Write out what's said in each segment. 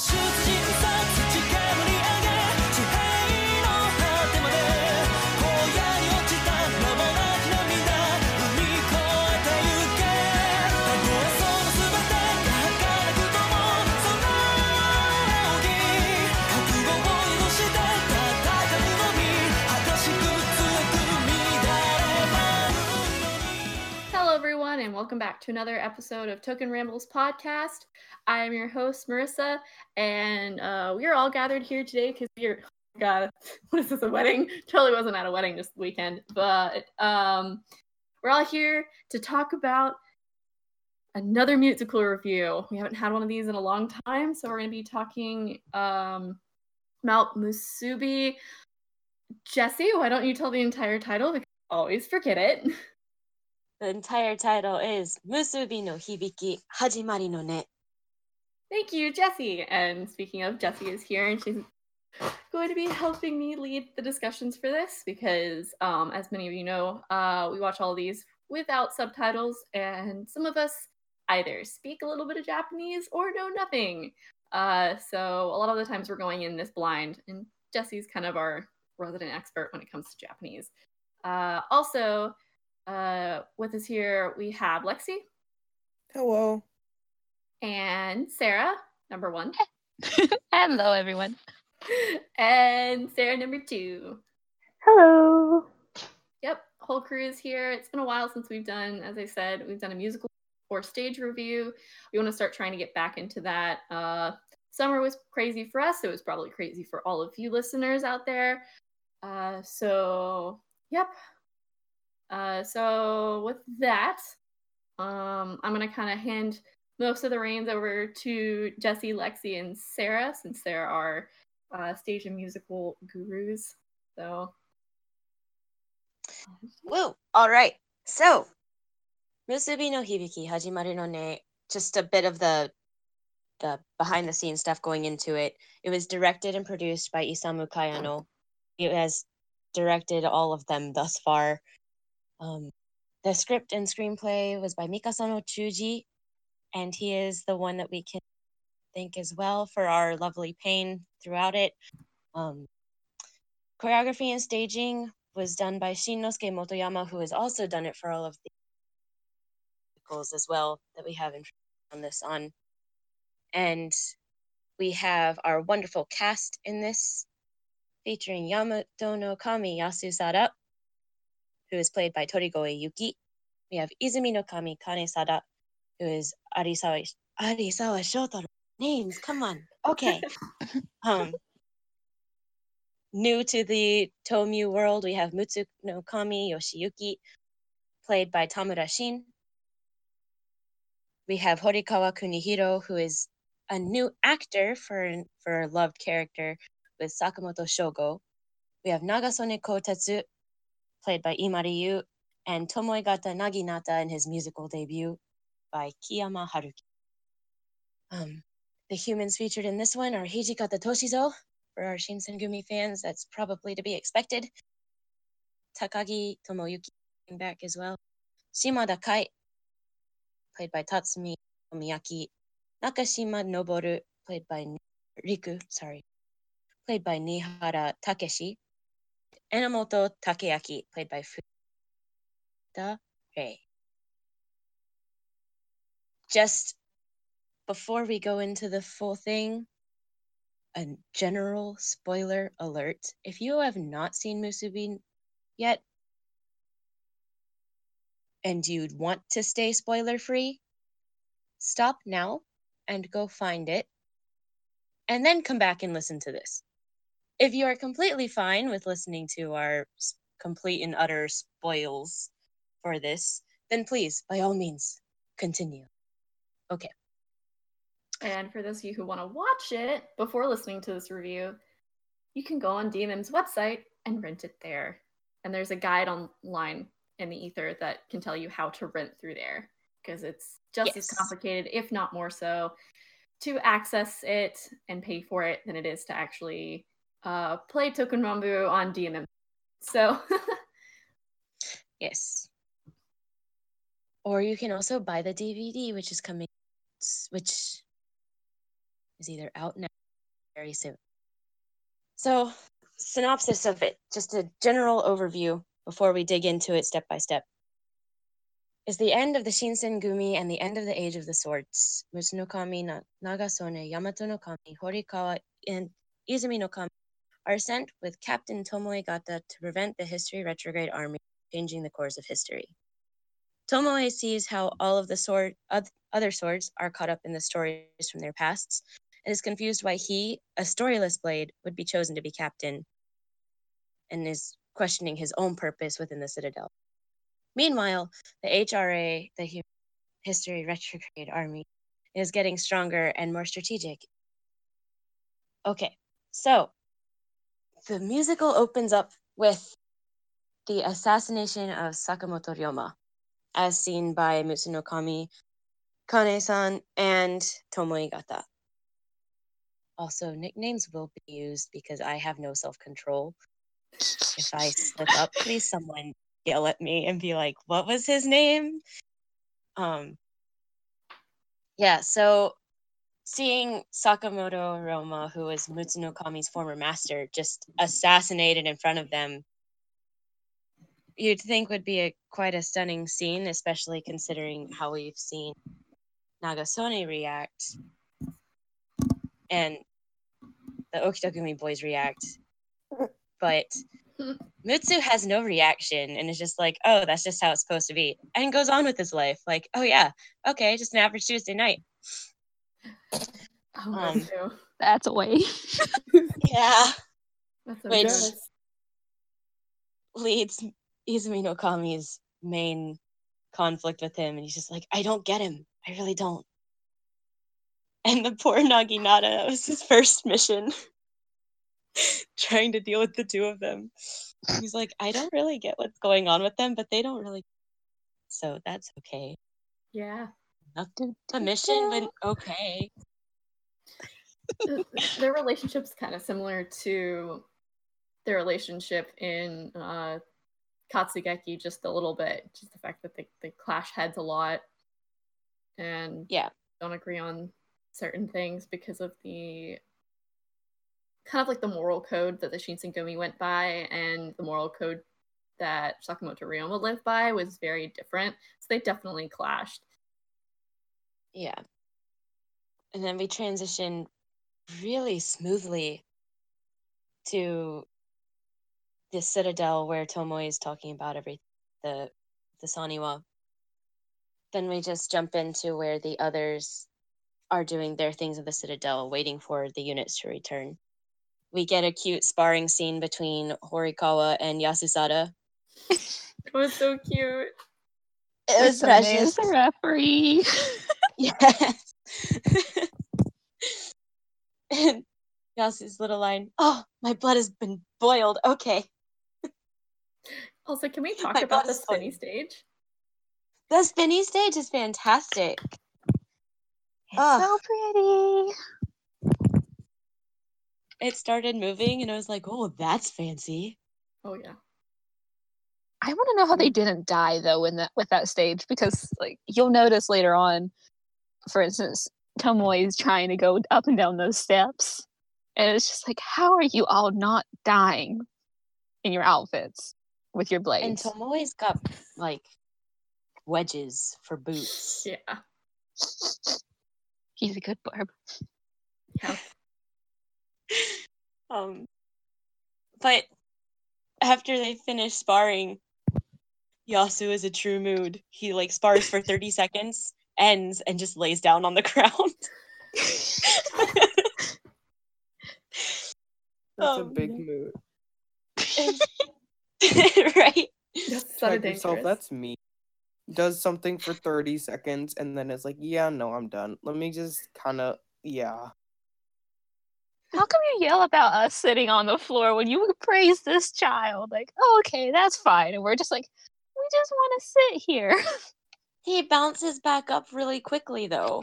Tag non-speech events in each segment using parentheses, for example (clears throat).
should to another episode of Token Rambles podcast. I am your host, Marissa, and uh, we are all gathered here today because we're, oh God, (laughs) what is this, a wedding? Totally wasn't at a wedding this weekend, but um, we're all here to talk about another musical review. We haven't had one of these in a long time, so we're going to be talking um, about Musubi. Jesse, why don't you tell the entire title? Because I always forget it. (laughs) The entire title is Musubi no Hibiki Hajimari no Ne. Thank you, Jessie. And speaking of, Jessie is here and she's going to be helping me lead the discussions for this because, um, as many of you know, uh, we watch all these without subtitles, and some of us either speak a little bit of Japanese or know nothing. Uh, so a lot of the times we're going in this blind, and Jesse's kind of our resident expert when it comes to Japanese. Uh, also, uh, with us here, we have Lexi Hello. and Sarah, number one. (laughs) Hello, everyone. and Sarah number two. Hello. Yep, whole crew is here. It's been a while since we've done, as I said, we've done a musical or stage review. We want to start trying to get back into that. Uh, summer was crazy for us. It was probably crazy for all of you listeners out there. Uh, so, yep. Uh, so with that, um, I'm gonna kind of hand most of the reins over to Jesse, Lexi, and Sarah, since there are uh, stage and musical gurus. So, Woo! All right. So, Musubi no Hibiki Hajimari no Ne, just a bit of the the behind the scenes stuff going into it. It was directed and produced by Isamu Kayano. It has directed all of them thus far. Um, the script and screenplay was by Mikasano Chuji, and he is the one that we can thank as well for our lovely pain throughout it. Um, choreography and staging was done by Shinnosuke Motoyama, who has also done it for all of the musicals as well that we have on this on. And we have our wonderful cast in this, featuring Yamato no Kami Yasusada, who is played by Torigoe Yuki. We have Izumi no Kami Kanesada, who is Arisawa Arisawa Shotaro. Names, come on. Okay. (laughs) um, new to the Tomyu world, we have Mutsu no Kami Yoshiyuki, played by Tamura Shin. We have Horikawa Kunihiro, who is a new actor for for a loved character with Sakamoto Shogo. We have Nagasone Kotetsu, played by Imari Yu, and Tomoegata Naginata in his musical debut by Okayama Haruki. Um, the humans featured in this one are Hijikata Toshizo, for our Shinsengumi fans, that's probably to be expected. Takagi Tomoyuki came back as well. Shimada Kai, played by Tatsumi Miyaki. Nakashima Noboru, played by Riku, sorry, played by Nihara Takeshi. Enomoto Takeaki, played by Fuda Rei. Just before we go into the full thing, a general spoiler alert. If you have not seen Musubi yet and you'd want to stay spoiler free, stop now and go find it and then come back and listen to this. If you are completely fine with listening to our complete and utter spoils for this, then please, by all means, continue. Okay. and for those of you who want to watch it before listening to this review, you can go on DMM's website and rent it there. And there's a guide online in the ether that can tell you how to rent through there because it's just as complicated, if not more so, to access it and pay for it than it is to actually uh, play Touken Ranbu on DMM. So, (laughs) Yes. Or you can also buy the DVD, which is coming, which is either out now very soon. So, synopsis of it, just a general overview before we dig into it step by step. Is the end of the Shinsengumi and the end of the Age of the Swords. Mutsunokami, Nagasone, Yamato no Kami, Horikawa, and Izumi no Kami are sent with Captain Tomoe Gata to prevent the History Retrograde Army changing the course of history. Tomoe sees how all of the sword other swords are caught up in the stories from their pasts and is confused why he, a storyless blade, would be chosen to be captain and is questioning his own purpose within the Citadel. Meanwhile, the HRA, the Hu- History Retrograde Army, is getting stronger and more strategic. Okay, so the musical opens up with the assassination of Sakamoto Ryoma, as seen by Mutsunokami Kane-san and Tomoe Gata. Also, nicknames will be used because I have no self-control. If I slip up, please someone yell at me and be like, "What was his name?" Um. Yeah. So, seeing Sakamoto Ryoma, who was Mutsunokami's former master, just assassinated in front of them, you'd think would be a quite a stunning scene, especially considering how we've seen Nagasone react and the Okitagumi boys react. But Mutsu has no reaction and is just like, oh, that's just how it's supposed to be. And goes on with his life. Like, oh, yeah, okay, just an average Tuesday night. Oh, Um, that's a way. (laughs) Yeah. That's what which- it does. Leads Izumi no Kami's main conflict with him. And he's just like, I don't get him. I really don't. And the poor Naginata, that was his first mission. (laughs) Trying to deal with the two of them. He's like, I don't really get what's going on with them, but they don't really. So that's okay. Yeah. Nothing. The mission went okay. Th- (laughs) their relationship's kind of similar to their relationship in uh, Katsugeki just a little bit. Just the fact that they, they clash heads a lot and Yeah. don't agree on certain things because of the kind of like the moral code that the Shinsengumi went by and the moral code that Sakamoto Ryoma lived by was very different. So they definitely clashed. Yeah. And then we transition really smoothly to the citadel where Tomoe is talking about every the the Saniwa. Then we just jump into where the others are doing their things in the citadel, waiting for the units to return. We get a cute sparring scene between Horikawa and Yasusada. (laughs) It was so cute. It was Sunday precious. is the referee. (laughs) Yes. (laughs) and Yasu's little line, oh, my blood has been boiled. Okay. Also, can we talk My about the spinny funny. stage? The spinny stage is fantastic. Ugh. so pretty. It started moving and I was like, oh, that's fancy. Oh yeah. I want to know how they didn't die though in that with that stage because like you'll notice later on, for instance, Tomoe is trying to go up and down those steps, and it's just like, how are you all not dying in your outfits with your blades? And blades? Tomoe's got like wedges for boots. (laughs) Yeah. He's a good barb. Yeah. (laughs) Um, but after they finish sparring, Yasu is a true mood. He like spars for 30 seconds, ends, and just lays down on the (laughs) ground. That's a Um, big mood. (laughs) right? That's so yourself. dangerous. That's me. Does something for 30 seconds and then it's like, yeah, no, I'm done. Let me just kind of, yeah. How come you yell about us sitting on the floor when you praise this child? Like, oh, okay, that's fine. And we're just like, we just want to sit here. (laughs) He bounces back up really quickly, though.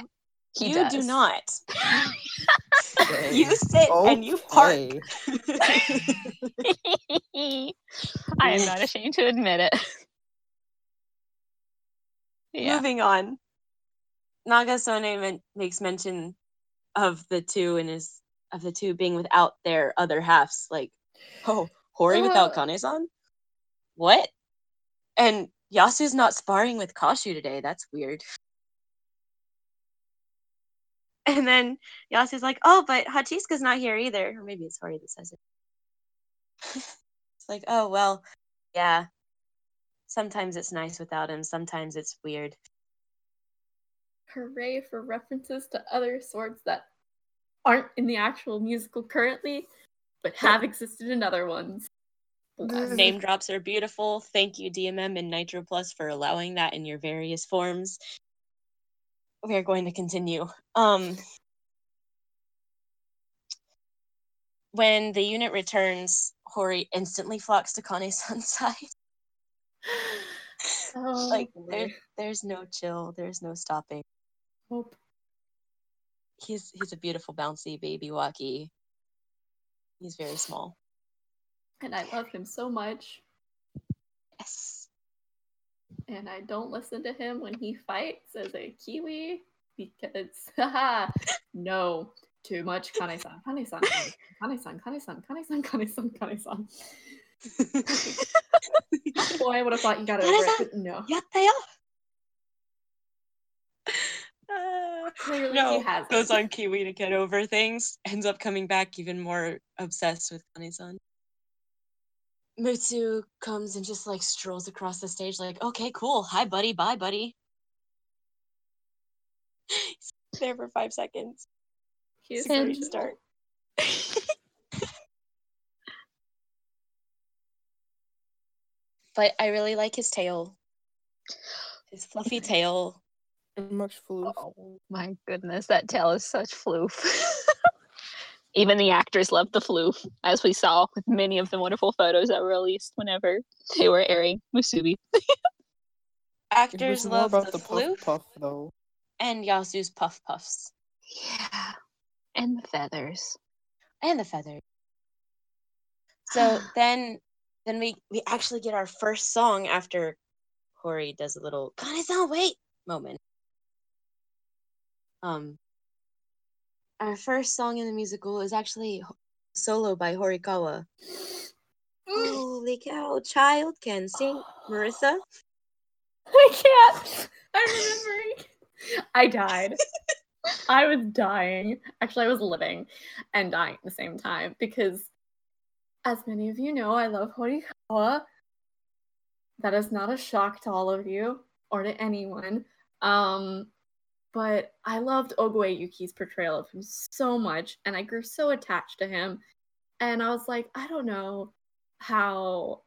He you do does. not. Dang. (laughs) You sit and you park. (laughs) I am not ashamed to admit it. yeah. Moving on. Nagasone men- makes mention of the two and is of the two being without their other halves. Like, oh, Hori without Uh. Kane-san? What? And Yasu's not sparring with Kashu today. That's weird. And then Yasu's like, oh, but Hachisuka's not here either. Or maybe it's Hori that says it. (laughs) it's like, oh, well, yeah. Sometimes it's nice without him. Sometimes it's weird. Hooray for references to other swords that aren't in the actual musical currently, but have existed in other ones. Name drops are beautiful. Thank you, DMM and Nitro Plus, for allowing that in your various forms. We are going to continue. Um, when the unit returns, Hori instantly flocks to Kane-san's (laughs) side. Oh, (laughs) like there, there's no chill. There's no stopping. Hope. He's he's a beautiful, bouncy baby walkie. He's very small. And I love him so much. Yes. And I don't listen to him when he fights as a Kiwi because, (laughs) haha, no, too much Kane-san, Kane-san, Kane-san, Kane-san, Kane-san, Kane-san, Kane-san. (laughs) Boy, I would have thought you got over it, but no. Yatta ya. Uh, Clearly no, he has goes on Kiwi to get over things, ends up coming back even more obsessed with Kane-san. Mutsu comes and just like strolls across the stage, like, okay, cool. Hi, buddy. Bye, buddy. He's there for five seconds. He is And- such a- Start. But I really like his tail. His fluffy tail. Much floof. Oh my goodness, that tail is such floof. (laughs) Even the actors loved the floof, as we saw with many of the wonderful photos that were released whenever they were airing Musubi. (laughs) Actors was love about the, the floof puff puff though. and Yasu's puff puffs Yeah. And the feathers. and the feathers. (sighs) So then, then we we actually get our first song after Corey does a little "Kane-san, wait" moment. Um, our first song in the musical is actually solo by Horikawa. Holy cow! Child can sing. Marissa. I can't. I'm remembering. I died. I was dying. Actually, I was living and dying at the same time because, as many of you know, I love Horikawa. That is not a shock to all of you or to anyone. Um, but I loved Ogoe Yuki's portrayal of him so much, and I grew so attached to him. And I was like, I don't know how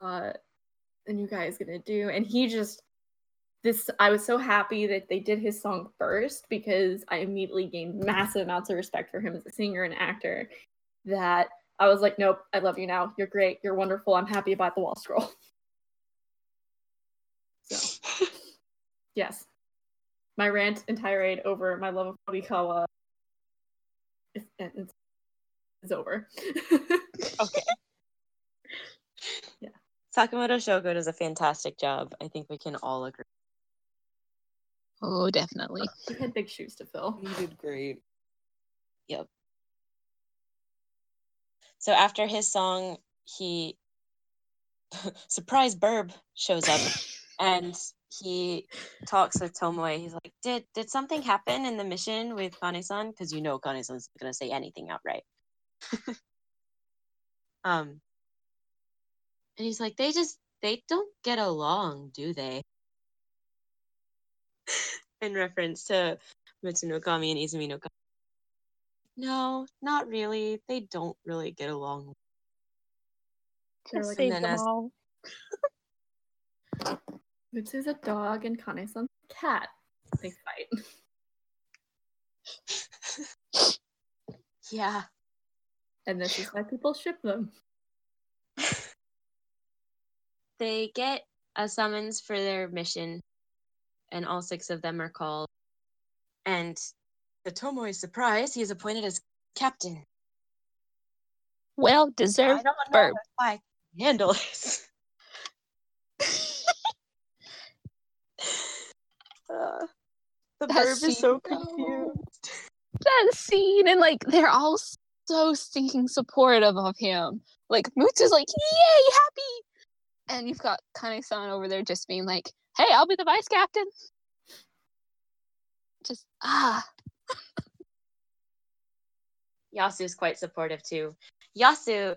uh, the new guy is gonna do. And he just this I was so happy that they did his song first because I immediately gained massive amounts of respect for him as a singer and actor that I was like, nope, I love you now. You're great. You're wonderful. I'm happy about the wall scroll. So (laughs) yes. My rant and tirade over my love of Horikawa is, is, is over. (laughs) Okay. Yeah. Sakamoto Shogo does a fantastic job. I think we can all agree. Oh, definitely. he had big shoes to fill. He did great. Yep. So after his song, he (laughs) surprise Burb shows up (laughs) and he talks with Tomoe. He's like, "Did did something happen in the mission with Kane-san? Because you know Kane-san's gonna say anything outright." (laughs) um, and he's like, "They just they don't get along, do they?" (laughs) in reference to Mutsunokami and Izumi no Kami. No, not really. They don't really get along. They're like, Save them as- all. Mutsu's a dog and Kane-san's a cat. They fight. (laughs) Yeah. And this is why people ship them. (laughs) They get a summons for their mission, and all six of them are called. And to Tomoe's surprise, he is appointed as captain. Well deserved. I deserved. don't know Burb. if I handle this. Uh, the Has burb is so confused. (laughs) that scene and like they're all so stinking supportive of him. Like Mutsu's like, yay, happy. And you've got Kane-san over there just being like, hey, I'll be the vice captain. Just ah. (laughs) Yasu's quite supportive too. Yasu,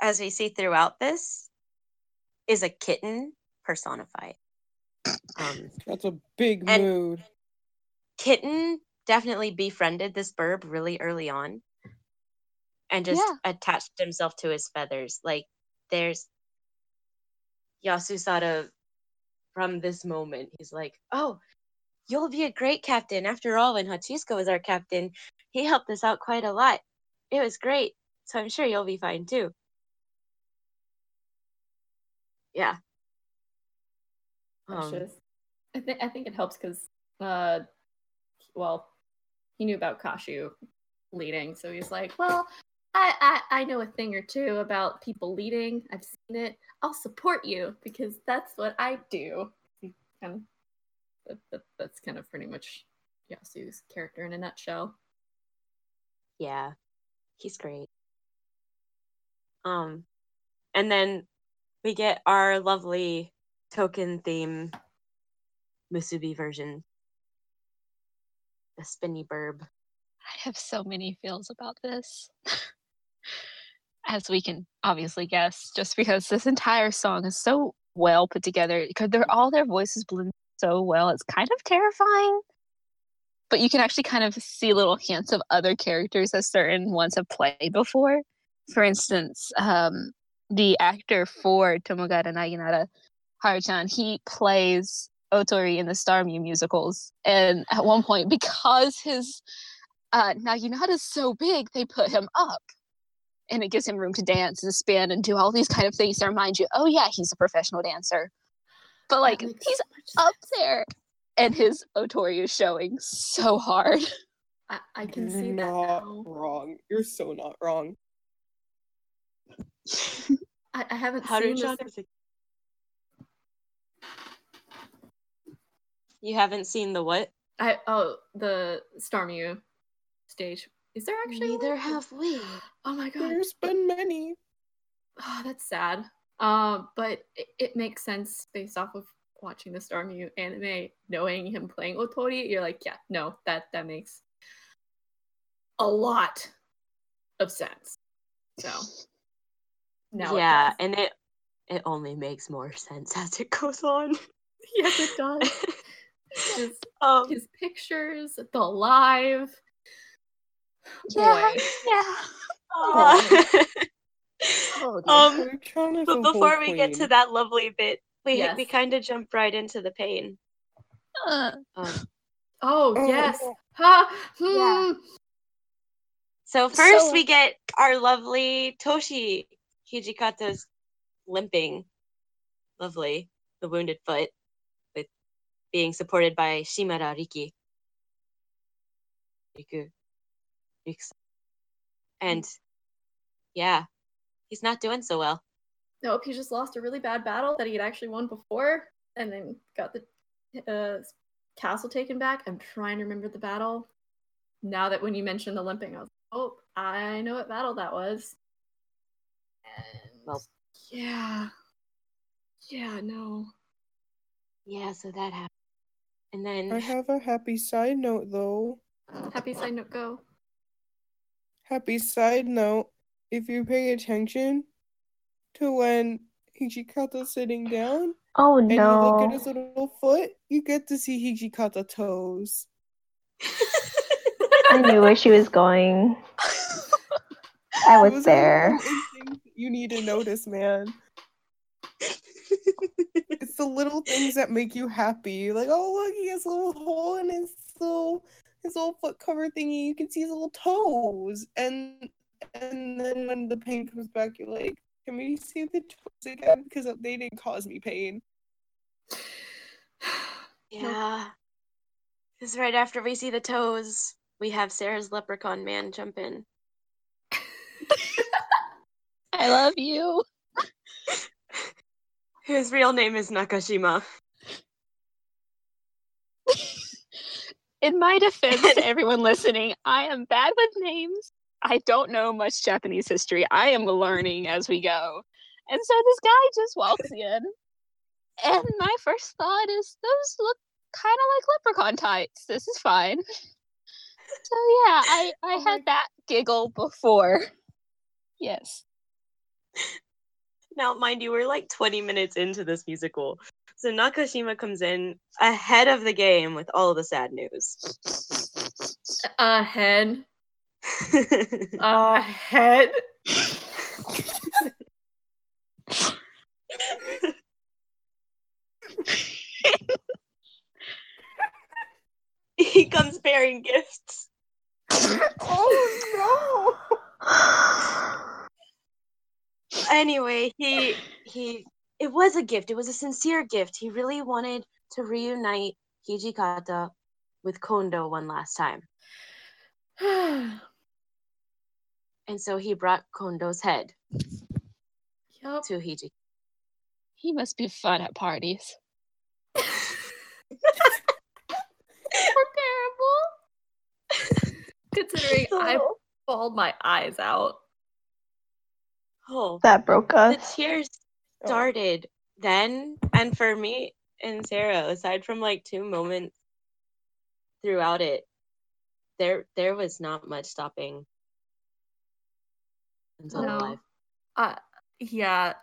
as we see throughout this, is a kitten personified. Um, That's a big And- mood. kitten definitely befriended this burb really early on and just Yeah. attached himself to his feathers. Like there's Yasusada from this moment. He's like, Oh, you'll be a great captain. After all, when Hachisuka was our captain, he helped us out quite a lot. It was great. So I'm sure you'll be fine too. Yeah. Um, I think I think it helps because, uh, well, he knew about Kashu leading, so he's like, well, I, I I know a thing or two about people leading. I've seen it. I'll support you because that's what I do. Kind of, that, that, that's kind of pretty much Yasu's character in a nutshell. Yeah, he's great. Um, and then we get our lovely token theme Musubi version, the spinny burb. I have so many feels about this. (laughs) As we can obviously guess, just because this entire song is so well put together, because they're all their voices blend so well, it's kind of terrifying. But you can actually kind of see little hints of other characters that certain ones have played before. For instance, um, the actor for Tomoegata Naginata, Haruchan, he plays Otori in the Starmyu musicals. And at one point, because his uh, Naginata's so big, they put him up. And it gives him room to dance and spin and do all these kind of things to remind you, oh, yeah, he's a professional dancer. But, like, he's so up sense. there. And his Otori is showing so hard. (laughs) I, I can You're see that not now. wrong. You're so not wrong. I, I haven't seen this. Haruchan is a- You haven't seen the what? I oh the Starmyu stage. Is there actually? Neither one? have we. (gasps) Oh my god. There's been many. (sighs) Oh, that's sad. Um, but it, it makes sense based off of watching the Starmyu anime, knowing him playing Otori. You're like, yeah, no, that that makes a lot of sense. So now, yeah, does. and it it only makes more sense as it goes on. (laughs) yes, it does. (laughs) His, um, his pictures, the live. Yeah. Boy. Yeah. (laughs) aw. Oh, um, but before we get to that lovely bit, we we kind of jump right into the pain. Uh, Um, Oh, Oh, yes. yeah. Ha, Yeah. hmm. so first So- we get our lovely Toshi Hijikata's limping, lovely, the wounded foot, with being supported by Shimada Riki. Riku. Riku. And yeah, he's not doing so well. Nope, he just lost a really bad battle that he had actually won before, and then got the uh, castle taken back. I'm trying to remember the battle. Now that when you mentioned the limping, I was oh, I know what battle that was. And Well- yeah, yeah, no. Yeah, so that happened. And then I have a happy side note though. Happy side note, go. Happy side note. If you pay attention to when Hijikata's sitting down Oh and you look at his little foot, you get to see Hijikata toes. I knew where she was going. (laughs) I was Those are there. Little things that You need to notice, man. It's the little things that make you happy. Like, oh look, he has a little hole in his little his little foot cover thingy. You can see his little toes. And and then when the pain comes back, you're like, can we see the toes again? Because they didn't cause me pain. (sighs) Yeah. Because right after we see the toes, we have Sarah's leprechaun man jump in. (laughs) I love you. His real name is Nakashima. (laughs) In my defense to (laughs) everyone listening, I am bad with names. I don't know much Japanese history. I am learning as we go. And so this guy just walks (laughs) in. And my first thought is those look kind of like leprechaun tights. This is fine. So yeah, I I Oh had that giggle before. Yes. (laughs) Now, mind you, we're like 20 minutes into this musical. So Nakashima comes in ahead of the game with all the sad news. Ahead. (laughs) Ahead. he comes bearing gifts. (laughs) Oh (sighs) Anyway, he he it was a gift. It was a sincere gift. He really wanted to reunite Hijikata with Kondo one last time. (sighs) And so he brought Kondo's head yup. to Hiji. He must be fun at parties. (laughs) We're terrible. Considering I (laughs) bawled my eyes out. Oh, That broke up. the us. tears Oh. started then and for me and sarah aside from like two moments throughout it there there was not much stopping until No. live Uh, yeah,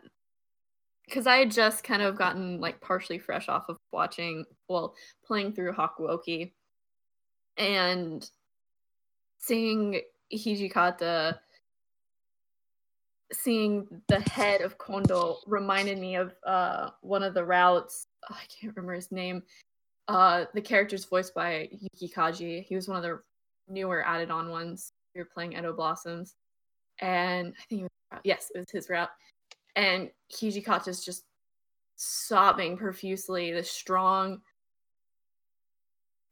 because I had just kind of gotten like partially fresh off of watching, well, playing through Hakuoki, and seeing Hijikata, seeing the head of Kondo reminded me of uh one of the routes. oh, I can't remember his name. Uh, the character's voiced by Yuki Kaji. He was one of the newer added on ones. We were playing Edo Blossoms, and I think it was, yes, it was his route. And Hijikata's just sobbing profusely. The strong,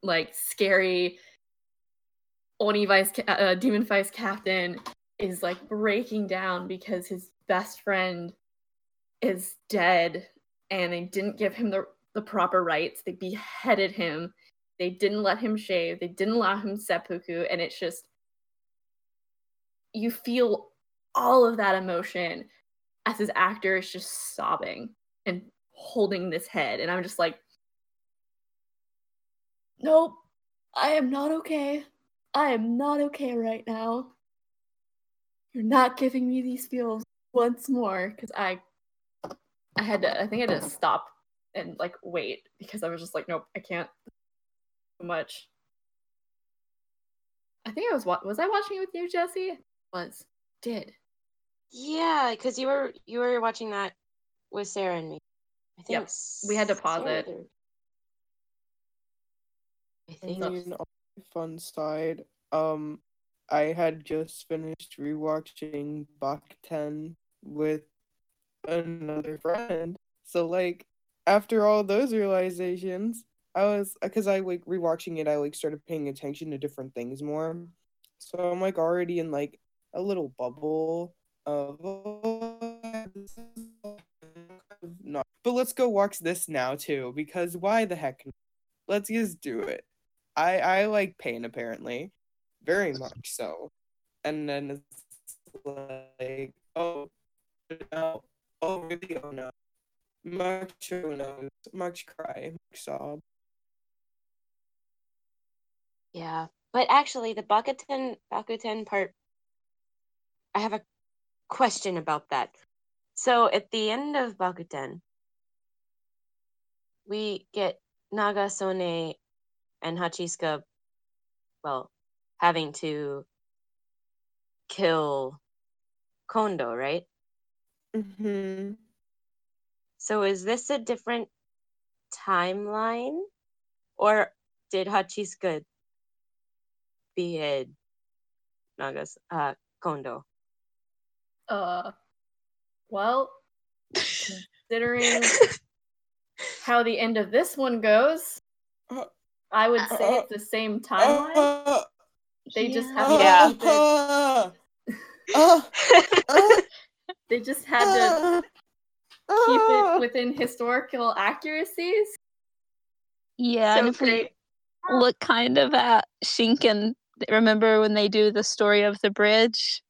like scary Oni Vice, uh, Demon Vice captain is like breaking down because his best friend is dead and they didn't give him the, the proper rights. They beheaded him. They didn't let him shave. They didn't allow him seppuku. And it's just, you feel all of that emotion as his actor is just sobbing and holding this head. And I'm just like, nope, I am not okay. I am not okay right now. You're not giving me these feels once more because I, I had to. I think I had to stop and like wait because I was just like, nope, I can't. so much. I think I was. wa- Was I watching it with you, Jesse? Was did. yeah because you were you were watching that with sarah and me i think Yep, we had to pause Sarah it. or- i I think So- mean, on the fun side, um, I had just finished rewatching 10 with another friend. So, like, after all those realizations, I was, because I, like, rewatching it, I, like, started paying attention to different things more. So I'm, like, already in, like, a little bubble of, no. But let's go watch this now, too, because why the heck? Let's just do it. I I like pain apparently, very much so. And then it's like, oh no, oh really, oh no, much oh no, much cry, sob. Yeah, but actually, the Bakuten Bakuten part, I have a question about that. So at the end of Bakuten, we get Nagasone and Hachisuka, well, having to kill Kondo, right? Mm-hmm. So is this a different timeline, or did Hachisuka behead Nagas uh Kondo? Uh, well, considering (laughs) how the end of this one goes, I would say it's the same timeline. Uh, They just Yeah. have Yeah. to (laughs) keep it. uh, uh, uh, (laughs) They just had to keep it within historical accuracies. Yeah, and so if we look kind of at Shinken. Remember when they do the story of the bridge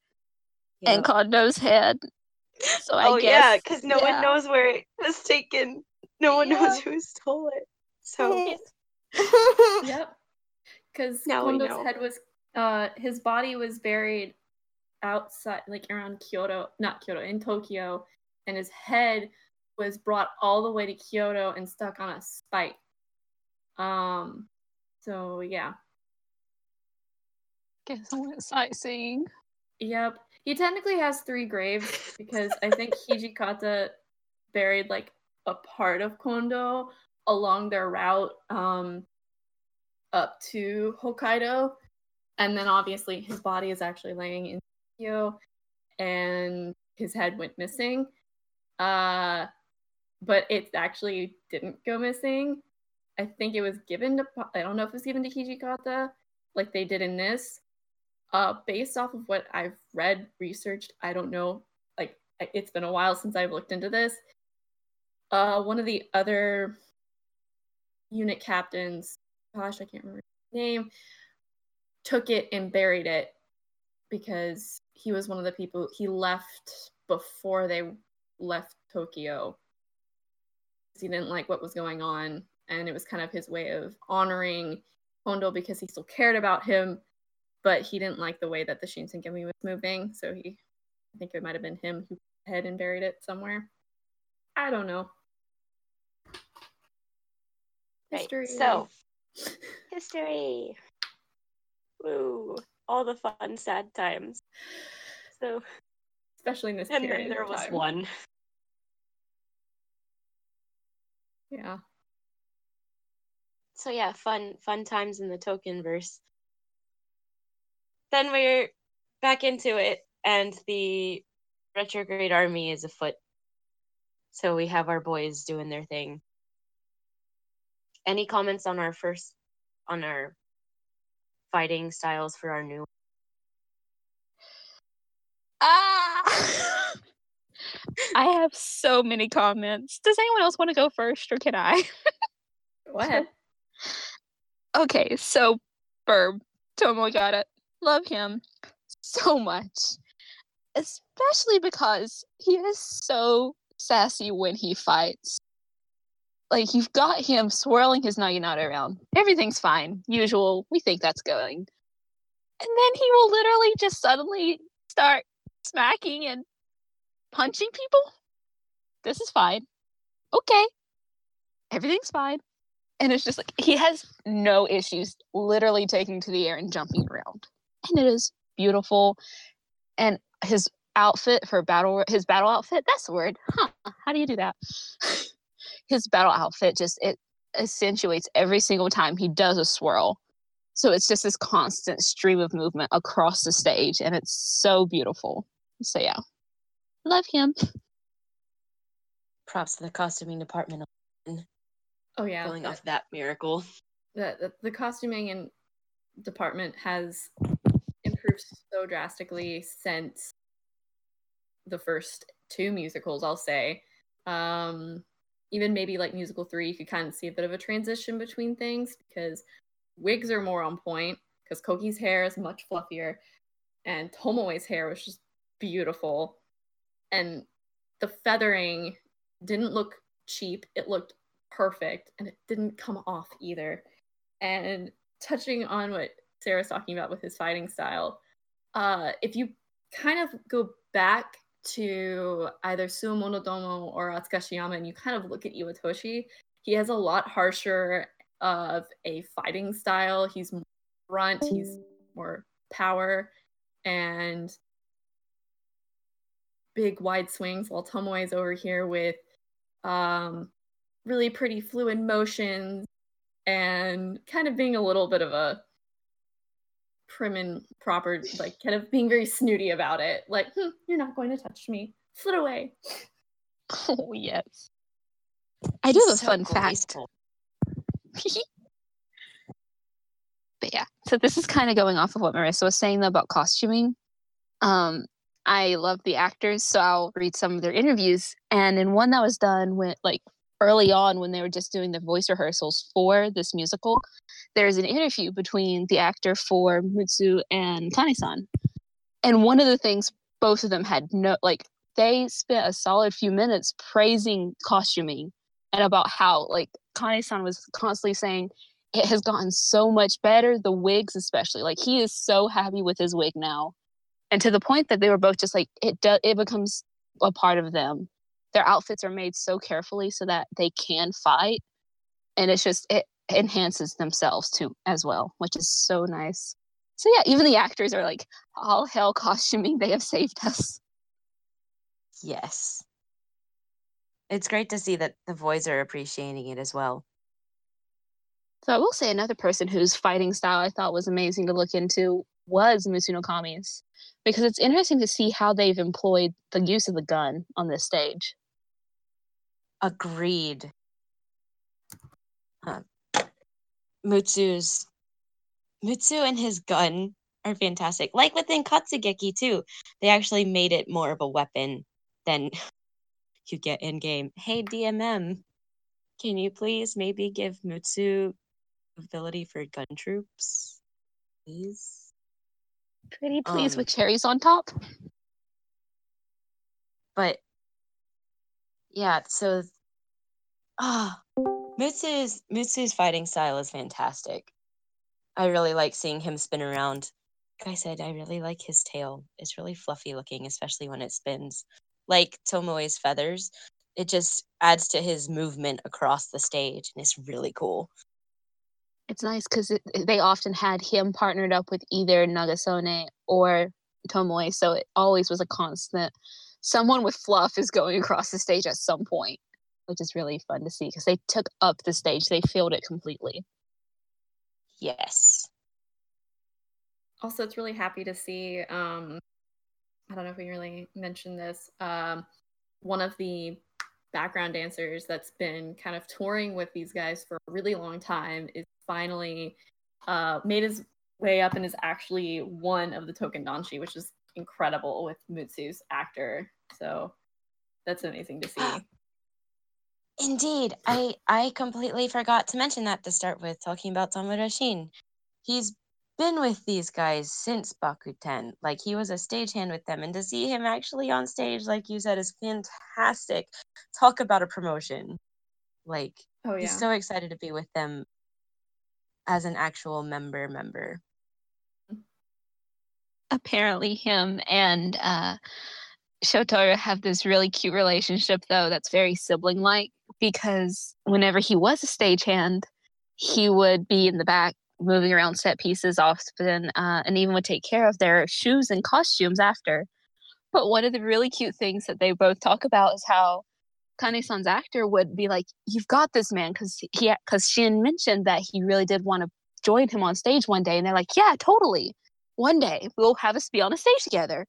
and Kondo's head? So I oh guess yeah, because no yeah. one knows where it was taken. No one knows who stole it. So Yep. (laughs) Because Now Kondo's head was, uh, his body was buried outside, like around Kyoto, not Kyoto, in Tokyo, and his head was brought all the way to Kyoto and stuck on a spike. Um, so yeah, guess I went sightseeing. yep. He technically has three graves because I think (laughs) Hijikata buried like a part of Kondo along their route um up to Hokkaido. And then obviously his body is actually laying in Tokyo and his head went missing. Uh but it actually didn't go missing. I think it was given to I don't know if it was given to Hijikata like they did in this. Uh based off of what I've read, researched, I don't know. Like it's been a while since I've looked into this. Uh one of the other unit captains, gosh, I can't remember his name, took it and buried it because he was one of the people he left before they left Tokyo. He didn't like what was going on, and it was kind of his way of honoring Kondo because he still cared about him, but he didn't like the way that the Shinsengumi was moving. So he, I think it might have been him who had and buried it somewhere. I don't know. Right, History. so (laughs) history. Woo! All the fun, sad times. So, especially in this and period then there was time. one. Yeah. So yeah, fun, fun times in the token verse. Then we're back into it, and the retrograde army is afoot. So we have our boys doing their thing. Any comments on our first, on our fighting styles for our new? Ah! (laughs) I have so many comments. Does anyone else want to go first, or can I? (laughs) Go ahead. Okay, so Burb, Tomo got it. Love him so much. Especially because he is so sassy when he fights. Like you've got him swirling his naginata around. Everything's fine. Usual. We think that's going. And then he will literally just suddenly start smacking and punching people. This is fine. Okay. Everything's fine. And it's just like he has no issues literally taking to the air and jumping around. And it is beautiful. And his outfit for battle his battle outfit, that's the word. Huh. How do you do that? (laughs) his battle outfit just it accentuates every single time he does a swirl. So it's just this constant stream of movement across the stage and it's so beautiful. So yeah. Love him. Props to the costuming department Oh yeah. pulling the- off that miracle. the, the the costuming and department has improved so drastically since the first two musicals i'll say um even maybe like musical three you could kind of see a bit of a transition between things because wigs are more on point because koki's hair is much fluffier and tomoe's hair was just beautiful. And the feathering didn't look cheap it looked perfect and it didn't come off either. And touching on what Sarah's talking about with his fighting style, uh, if you kind of go back to either Tsuwamonodomo or Atsukashiyama and you kind of look at Iwatooshi, he has a lot harsher of a fighting style. He's more brunt, he's more power, and big wide swings, while Tomoe is over here with um, really pretty fluid motions and kind of being a little bit of a prim and proper, like kind of being very snooty about it. Like, hmm, you're not going to touch me. Flit away. (laughs) Oh yes. I do have a So fun fact. (laughs) but yeah, so this is kind of going off of what Marissa was saying though about costuming. Um, I love the actors, so I'll read some of their interviews. And in one that was done with like early on when they were just doing the voice rehearsals for this musical, there's an interview between the actor for Mutsu and Kane-san. And one of the things both of them had no like they spent a solid few minutes praising costuming and about how like Kane-san was constantly saying it has gotten so much better, the wigs especially. Like he is so happy with his wig now. And to the point that they were both just like it does it becomes a part of them. Their outfits are made so carefully so that they can fight. And it's just it enhances themselves too as well, which is so nice. So yeah, even the actors are like, all hell costuming, they have saved us. Yes. It's great to see that the boys are appreciating it as well. So I will say another person whose fighting style I thought was amazing to look into was Mutsunokami's. Because it's interesting to see how they've employed the use of the gun on this stage. Agreed. Uh, Mutsu's Mutsu and his gun are fantastic. Like within Katsugeki too, they actually made it more of a weapon than (laughs) you get in game. Hey DMM, can you please maybe give Mutsu ability for gun troops, please? Pretty please Um, with cherries on top. but yeah, so ah, Mutsu's fighting style is fantastic. I really like seeing him spin around. Like I said, I really like his tail. It's really fluffy looking, especially when it spins. Like Tomoe's feathers, it just adds to his movement across the stage, and it's really cool. It's nice because they often had him partnered up with either Nagasone or Tomoe, so it always was a constant. Someone with fluff is going across the stage at some point, which is really fun to see because they took up the stage. They filled it completely. Yes. Also, it's really happy to see. Um, I don't know if we really mentioned this. Um, one of the background dancers that's been kind of touring with these guys for a really long time is finally uh, made his way up and is actually one of the token danshi, which is incredible with Mutsu's actor. So that's amazing to see. Indeed. I I completely forgot to mention that to start with, talking about Tamura Shin. He's been with these guys since Bakuten. Like he was a stagehand with them. And to see him actually on stage, like you said, is fantastic. Talk about a promotion. Like Oh yeah. he's so excited to be with them as an actual member member. apparently him and uh Shotaro have this really cute relationship though that's very sibling like because whenever he was a stagehand he would be in the back moving around set pieces often uh, and even would take care of their shoes and costumes after but one of the really cute things that they both talk about is how Kane-san's actor would be like you've got this man because he because Shin mentioned that he really did want to join him on stage one day and they're like yeah totally one day we'll have us be on a stage together.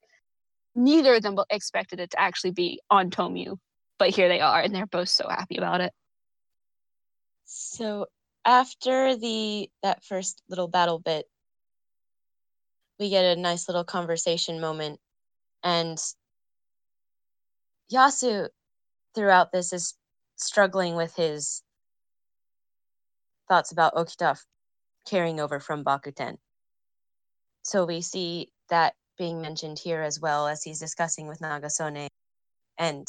Neither of them expected it to actually be on Tomyu, but here they are, and they're both so happy about it. So after the that first little battle bit, we get a nice little conversation moment, and Yasu throughout this is struggling with his thoughts about Okita carrying over from Bakuten. So we see that being mentioned here as well as he's discussing with Nagasone and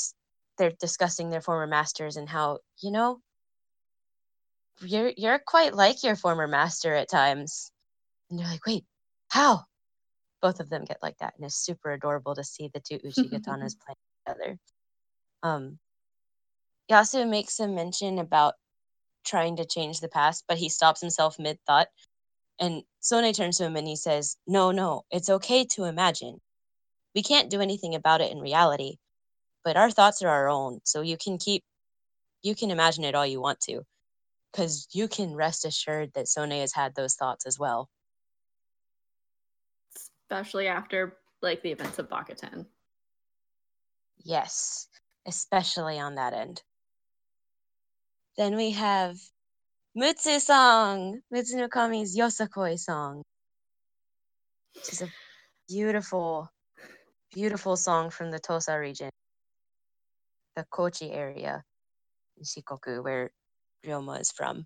they're discussing their former masters and how, you know, you're you're quite like your former master at times. And they're like, wait, how? Both of them get like that, and it's super adorable to see the two Uchigatanas (laughs) playing together. Um Yasu makes a mention about trying to change the past, but he stops himself mid thought. And Sone turns to him and he says, No, no, it's okay to imagine. We can't do anything about it in reality, but our thoughts are our own. So you can keep, you can imagine it all you want to, because you can rest assured that Sone has had those thoughts as well. Especially after like the events of Bakuten. Yes, especially on that end. Then we have Mutsu song, Mutsu Kami's Yosakoi song, which is a beautiful, beautiful song from the Tosa region, the Kochi area. in Shikoku, where Ryoma is from.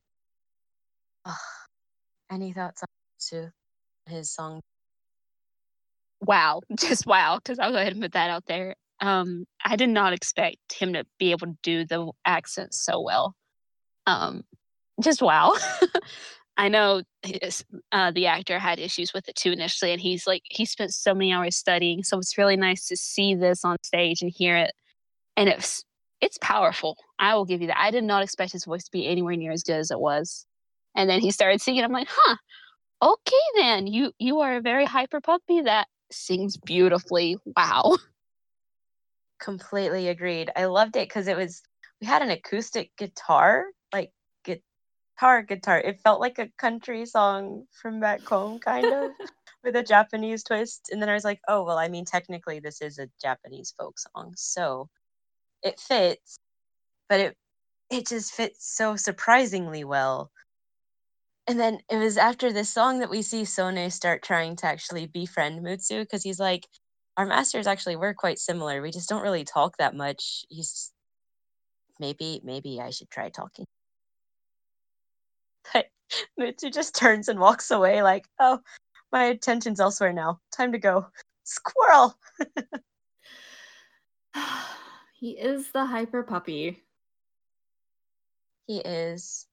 Ugh. Any thoughts on Mitsu? His song wow, (laughs) just wow, because I'll go ahead and put that out there. Um, I did not expect him to be able to do the accent so well. Um, just wow. (laughs) I know his, uh, the actor had issues with it too initially, and he's like he spent so many hours studying, so it's really nice to see this on stage and hear it, and it's it's powerful. I will give you that. I did not expect his voice to be anywhere near as good as it was, and then he started singing. I'm like, huh, okay then. You you are a very hyper puppy that sings beautifully. Wow. (laughs) completely agreed. I loved it because it was we had an acoustic guitar, like guitar guitar. It felt like a country song from back home, kind of, (laughs) with a Japanese twist. And then I was like, oh well, I mean, technically this is a Japanese folk song, so it fits, but it it just fits so surprisingly well. And then it was after this song that we see Sone start trying to actually befriend Mutsu because he's like, our masters actually were quite similar. We just don't really talk that much. He's maybe maybe I should try talking. (laughs) But Mutsu just turns and walks away like, oh, my attention's elsewhere now. Time to go. Squirrel. (sighs) he is the hyper puppy. He is.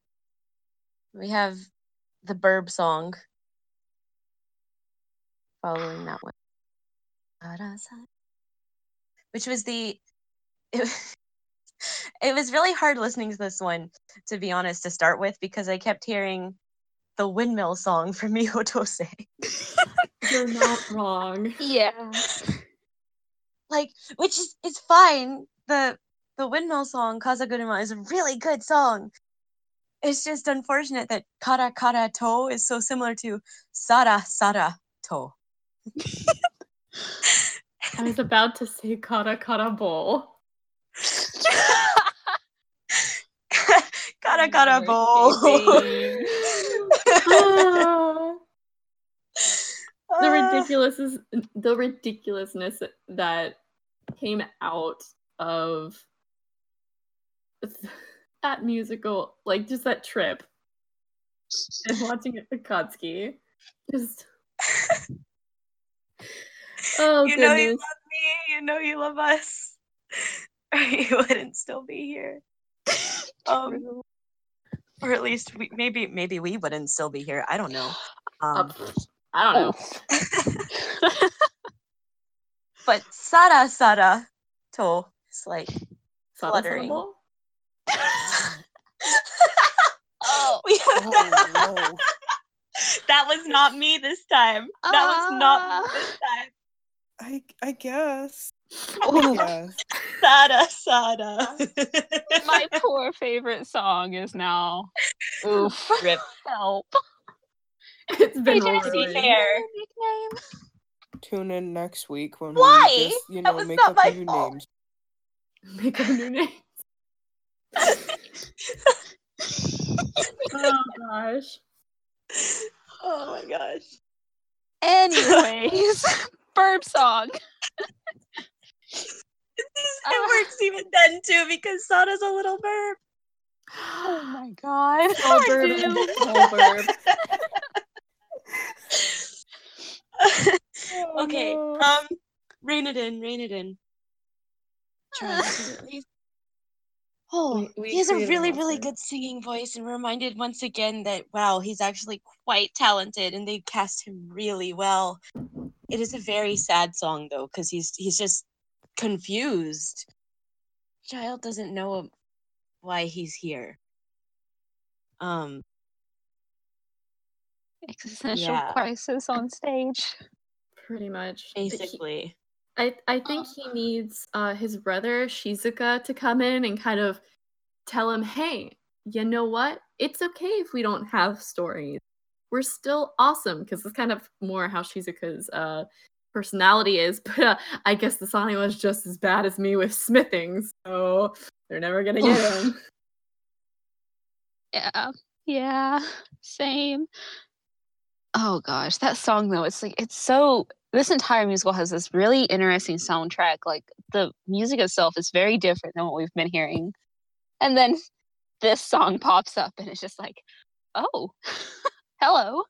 We have the burb song following that one. Which was the it, (laughs) it was really hard listening to this one, to be honest, to start with, because I kept hearing the windmill song from (laughs) Mihotose. You're not wrong. (laughs) Yeah. like which is it's fine. The the windmill song Kazaguruma is a really good song. It's just unfortunate that kara kara to is so similar to sara sara to. (laughs) I was about to say kara kara bowl. Kara kara bowl. the Ah. ridiculous is the ridiculousness that came out of (laughs) that musical, like just that trip and watching it with Kotsky. Just (laughs) oh you know you love me. You know you love us. (laughs) Or you wouldn't still be here. Um, or at least we, maybe maybe we wouldn't still be here. I don't know. Um, I don't know. (laughs) but Sara Sara to is like Sada fluttering. syllable? (laughs) oh. we Oh, (laughs) no. that was not me this time. That was not me this time. I I guess. Oh, (laughs) Yes. Sada Sada. my poor favorite song is now. Oof. (laughs) Rip. Help. It's been Trying to be ruined. fair. Tune in next week when Why? we just, you That know, was make up new fault. names. Make up new names. (laughs) Oh gosh. Oh my gosh. Anyways, burp song. It works even then too because Sada's a little burp. Oh my god. Small I verb do. and (laughs) small. (laughs) Oh, okay. no. Um, rein it in. Rein it in. Try (sighs) to at least. Oh, We- we he has a really, really monster. good singing voice, and reminded once again that wow, he's actually quite talented, and they cast him really well. It is a very sad song though, because he's he's just confused. Child doesn't know why he's here. Um, Existential Yeah. crisis on stage. Pretty much. He- basically. I, I think he needs uh, his brother Shizuka to come in and kind of tell him, hey, you know what? It's okay if we don't have stories. We're still awesome because it's kind of more how Shizuka's uh, personality is. (laughs) But uh, I guess the Sani was just as bad as me with smithing, so they're never gonna get him. Yeah. Yeah. Same. Oh gosh, that song though, it's like it's so this entire musical has this really interesting soundtrack. Like the music itself is very different than what we've been hearing And then this song pops up and it's just like, oh, (laughs) hello.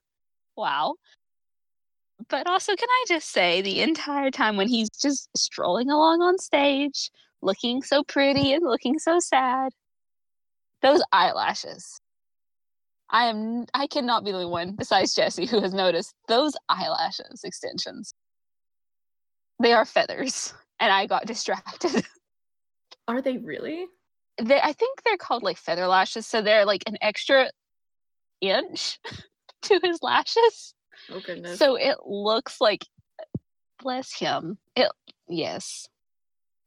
Wow. But also, can I just say the entire time when he's just strolling along on stage, looking so pretty and looking so sad, those eyelashes. I am I cannot be the only one besides Jesse who has noticed those eyelashes extensions. They are feathers, and I got (laughs) distracted. Are they really? they I think they're called like feather lashes, so they're like an extra inch (laughs) to his lashes. Oh goodness. So it looks like bless him. It yes.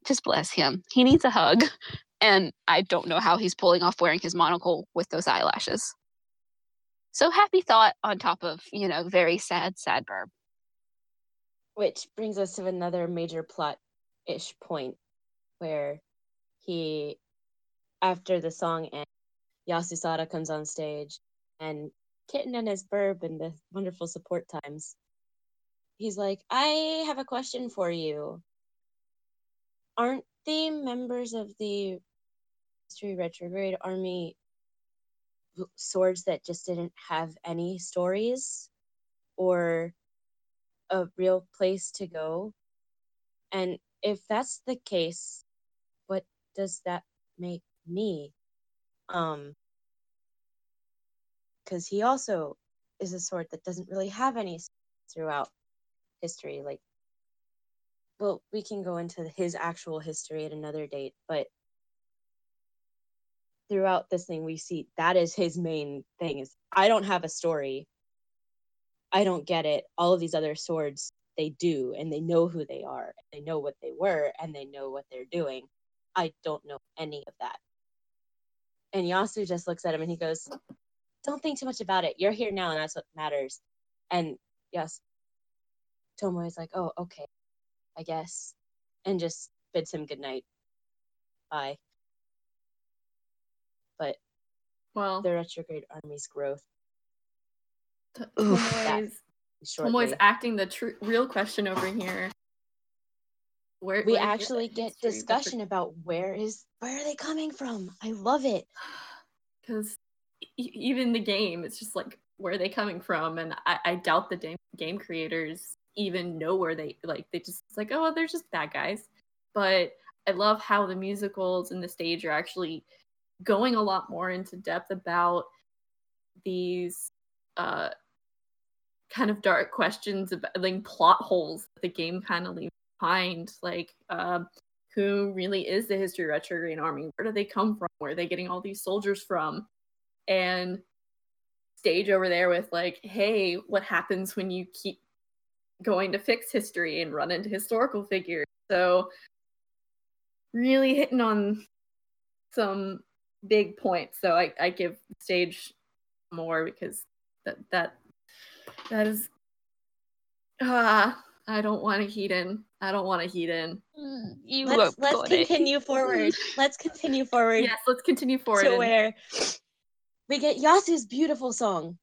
Just bless him. He needs a hug. And I don't know how he's pulling off wearing his monocle with those eyelashes. So happy thought on top of, you know, very sad, sad burb. Which brings us to another major plot ish point where he, after the song ends, Yasusada comes on stage and Kitten and his burb and the wonderful support times. He's like, I have a question for you. Aren't the members of the History Retrograde Army swords that just didn't have any stories or a real place to go? And if that's the case, what does that make me? Um, because he also is a sword that doesn't really have any throughout history. Like, well, we can go into his actual history at another date, but throughout this thing, we see that is his main thing: is I don't have a story. I don't get it. All of these other swords, they do, and they know who they are, they know what they were, and they know what they're doing. I don't know any of that. And Yasu just looks at him and he goes, Don't think too much about it. You're here now, and that's what matters. And yes, Tomoe is like, Oh, okay, I guess. And just bids him goodnight. Bye. But well, the retrograde army's growth T- Oof. Tomoe's. Tomoe's acting the tr- real question over here. Where we where actually get history retro- discussion about where is where are they coming from? I love it. (sighs) because even the game it's just like where are they coming from? And i, I doubt the game, creators even know where they like they just it's like oh they're just bad guys. But i love how the musicals and the stage are actually going a lot more into depth about these uh kind of dark questions about like plot holes that the game kind of leaves behind. Like um who really is the history retrograde army? Where do they come from? Where are they getting all these soldiers from and stage over there with like hey what happens when you keep going to fix history and run into historical figures so really hitting on some big points so i, I give stage more because that that that is ah i don't want to heat in i don't want to heat in Mm, You Let's let's go there. continue forward. Let's continue forward yes let's continue forward to where we get Yasu's beautiful song.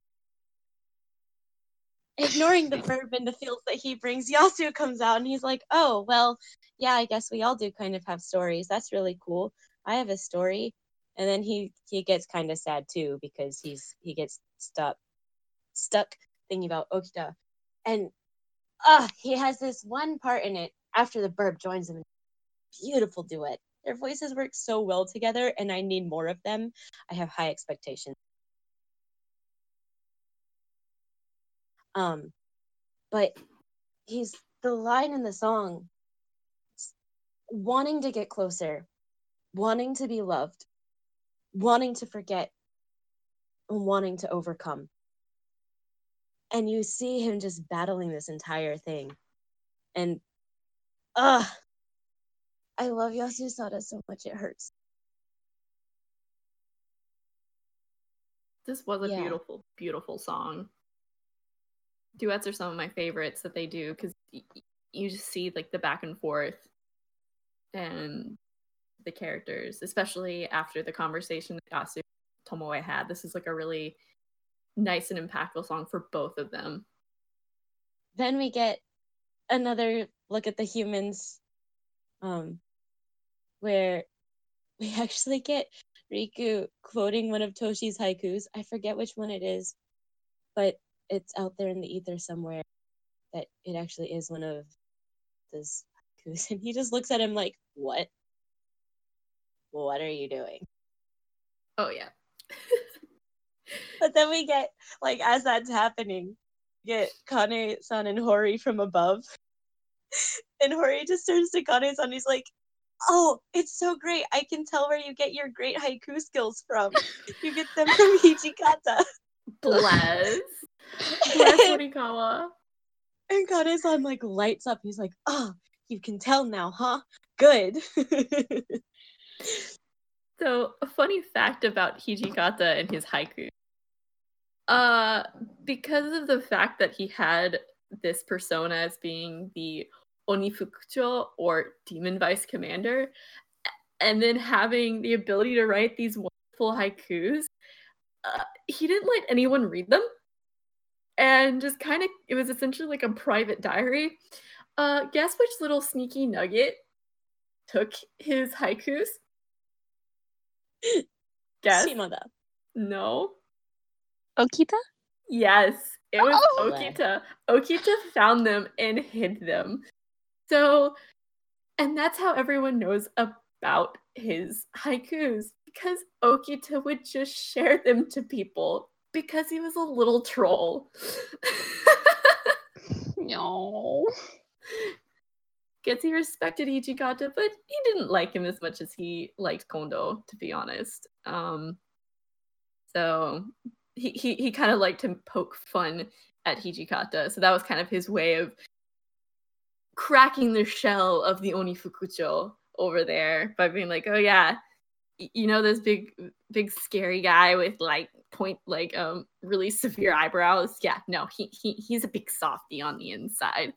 Ignoring the verb and the fields that he brings, Yasu comes out and he's like, "Oh well, yeah, I guess we all do kind of have stories. That's really cool. I have a story." And then he he gets kind of sad too because he's he gets stuck stuck thinking about Okita, and ah, he has this one part in it after the burb joins him. Beautiful duet. Their voices work so well together, and I need more of them. I have high expectations. Um, but he's the line in the song wanting to get closer, wanting to be loved, wanting to forget, and wanting to overcome. And you see him just battling this entire thing. And uh I love Yasu Sada so much it hurts. this was a Yeah. beautiful beautiful song duets are some of my favorites that they do because y- you just see like the back and forth and the characters especially after the conversation that Yasu Tomoe had this is like a really nice and impactful song for both of them Then we get another look at the humans um where (laughs) we actually get Riku quoting one of Toshi's haikus. I forget which one it is, but it's out there in the ether somewhere that it actually is one of those haikus. (laughs) And he just looks at him like, What? What are you doing? Oh yeah. (laughs) But then we get, like, as that's happening, we get Kane san and Hori from above. And Hori just turns to Kane san. He's like, Oh, it's so great. I can tell where you get your great haiku skills from. You get them from (laughs) Hijikata. Bless. Bless (laughs) Morikawa. And Kane san, like, lights up. He's like, Oh, you can tell now, huh? Good. (laughs) So, a funny fact about Hijikata and his haiku. Uh, because of the fact that he had this persona as being the Onifukucho or Demon Vice Commander, and then having the ability to write these wonderful haikus, uh, he didn't let anyone read them. And just kind of, it was essentially like a private diary. Uh, guess which little sneaky nugget took his haikus? (gasps) Guess. Shimada. No. Okita? Yes, it was Oh! Okita. Okita found them and hid them. So, and that's how everyone knows about his haikus because Okita would just share them to people because he was a little troll. (laughs) No. Guess he respected Hijikata, but he didn't like him as much as he liked Kondo, to be honest. Um, so he he, he kind of liked to poke fun at Hijikata. So that was kind of his way of cracking the shell of the Onifukucho over there by being like, oh yeah, you know this big big scary guy with like point like um really severe eyebrows. Yeah, no, he he he's a big softy on the inside.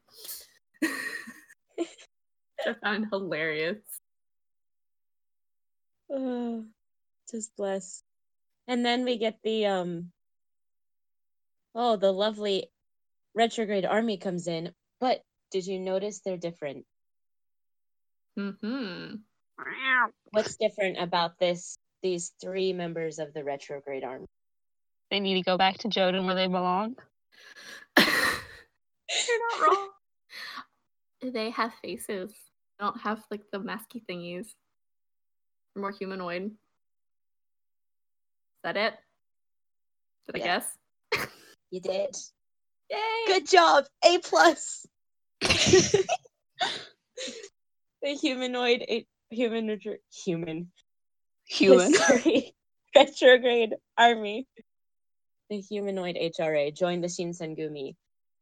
(laughs) I found hilarious. Oh, just bless. And then we get the um oh, the lovely retrograde army comes in. But did you notice they're different? Mm-hmm. What's different about this these three members of the retrograde army? They need to go back to Joden where they belong. You're not (laughs) wrong. They have faces. They don't have like the masky thingies. They're more humanoid. Is that it? Did I guess? (laughs) You did. Yay! Good job. A plus. The humanoid human human Human. (laughs) Retrograde army. The humanoid HRA joined the Shinsengumi.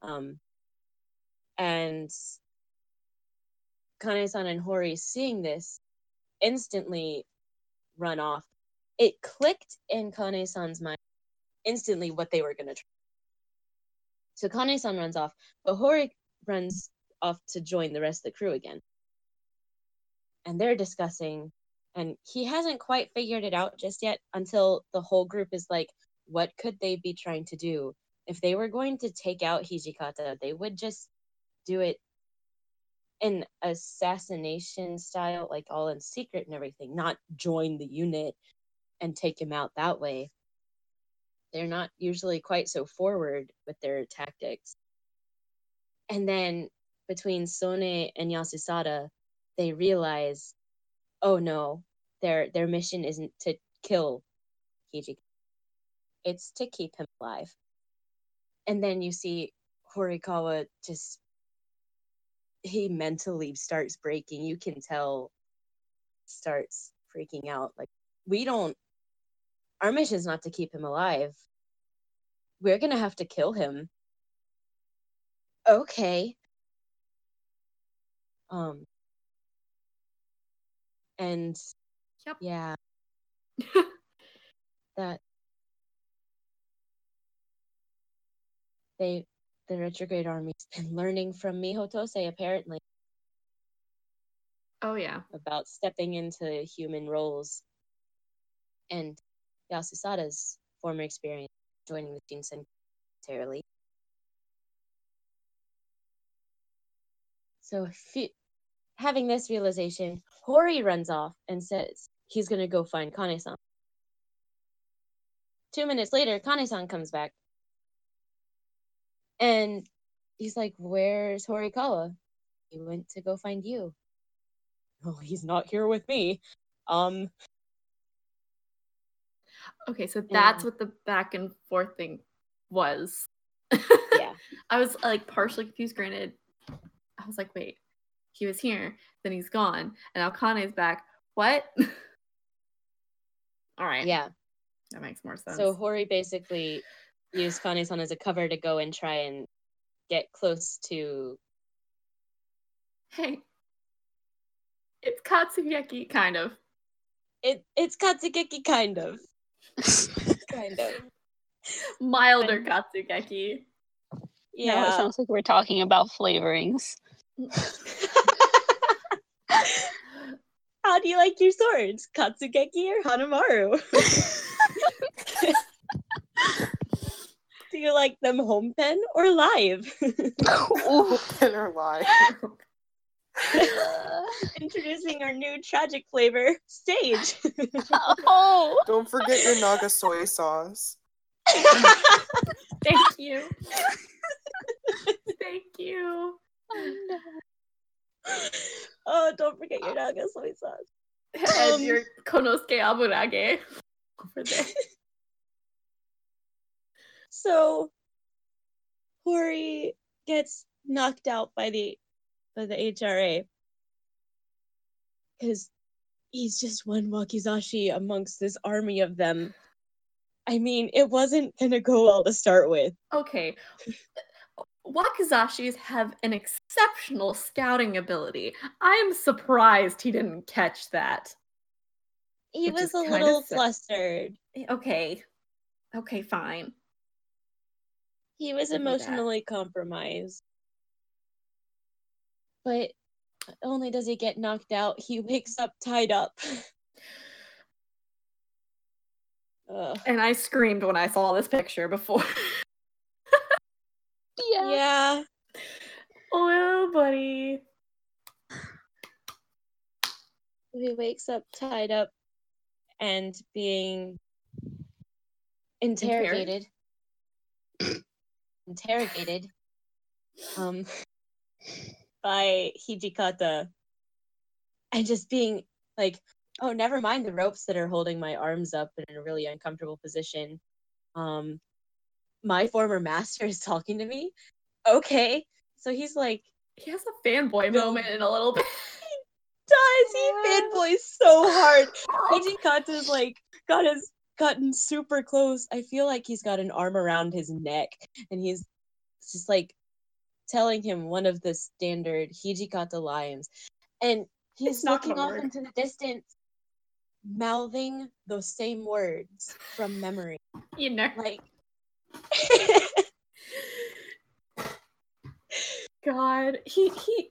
Um, and Kane-san and Hori seeing this instantly run off. It clicked in Kane-san's mind instantly what they were going to try. So Kane-san runs off, but Hori runs off to join the rest of the crew again. And they're discussing and he hasn't quite figured it out just yet until the whole group is like what could they be trying to do? If they were going to take out hijikata they would just do it in assassination style like all in secret and everything not join the unit and take him out that way. They're not usually quite so forward with their tactics. And then between sone and yasusada they realize oh no, their their mission isn't to kill Hiji. It's to keep him alive. And then you see Horikawa just he mentally starts breaking. You can tell starts freaking out. Like we don't our mission is not to keep him alive. We're gonna have to kill him. Okay. Um and Yep. yeah (laughs) that they the retrograde army's (laughs) been learning from Mihotose apparently oh yeah. about stepping into human roles and Yasusada's former experience joining the Shinsen militarily. So fe- having this realization, Hori runs off and says he's gonna go find Kane-san. two minutes later, Kane-san comes back. And he's like, Where's Horikawa? He went to go find you. Oh, he's not here with me. Um, Okay, so that's Yeah. what the back and forth thing was. yeah. (laughs) I was like partially confused. Granted, I was like, wait, he was here, then he's gone, and now Kane's back. What? (laughs) All right. Yeah. That makes more sense. So Hori basically used Kane-san as a cover to go and try and get close to hey, it's Katsuyaki, kind of. it. It's Katsugeki, kind of. kind of. (laughs) Milder Katsuyaki. Now Yeah. it sounds like we're talking about flavorings. (laughs) How do you like your swords? Katsugeki or Hanamaru? do you like them home pen or live? Open or lie. (laughs) Introducing our new tragic flavor, stage. oh, Don't forget your Naga soy sauce. (laughs) Thank you. (laughs) Thank you. oh, (laughs) don't forget your naga soy sauce. And Um, your Konosuke Aburage over there. (laughs) So Hori gets knocked out by the by the HRA because he's just one Wakizashi amongst this army of them. I mean, it wasn't gonna go well to start with. Okay. (laughs) Wakizashis have an exceptional scouting ability. I am surprised he didn't catch that. He was a little flustered. Eh, okay. Okay, fine. He was emotionally compromised. But only does he get knocked out, he (laughs) wakes up tied up. And I screamed when I saw this picture before. (laughs) yeah. Yeah. oh, buddy. He wakes up tied up and being interrogated. interrogated. Um by Hijikata. And just being like, oh never mind the ropes that are holding my arms up in a really uncomfortable position. Um my former master is talking to me. Okay. So he's like He has a fanboy moment in a little bit. (laughs) does he fanboys so hard. (laughs) Hijikata's like got his gotten super close. I feel like he's got an arm around his neck and he's just like telling him one of the standard Hijikata lines. And he's It's looking off into the distance, mouthing those same words from memory. you know. Like (laughs) (laughs) God, he he.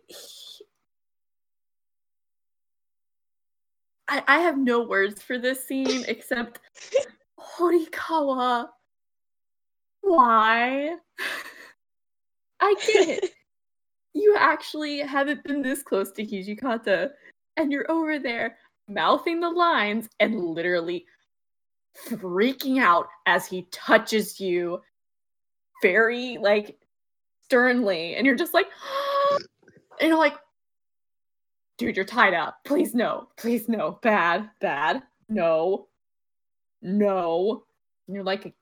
I I have no words for this scene except Horikawa. Why? I get it. (laughs) You actually haven't been this close to Hijikata, and you're over there mouthing the lines and literally freaking out as he touches you very like sternly and you're just like (gasps) and you're like dude you're tied up. Please no. Please no. Bad bad. No. No. And you're like a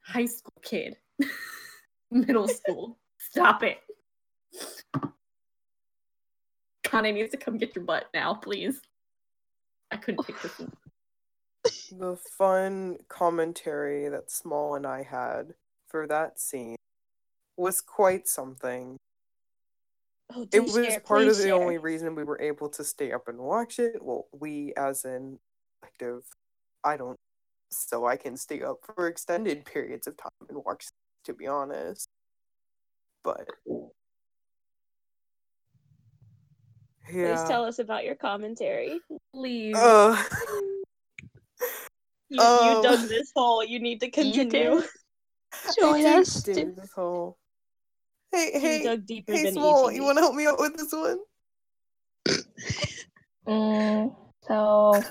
high school kid. (laughs) Middle school. Stop it. Kane needs to come get your butt now please. I couldn't take this one. The fun commentary that Small and I had for that scene was quite something. Oh, It was share, part of please the share. only reason we were able to stay up and watch it. Well, we as in active, I don't, so I can stay up for extended periods of time and watch. To be honest, but yeah, Please tell us about your commentary. Please. uh, (laughs) You, Oh. you dug this hole. You need to continue. (laughs) did. I Join us. dig this hole. Hey, You hey, dug deeper hey, than Small, you want to help me out with this one? Mm, so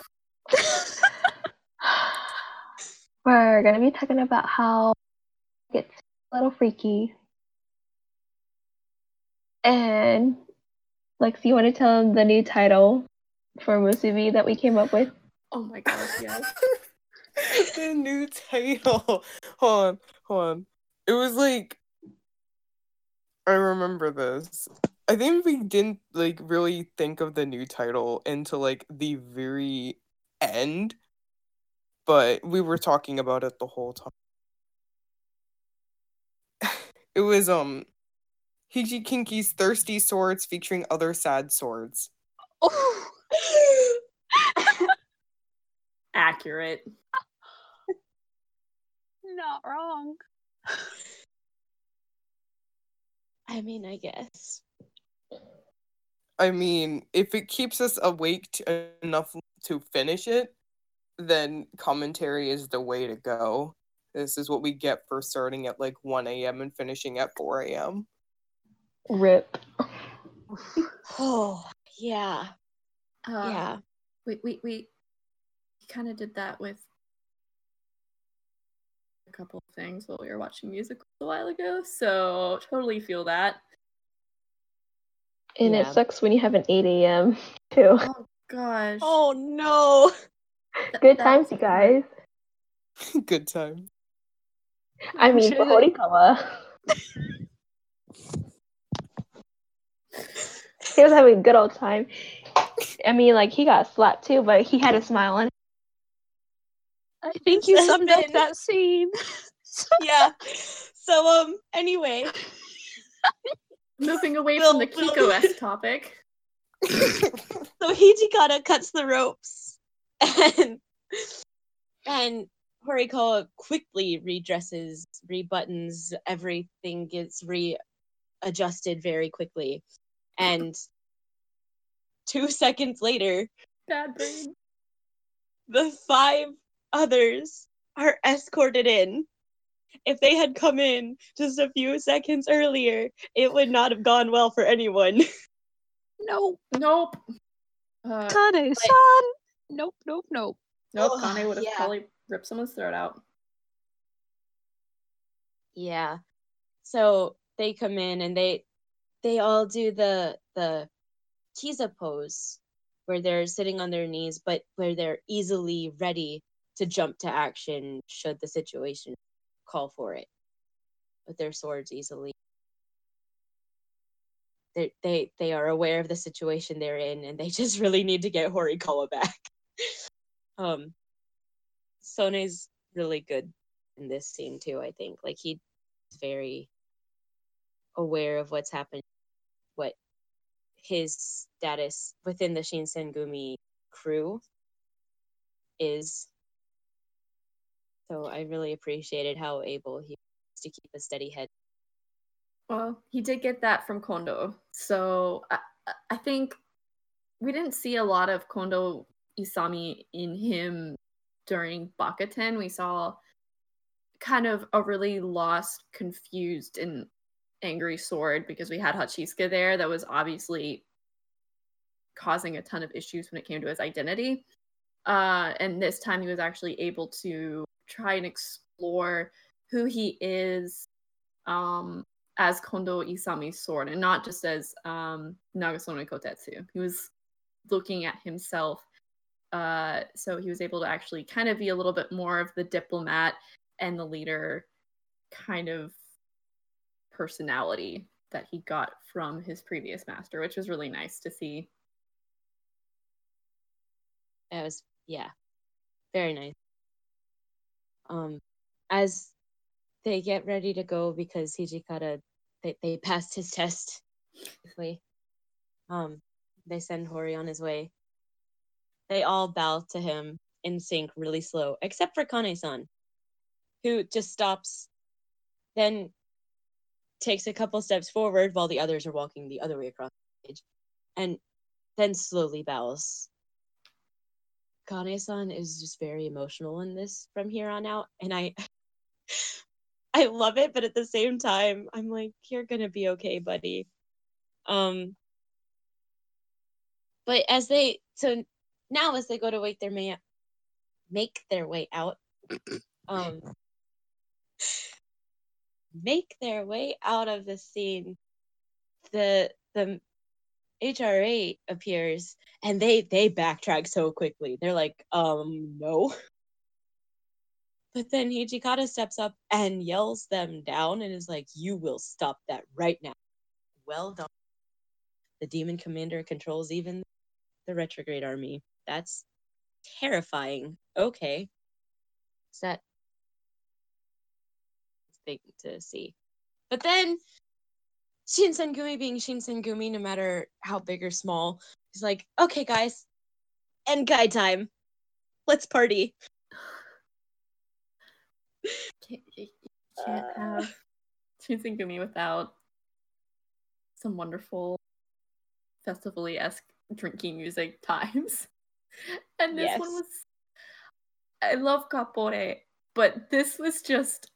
we're gonna be talking about how it gets a little freaky. And Lexi, you want to tell them the new title for Musubi that we came up with? Oh my gosh, yes. (laughs) the new title. Hold on, hold on. It was like I remember this. I think we didn't like really think of the new title until like the very end, but we were talking about it the whole time. (laughs) it was um Hiji Kinky's Thirsty Swords featuring other sad swords. Oh, (laughs) Accurate. (laughs) not wrong. I mean, I guess. I mean, if it keeps us awake to, enough to finish it, then commentary is the way to go. This is what we get for starting at like 1 a.m. and finishing at 4 a.m. Rip. (sighs) Oh, yeah. Uh, yeah. We we we kind of did that with a couple of things while we were watching musicals a while ago. So totally feel that. And Yeah. it sucks when you have an 8 a.m. (laughs) too. Oh gosh. Oh no. Th- Good that's- times, you guys. (laughs) Good time. I mean, sure for that- Horikawa. (laughs) he was having a good old time. I mean, like, he got slapped too, but he had a smile on I think you summed up been- (laughs) that scene. yeah. So um anyway, (laughs) Moving away Will- from the Will- Kiko S (laughs) topic. so Hijikata cuts the ropes and and Horikawa quickly redresses, rebuttons, everything gets readjusted very quickly. And two seconds later, Bad brain. the five others are escorted in. If they had come in just a few seconds earlier, it would not have gone well for anyone. (laughs) nope. Nope. Uh, Kane san. Nope, nope, nope. nope. Ugh, Kane would have yeah. probably ripped someone's throat out. Yeah. So they come in and they they all do the the kiza pose where they're sitting on their knees but where they're easily ready to jump to action should the situation call for it. With their swords easily. They they they are aware of the situation they're in and they (laughs) just really need to get Horikawa back. (laughs) Um Sone's really good in this scene too i think. Like he's very aware of what's happened what his status within the shinsengumi crew is so i really appreciated how able he was to keep a steady head Well, he did get that from Kondo. So I, I- think we didn't see a lot of Kondo Isami in him during Bakuten. We saw kind of a really lost, confused, and angry sword because we had Hachisuka there that was obviously causing a ton of issues when it came to his identity. Uh, and this time he was actually able to try and explore who he is um, as Kondo Isami's sword and not just as um, Nagasone Kotetsu. He was looking at himself. Uh, so he was able to actually kind of be a little bit more of the diplomat and the leader kind of personality that he got from his previous master, which was really nice to see. it was yeah very nice um as they get ready to go because hijikata they, they passed his test um they send hori on his way. They all bow to him in sync really slow except for kane-san who just stops then takes a couple steps forward while the others are walking the other way across the stage and then slowly bows Kane-san is just very emotional in this from here on out, and I, (laughs) I love it. But at the same time, I'm like, you're gonna be okay, buddy. Um. But as they so now as they go to wake their may make their way out, (clears throat) um make their way out of the scene, the the HRA appears and they they backtrack so quickly. They're like, um, no. But then Hijikata steps up and yells them down and is like, You will stop that right now. Well done. The demon commander controls even the retrograde army. That's terrifying. Okay. That it's to see. But then Shinsengumi being Shinsengumi, no matter how big or small, he's like, okay, guys, end guy time. Let's party. Can't, you can't Uh. have Shinsengumi without some wonderful festival esque drinking music times. (laughs) And this one was. I love Kapore, but this was just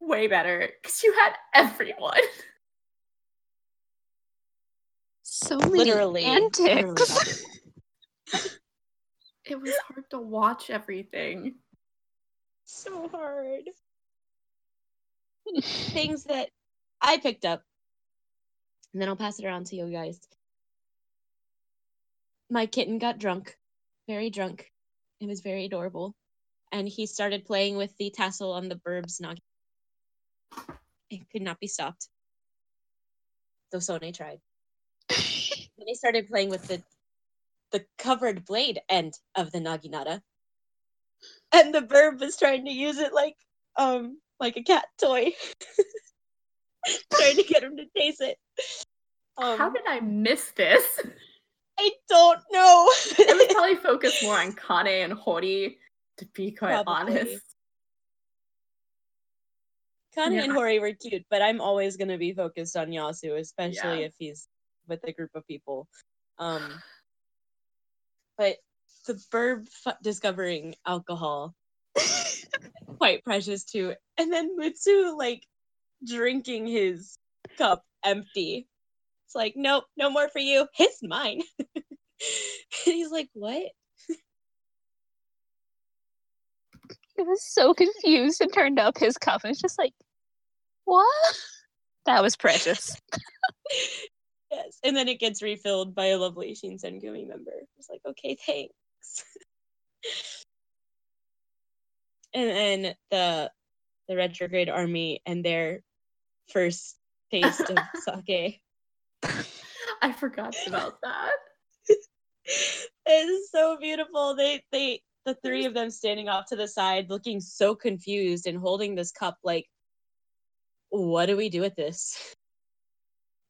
way better because you had everyone. (laughs) So many Literally. antics. literally. (laughs) It was hard to watch everything. so hard. Things that I picked up. And then I'll pass it around to you guys. My kitten got drunk, very drunk. It was very adorable. And he started playing with the tassel on the burbs nagi. It could not be stopped. Though Sone tried. Then he started playing with the the covered blade end of the naginata. And the bird was trying to use it like um like a cat toy. (laughs) trying to get him to taste it. Um, How did I miss this? I don't know. (laughs) I would probably focus more on Kane and Hori, to be quite Probably. honest. Kane Yeah. and Hori were cute, but I'm always gonna be focused on Yasu, especially Yeah. if he's with a group of people. Um, but the verb f- discovering alcohol (laughs) quite precious too, and then Mutsu like drinking his cup empty. It's like, nope, no more for you. It's mine. (laughs) and he's like, what? He was so confused and turned up his cup and was just like, What? That was precious. (laughs) Yes, and then it gets refilled by a lovely Shinsengumi member. It's like, okay, thanks. (laughs) and then the the retrograde army and their first taste of (laughs) sake. I forgot about that. (laughs) It's so beautiful. They they the three of them standing off to the side, looking so confused and holding this cup like, what do we do with this?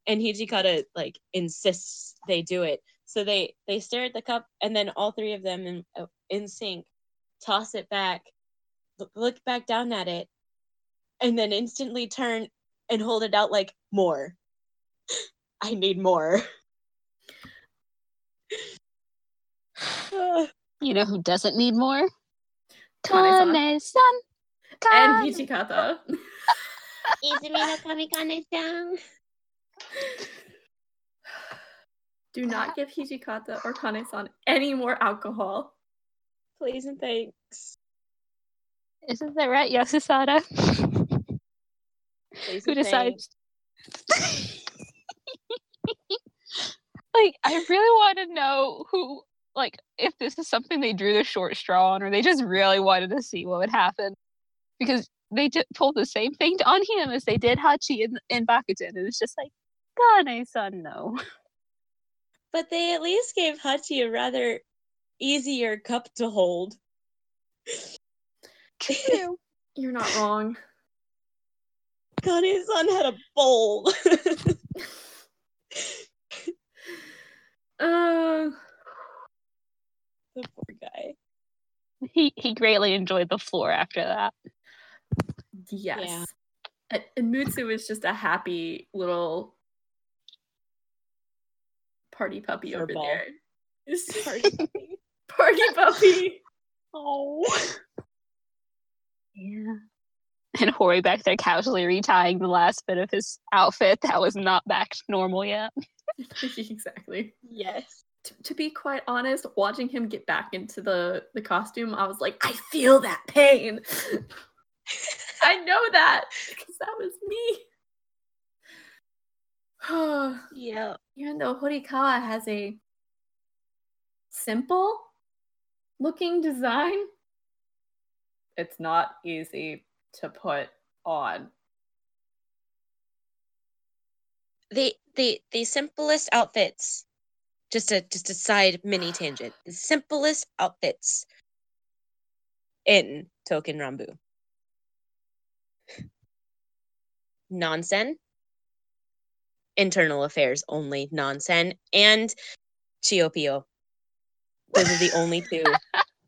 And Hijikata like insists they do it. So they they stare at the cup and then all three of them in uh, in sync toss it back, look, look back down at it, and then instantly turn and hold it out like more. (laughs) I need more. (laughs) (sighs) You know who doesn't need more? Kane-san. Kane-san. And Kane. Hijikata. (laughs) Izumi no Kamikane-san. (laughs) Do not give Hijikata or Kane-san any more alcohol. Please and thanks. Isn't that right, Yasusada? Who decides? (laughs) like, I really want to know who, like, if this is something they drew the short straw on, or they just really wanted to see what would happen. Because they just pulled the same thing on him as they did Hachi in, in Bakuten. And it's just like, Kane-san, no. (laughs) But they at least gave Hachi a rather easier cup to hold. True. (laughs) You're not wrong. Kane-san had a bowl. Uh, (laughs) the poor guy. he, he greatly enjoyed the floor after that. yes. Yeah. And, and Mutsu is just a happy little party puppy over Furball. there. It's (laughs) Party party puppy. Oh. Yeah. And Hori back there casually retying the last bit of his outfit that was not back to normal yet. (laughs) exactly. Yes. t- to be quite honest, watching him get back into the the costume, I was like, I feel that pain. (laughs) I know that because that was me. (sighs) Yeah. Even though Horikawa has a simple looking design, it's not easy to put on. The the the simplest outfits. Just a just a side mini (sighs) tangent. The simplest outfits in Touken Ranbu. (sighs) Nonsen. Internal affairs only nonsense and Chiopio. Those are the only two.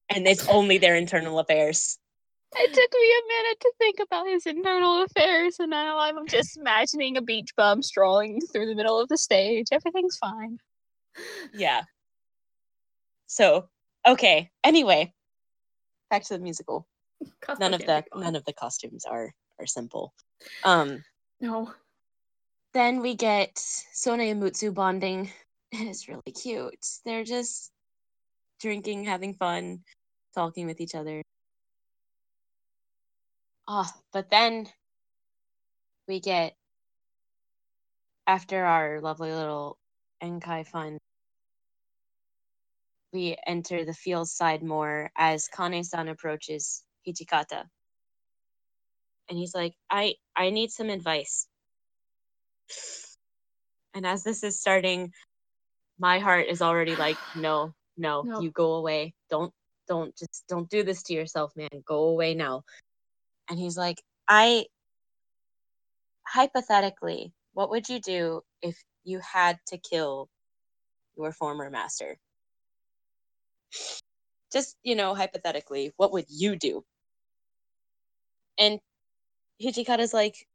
and it's only their internal affairs. It took me a minute to think about his internal affairs, and now I'm just imagining a beach bum strolling through the middle of the stage. Everything's fine. Yeah. So, okay. Anyway, back to the musical. Cosplay None of the be none of the costumes are are simple. Um No. Then we get Sone and Mutsu bonding. and (laughs) It's really cute. They're just drinking, having fun, talking with each other. Ah, but then we get after our lovely little Enkai fun, we enter the field side more as Kane-san approaches Hijikata. And he's like, I I need some advice. And as this is starting, my heart is already like, no, no, No. you go away. Don't don't just don't do this to yourself, man. Go away now. And he's like, I hypothetically, what would you do if you had to kill your former master? Just, you know, hypothetically, what would you do? And Hijikata's like,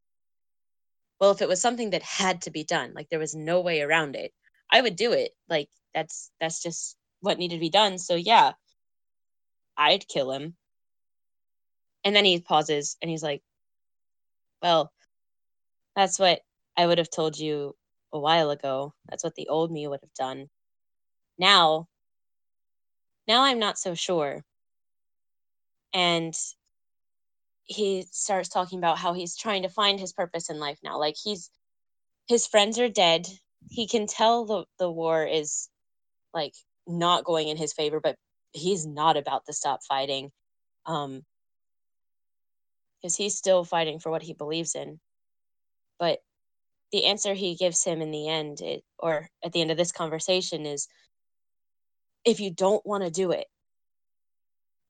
well, if it was something that had to be done, like there was no way around it, I would do it. Like that's that's just what needed to be done. So yeah, I'd kill him. And then he pauses and he's like, Well, that's what I would have told you a while ago. That's what the old me would have done. Now, now I'm not so sure. And he starts talking about how he's trying to find his purpose in life now. Like he's his friends are dead. He can tell the the war is like not going in his favor, but he's not about to stop fighting. Um because he's still fighting for what he believes in. But the answer he gives him in the end, it, or at the end of this conversation, is if you don't want to do it,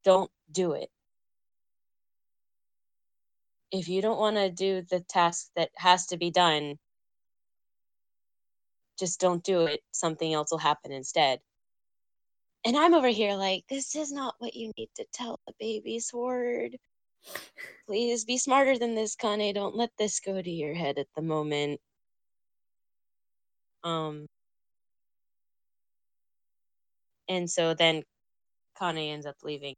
don't do it. If you don't want to do the task that has to be done, just don't do it. Something else will happen instead. And I'm over here like, this is not what you need to tell the baby sword. Please be smarter than this, Kane. Don't let this go to your head at the moment. Um and so then Kane ends up leaving.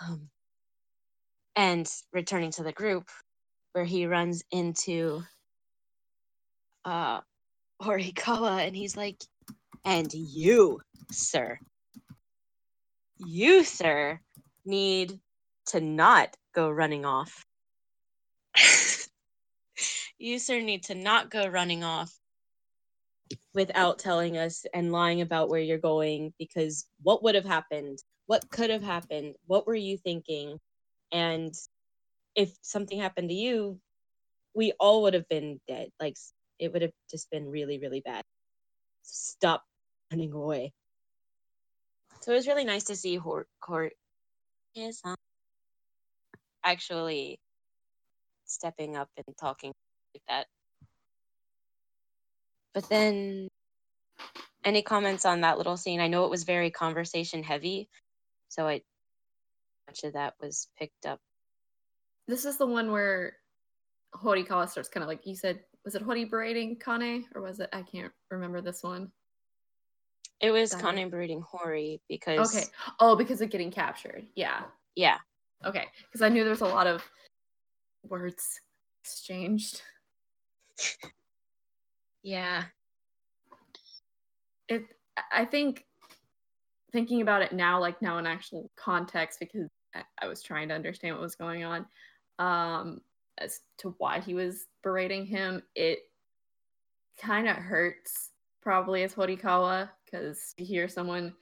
Um and returning to the group where he runs into uh Horikawa and he's like, and you, sir, you, sir, need to not go running off. (laughs) you, sir, need to not go running off without telling us and lying about where you're going because what would have happened? What could have happened? What were you thinking? And if something happened to you, we all would have been dead. Like it would have just been really, really bad. Stop running away. So it was really nice to see Hort Court actually stepping up and talking like that. But then, any comments on that little scene? I know it was very conversation heavy, so I much of that was picked up. This is the one where Horikawa starts kind of like you said. Was it Hori berating Kane or was it? I can't remember this one. It was it. Kane breeding Hori because Okay. Oh, because of getting captured. Yeah. yeah, Okay. Because I knew there was a lot of words exchanged. (laughs) yeah, It I think thinking about it now, like now in actual context, because I, was trying to understand what was going on, um, as to why he was berating him, it kind of hurts probably as Horikawa because you hear someone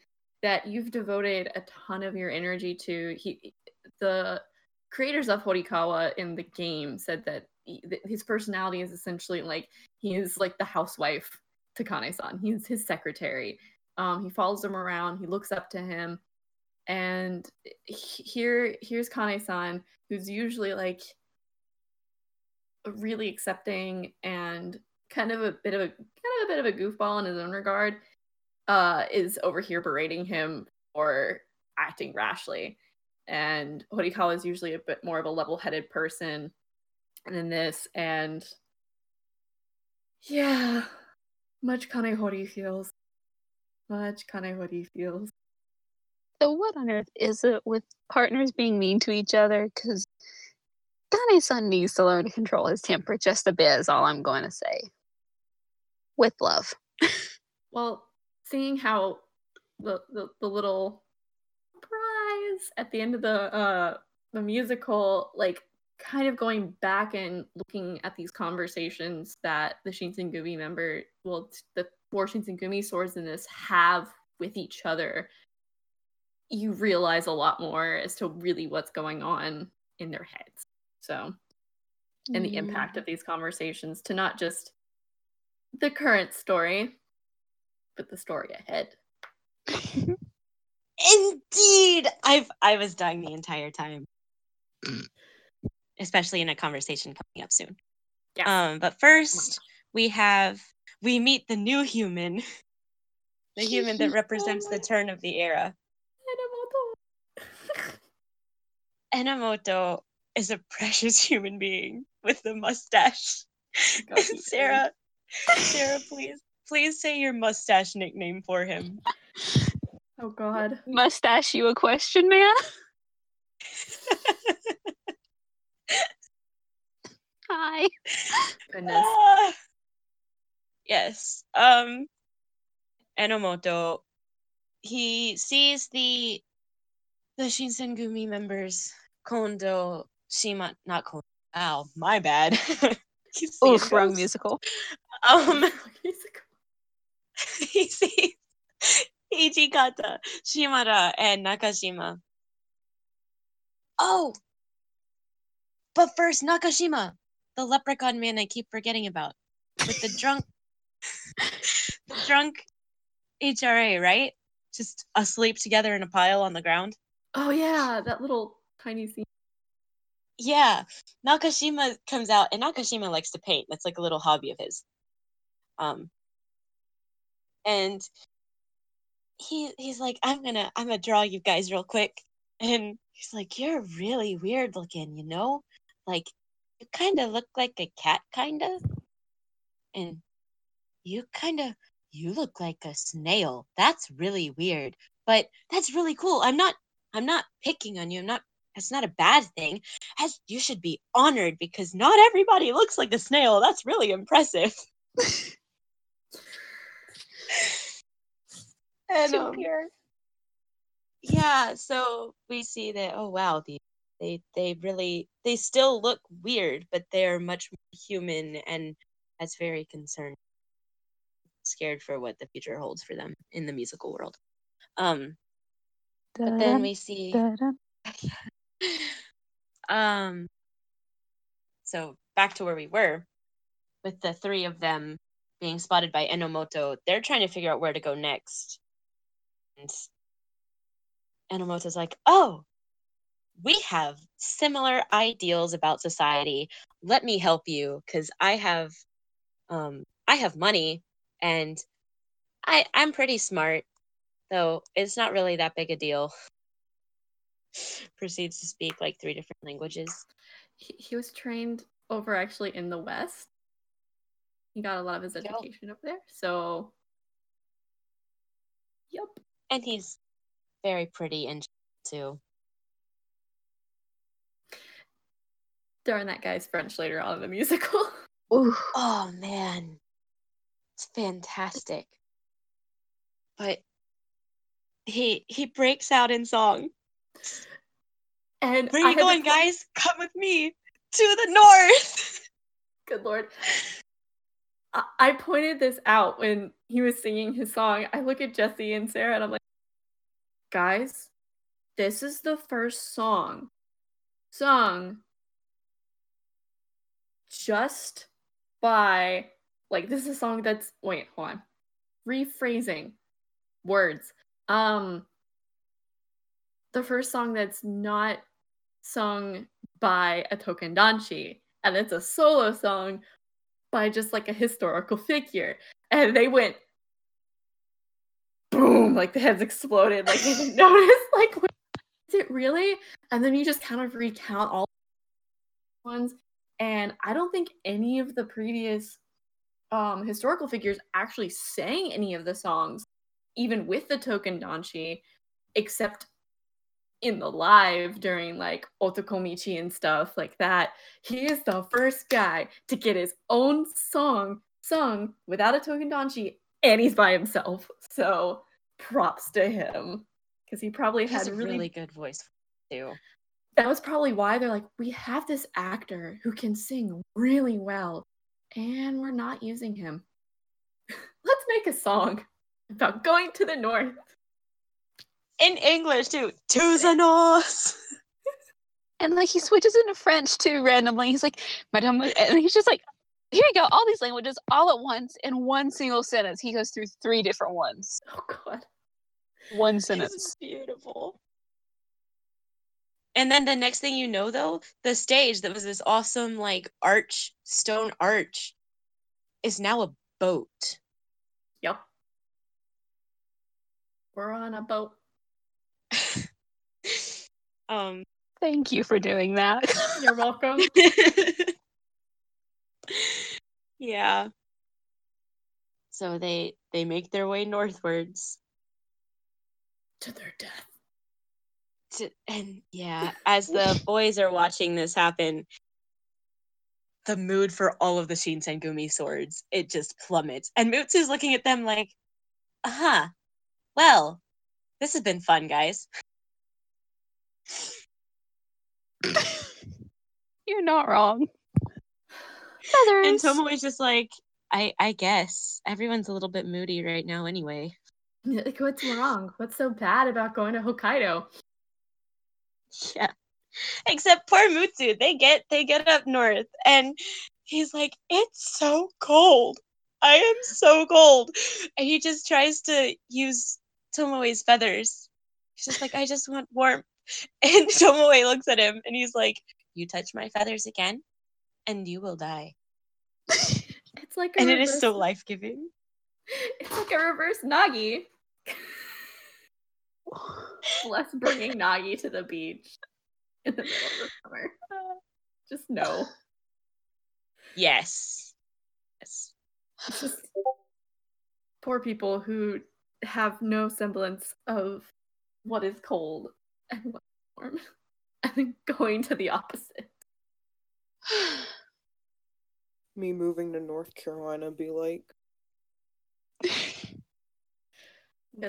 that you've devoted a ton of your energy to. He, the creators of Horikawa in the game said that he- his personality is essentially like he is like the housewife to Kane-san. He's his secretary. Um, he follows him around. He looks up to him, and here here's Kane-san, who's usually like really accepting and kind of a bit of a kind of a bit of a goofball in his own regard. Uh, is over here berating him for acting rashly, and Horikawa is usually a bit more of a level-headed person than this, and yeah, much Kanehori feels. Much Kanehori feels. So what on earth is it with partners being mean to each other? Because Kane-san needs to learn to control his temper just a bit is all I'm going to say. With love. (laughs) Well, seeing how the, the, the little prize at the end of the uh the musical, like kind of going back and looking at these conversations that the Shinsengumi member, well, the four Shinsengumi swords in this have with each other, you realize a lot more as to really what's going on in their heads. So, and the impact of these conversations to not just the current story, but the story ahead. (laughs) Indeed, I've I was dying the entire time, (clears throat) especially in a conversation coming up soon. Yeah. Um, but first we have we meet the new human, (laughs) the human that (laughs) represents the turn of the era. Enomoto is a precious (laughs) human being with a mustache. God. (laughs) Sarah, Sarah, please, please say your mustache nickname for him. Oh God. Mustache you a question, man? (laughs) Hi. Goodness. Ah. (sighs) yes. Um Enomoto he sees the the Shinsengumi members Kondo Shima not Kondo. Ow, my bad. (laughs) oh, wrong musical. Um (laughs) (laughs) he sees Hijikata, Shimada, and Nakashima. Oh! But first, Nakashima, the leprechaun man I keep forgetting about. With the drunk the drunk HRA, right? Just asleep together in a pile on the ground. Oh yeah, that little tiny scene. Yeah. Nakashima comes out and Nakashima likes to paint. That's like a little hobby of his. Um and he he's like, I'm gonna I'm gonna draw you guys real quick. And he's like, You're really weird looking, you know? Like you kinda look like a cat kinda. And you kinda you look like a snail. That's really weird. But that's really cool. I'm not I'm not picking on you. I'm not that's not a bad thing. As you should be honored because not everybody looks like a snail. That's really impressive. (laughs) and um, yeah, so we see that oh wow, the they they really they still look weird, but they're much more human and that's very concerning. Scared for what the future holds for them in the musical world. Um but then we see. Um so back to where we were with the three of them being spotted by Enomoto, they're trying to figure out where to go next. And Enomoto's like, "Oh, we have similar ideals about society. Let me help you cuz I have um I have money and I I'm pretty smart. Though it's not really that big a deal." (laughs) Proceeds to speak like three different languages. He, he was trained over actually in the West. He got a lot of his Yep. education over there. So, yep. and he's very pretty and too. Darn that guy's French later on in the musical. (laughs) Ooh. Oh man, it's fantastic. but he he breaks out in song. And Where I you going, guys? Come with me to the north. (laughs) Good lord. I, I pointed this out when he was singing his song. I look at Jesse and Sarah and I'm like, guys, this is the first song sung just by like this is a song that's wait, hold on. Rephrasing words. Um the first song that's not sung by a tokendanshi and it's a solo song by just like a historical figure. And they went boom like the heads exploded. Like they didn't (laughs) notice like wait, is it really? And then you just kind of recount all ones. And i don't think any of the previous um historical figures actually sang any of the songs even with the token danshi except in the live during like otokomichi and stuff like that he is the first guy to get his own song sung without a token danshi and he's by himself. So props to him because he probably He has had a really, really good voice too. that was probably why they're like we have this actor who can sing really well and we're not using him. (laughs) Let's make a song about going to the north In English too. To the north. And like he switches into French too randomly. He's like, Madame, and he's just like, here you go, all these languages all at once in one single sentence. He goes through three different ones. oh god One This sentence. is beautiful. And then the next thing you know, though, the stage that was this awesome, like, arch, stone arch, is now a boat. yep we're on a boat (laughs) um, Thank you for doing that. (laughs) you're welcome (laughs) yeah. So they they make their way northwards. to their death To, and yeah, as the boys are watching this happen, the mood for all of the Shinsengumi swords it just plummets. And Mutsu's looking at them like, uh huh. Well, this has been fun, guys. (laughs) You're not wrong. Feathers. And Feathers. Tomoe's just like, I I guess everyone's a little bit moody right now anyway. (laughs) Like, what's wrong? What's so bad about going to Hokkaido? Yeah. Except poor Mutsu. They get they get up north and he's like, It's so cold. I am so cold. And he just tries to use Tomoe's feathers. He's just like, I just want warmth. (laughs) And Tomoe looks at him and he's like, You touch my feathers again, and you will die. It's like a And it reverse, is so life giving. It's like a reverse Nagi. (laughs) Less bringing Nagi to the beach in the middle of the summer. Just no. Yes. Yes. Just poor people who have no semblance of what is cold (laughs) and what's (laughs) warm, and then going to the opposite. (sighs) Me moving to North Carolina be like, Because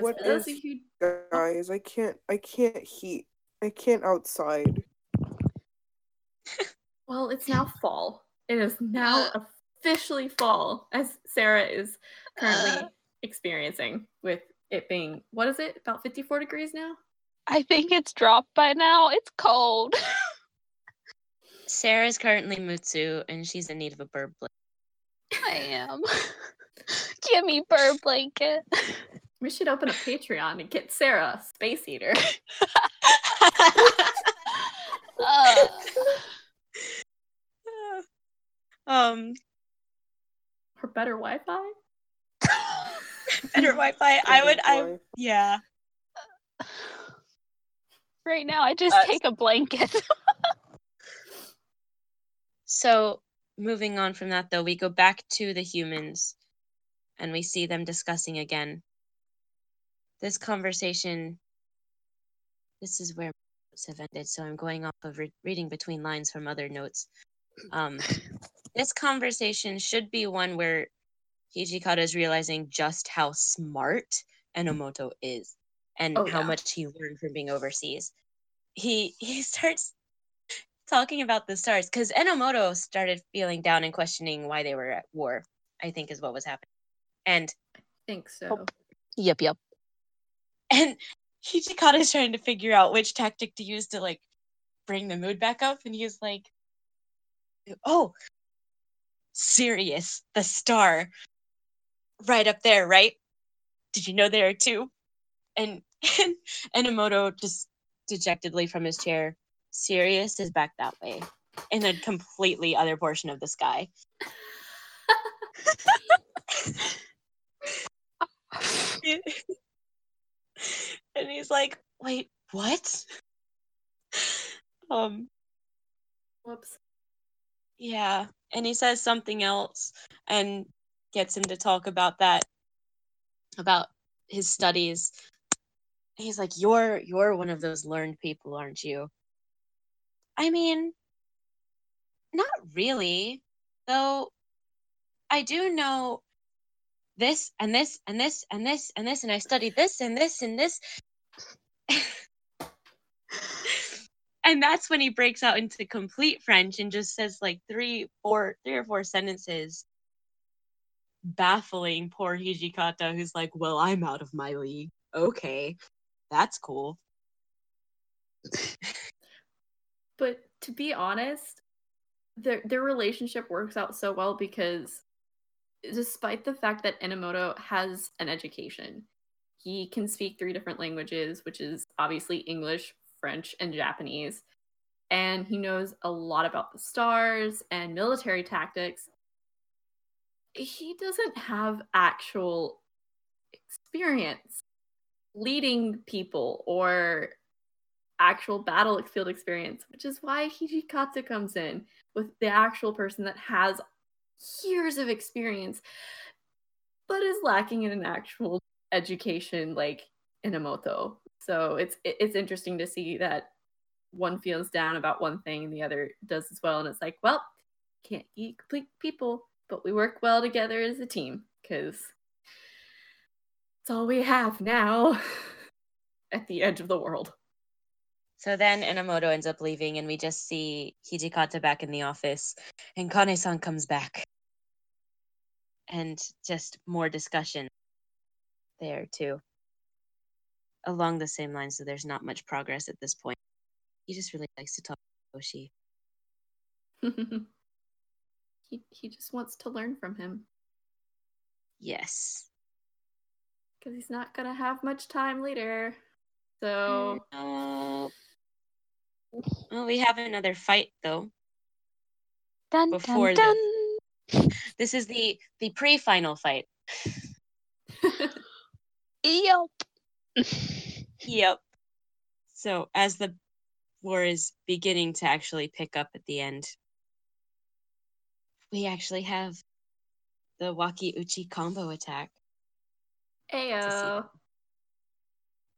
what for those is of you guys? I can't. I can't heat. I can't outside. (laughs) Well, it's now fall. It is now (sighs) officially fall, as Sarah is currently (sighs) experiencing with it being, what is it, about 54 degrees now? I think it's dropped by now. It's cold. (laughs) Sarah's currently Mutsu and she's in need of a bird blanket. I am. (laughs) Give me bird blanket. We should open a Patreon and get Sarah a space eater. (laughs) Uh, um, or better Wi Fi. better Wi-Fi. I would. I yeah. Right now, I just Uh, take a blanket. (laughs) So moving on from that, though, we go back to the humans, and we see them discussing again. This conversation. This is where notes have ended, so I'm going off of re- reading between lines from other notes. Um, (laughs) this conversation should be one where Hijikata is realizing just how smart Enomoto is and Oh, how yeah. much he learned from being overseas. He (laughs) he starts talking about the stars because Enomoto started feeling down and questioning why they were at war. I think is what was happening, and I think so. Yep, yep. and Hijikata is trying to figure out which tactic to use to like bring the mood back up, and he's like, "Oh, Sirius, the star, right up there, right? Did you know there are two? And and Enomoto just dejectedly from his chair, Sirius is back that way, in a completely other portion of the sky. (laughs) and he's like, "Wait, what?" Um, Whoops. yeah, and he says something else and gets him to talk about that about his studies. He's like, "You're you're one of those learned people, aren't you?" I mean, not really, though. I do know this and this and this and this and this, and I studied this and this and this. (laughs) and that's when he breaks out into complete French and just says like three, four, three or four sentences, baffling poor Hijikata, who's like, "Well, I'm out of my league. Okay, that's cool." But to be honest, their their relationship works out so well because despite the fact that Enomoto has an education, he can speak three different languages, which is obviously English, French, and Japanese. And he knows a lot about the stars and military tactics. He doesn't have actual experience leading people or actual battlefield experience, which is why Hijikata comes in with the actual person that has years of experience, but is lacking in an actual education like Enomoto. So it's it's interesting to see that one feels down about one thing and the other does as well. And it's like, well, can't be complete people, but we work well together as a team because it's all we have now (laughs) at the edge of the world. So then Enomoto ends up leaving, and we just see Hijikata back in the office, and Kane-san comes back, and just more discussion there too, along the same lines. So there's not much progress at this point. He just really likes to talk to Yoshi. (laughs) he he just wants to learn from him Yes. Because he's not gonna have much time later. So Uh, well, we have another fight though. Dun, Before dun, the- (laughs) This is the the pre-final fight. Yep. Yep. So as the war is beginning to actually pick up at the end, we actually have the Waki Uchi combo attack. Ayo.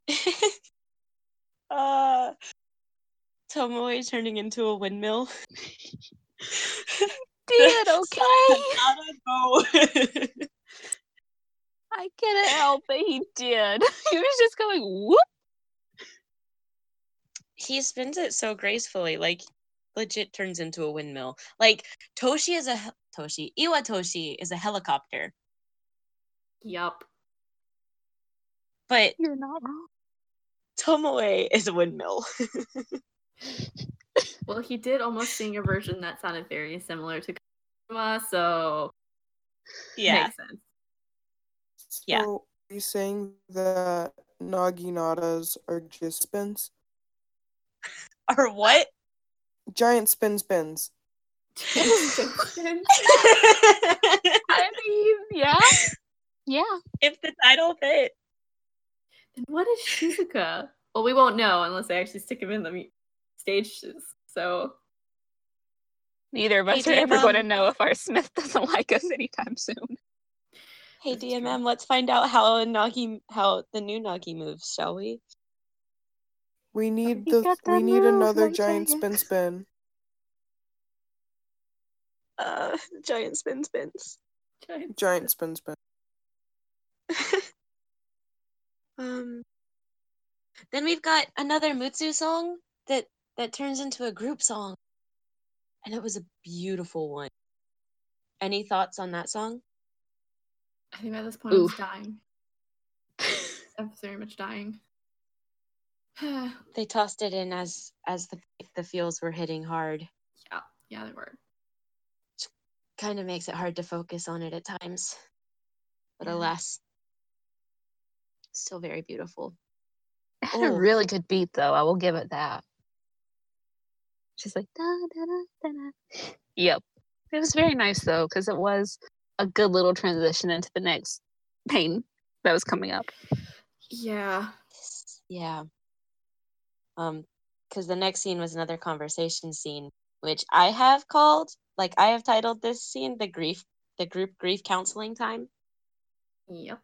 (laughs) uh Tomoe turning into a windmill. (laughs) Did okay. I gotta go. I couldn't help it. He did. (laughs) He was just going whoop. he spins it so gracefully, like legit turns into a windmill. Like Toshi is a Toshi. Iwatooshi is a helicopter, Yup. But You're not wrong. Tomoe is a windmill. (laughs) Well, he did almost sing a version that sounded very similar to Kuma, so yeah. makes sense. Yeah. So, are you saying that Naginatas are just spins? (laughs) Or what? Giant spin spins. (laughs) I mean, yeah. Yeah. if the title fit. And what is Shizuka? Well, we won't know unless they actually stick him in the stages. So Neither of us Hey, are ever going to know if our Smith doesn't (laughs) like us anytime soon. Hey DMM, let's find out how Nagi how the new Nagi moves, shall we? We need You the we that need another like giant that. spin spin. Uh giant spin spins. Giant spin spin. Um, then we've got another Mutsu song that that turns into a group song, and it was a beautiful one. Any thoughts on that song? I think at this point I was Oof. dying. (laughs) I'm very much dying. (sighs) They tossed it in as as the the feels were hitting hard. yeah, yeah, they were. Kind of makes it hard to focus on it at times, but Yeah. alas, still very beautiful. (laughs) It had a Oh. really good beat, though. I will give it that. She's like, da, da, da, da, da. Yep. It was very nice, though, because it was a good little transition into the next pain that was coming up. Yeah. Yeah. Um, because the next scene was another conversation scene, which I have called, like I have titled this scene the grief, the group grief counseling time. Yep.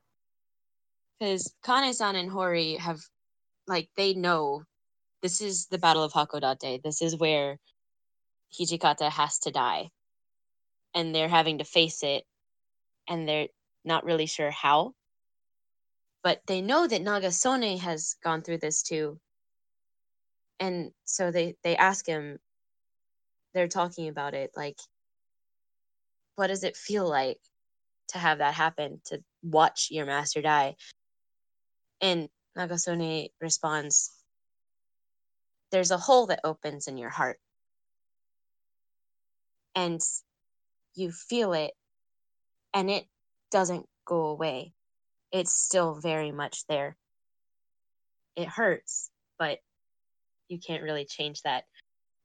Because Kane-san and Hori have, like, they know this is the Battle of Hakodate. This is where Hijikata has to die, and they're having to face it, and they're not really sure how. But they know that Nagasone has gone through this too, and so they they ask him. They're talking about it, like, what does it feel like to have that happen? To watch your master die? And Nagasone responds, There's a hole that opens in your heart. And you feel it, and it doesn't go away. It's still very much there. It hurts, but you can't really change that.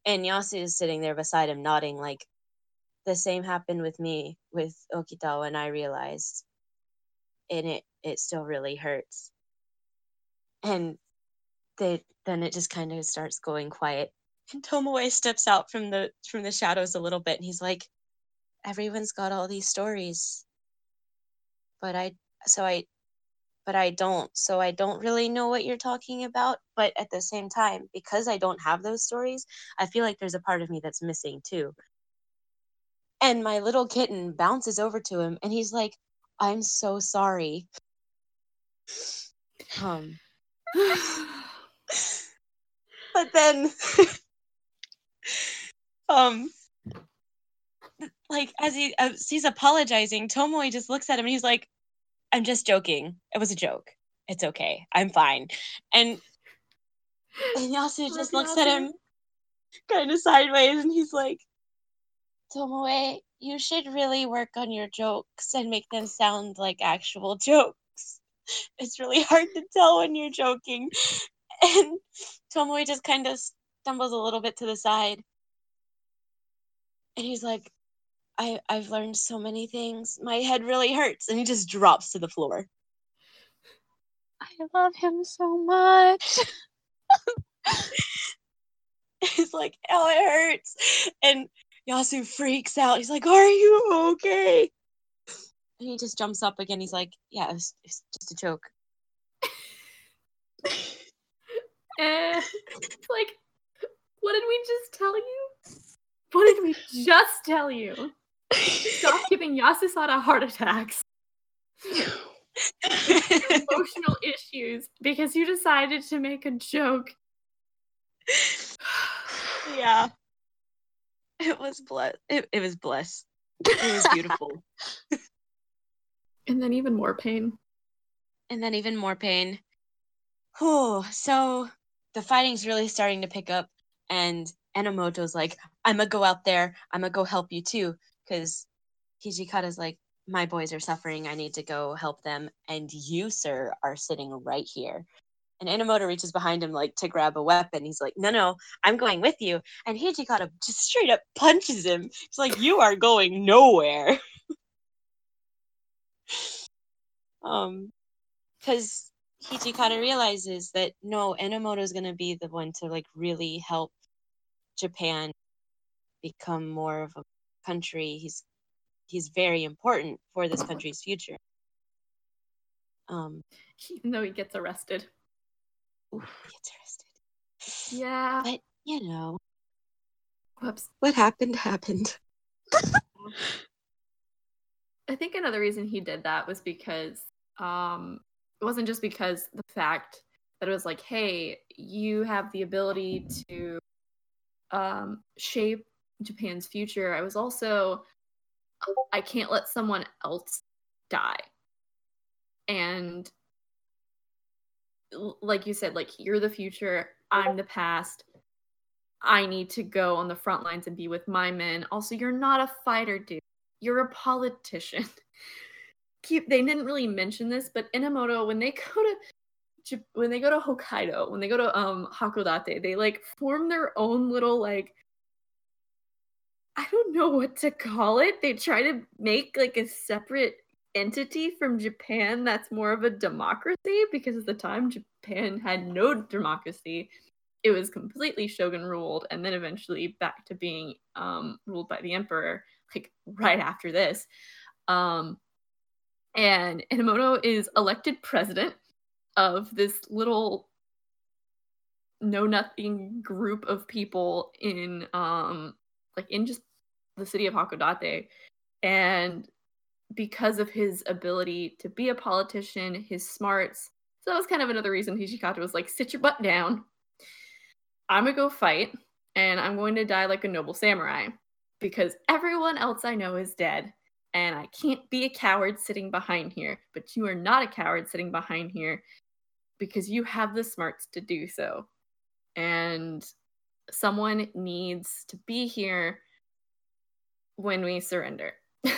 And Yasu is sitting there beside him, nodding, like, the same happened with me with Okita, and I realized, and it, it still really hurts and they then it just kind of starts going quiet. And tomoe steps out from the from the shadows a little bit and he's like everyone's got all these stories. But i so i but i don't so i don't really know what you're talking about. But at the same time because i don't have those stories i feel like there's a part of me that's missing too. And my little kitten bounces over to him and he's like i'm so sorry. Um (sighs) but then (laughs) um like as he as he's apologizing tomoe just looks at him and he's like i'm just joking. It was a joke. It's okay. I'm fine. And and yasu just looks at him kind of sideways and he's like tomoe you should really work on your jokes and make them sound like actual (laughs) jokes (laughs) it's really hard to tell when you're joking and Tomoe just kind of stumbles a little bit to the side. And he's like, I, I've learned so many things. My head really hurts. And he just drops to the floor. I love him so much. (laughs) He's like, oh, it hurts. And Yasu freaks out. He's like, Are you okay? And he just jumps up again. He's like, Yeah, it was, it's just a joke. (laughs) Eh, like, what did we just tell you? What did we just tell you? Stop giving Yasusada heart attacks, emotional issues, because you decided to make a joke. (sighs) yeah. It was bless. It, it was bless. It was beautiful. (laughs) And then even more pain. and then even more pain. Oh, so the fighting's really starting to pick up, and Enomoto's like, "I'm gonna go out there. I'm gonna go help you too," because Hijikata's like, "My boys are suffering. I need to go help them, and you, sir, are sitting right here." And Enomoto reaches behind him like to grab a weapon. He's like, "No, no, I'm going with you." And Hijikata just straight up punches him. He's like, "You are going nowhere." (laughs) um, because Hijikata realizes that no, Enomoto is going to be the one to like really help Japan become more of a country. He's he's very important for this country's future. Um, Even though he gets arrested. he gets arrested. Yeah. But you know Whoops. what happened happened. (laughs) I think another reason he did that was because um it wasn't just because the fact that it was like, hey, you have the ability to um, shape Japan's future. I was also, I can't let someone else die. And like you said, like you're the future, I'm the past. I need to go on the front lines and be with my men. Also, you're not a fighter, dude. You're a politician. (laughs) Keep they didn't really mention this, but Enomoto, when they go to when they go to Hokkaido, when they go to um Hakodate, they like form their own little like I don't know what to call it. They try to make like a separate entity from Japan that's more of a democracy because at the time Japan had no democracy. It was completely shogun ruled and then eventually back to being um, ruled by the emperor like right after this. Um, and Enomoto is elected president of this little know nothing group of people in um like in just the city of Hakodate and because of his ability to be a politician, his smarts. So that was kind of another reason Hijikata was like, sit your butt down. I'm gonna go fight, and I'm going to die like a noble samurai because everyone else I know is dead, and I can't be a coward sitting behind here. But you are not a coward sitting behind here because you have the smarts to do so. And someone needs to be here when we surrender. (laughs)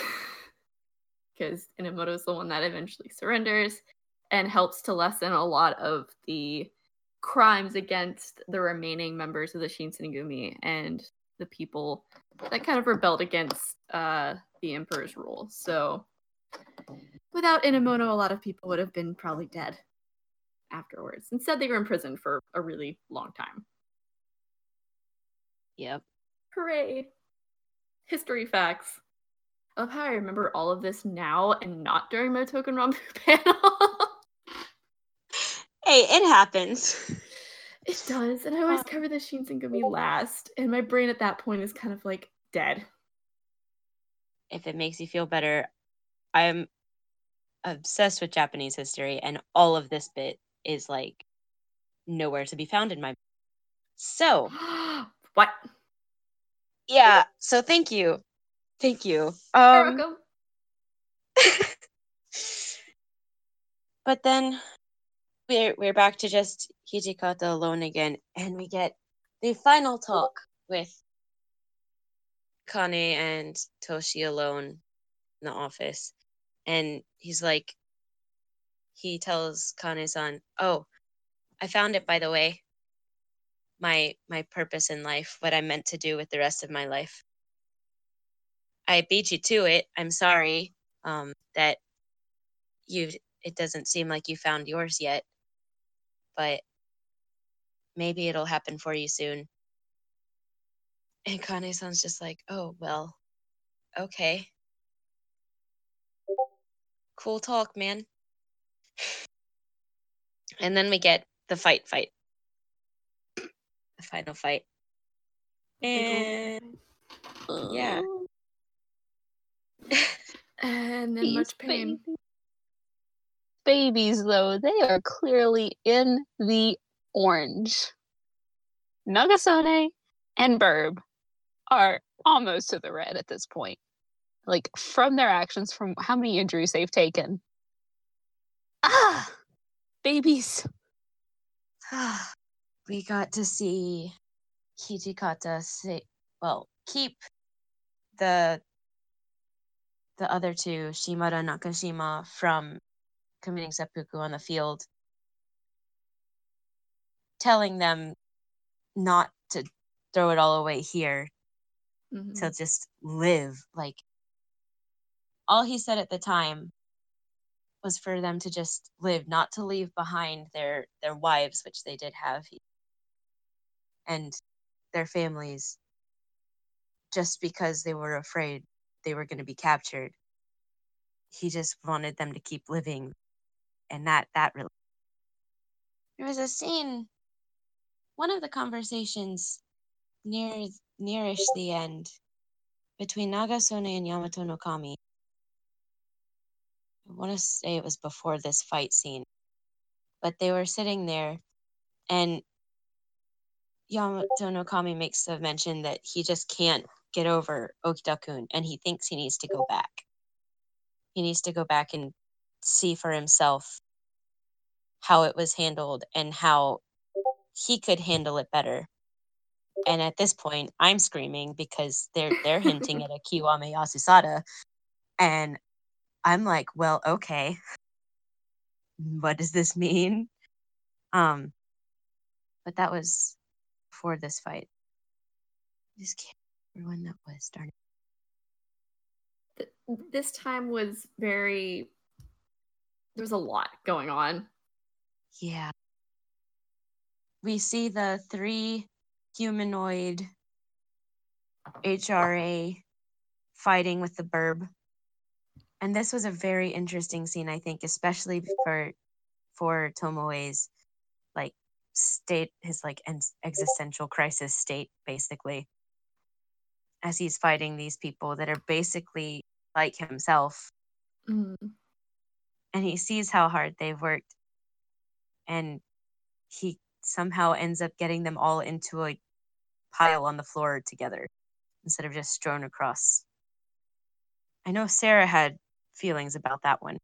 Because Enomoto is the one that eventually surrenders and helps to lessen a lot of the crimes against the remaining members of the Shinsengumi and the people that kind of rebelled against uh, the Emperor's rule. So without Enomoto, a lot of people would have been probably dead afterwards. Instead, they were imprisoned for a really long time. Yep. Hooray! History facts. I love how I remember all of this now and not during my Touken Ranbu (laughs) panel. Hey, it happens. It does, and I always cover the Shinsengumi last, and my brain at that point is kind of like dead. If it makes you feel better, I'm obsessed with Japanese history, and all of this bit is like nowhere to be found in my. So, (gasps) what? yeah, so thank you. Thank you. You're Um, welcome. (laughs) but then we're we're back to just Hijikata alone again, and we get the final talk with Kane and Toshi alone in the office, and he's like, he tells Kane-san, "Oh, I found it by the way. My my purpose in life, what I'm meant to do with the rest of my life. I beat you to it. I'm sorry um, that you. It doesn't seem like you found yours yet, but maybe it'll happen for you soon." And Kane-san's just like, "Oh well, okay, cool talk, man." And then we get the fight, fight, the final fight. And yeah. (laughs) And then These much pain. babies. Babies, though, they are clearly in the orange. Nagasone and Burb are almost to the red at this point. Like from their actions, from how many injuries they've taken. Ah, babies. we got to see Hijikata say, well, keep the the other two, Shimada and Nakashima, from committing seppuku on the field, telling them not to throw it all away here, Mhm. to just live. Like all he said at the time was for them to just live, not to leave behind their their wives, which they did have, and their families, just because they were afraid they were going to be captured. He just wanted them to keep living, and that that really. There was a scene, one of the conversations near nearish the end between Nagasone and Yamato no Kami. I want to say it was before this fight scene. but they were sitting there and Yamato no Kami makes the mention that he just can't get over Okita-kun and he thinks he needs to go back. He needs to go back and see for himself how it was handled and how he could handle it better. And at this point, I'm screaming because they're they're hinting (laughs) at a Kiwame Yasusada, and I'm like, well, okay, what does this mean? Um, but that was before this fight. I just can't remember when that was. Darn it. This time was very. There was a lot going on. Yeah. We see the three humanoid HRA fighting with the burb. And this was a very interesting scene, I think, especially for for Tomoe's like state, his like en- existential crisis state, basically, as he's fighting these people that are basically like himself, Mm. and he sees how hard they've worked, and he somehow ends up getting them all into a pile on the floor together instead of just strewn across. I know Sarah had feelings about that one.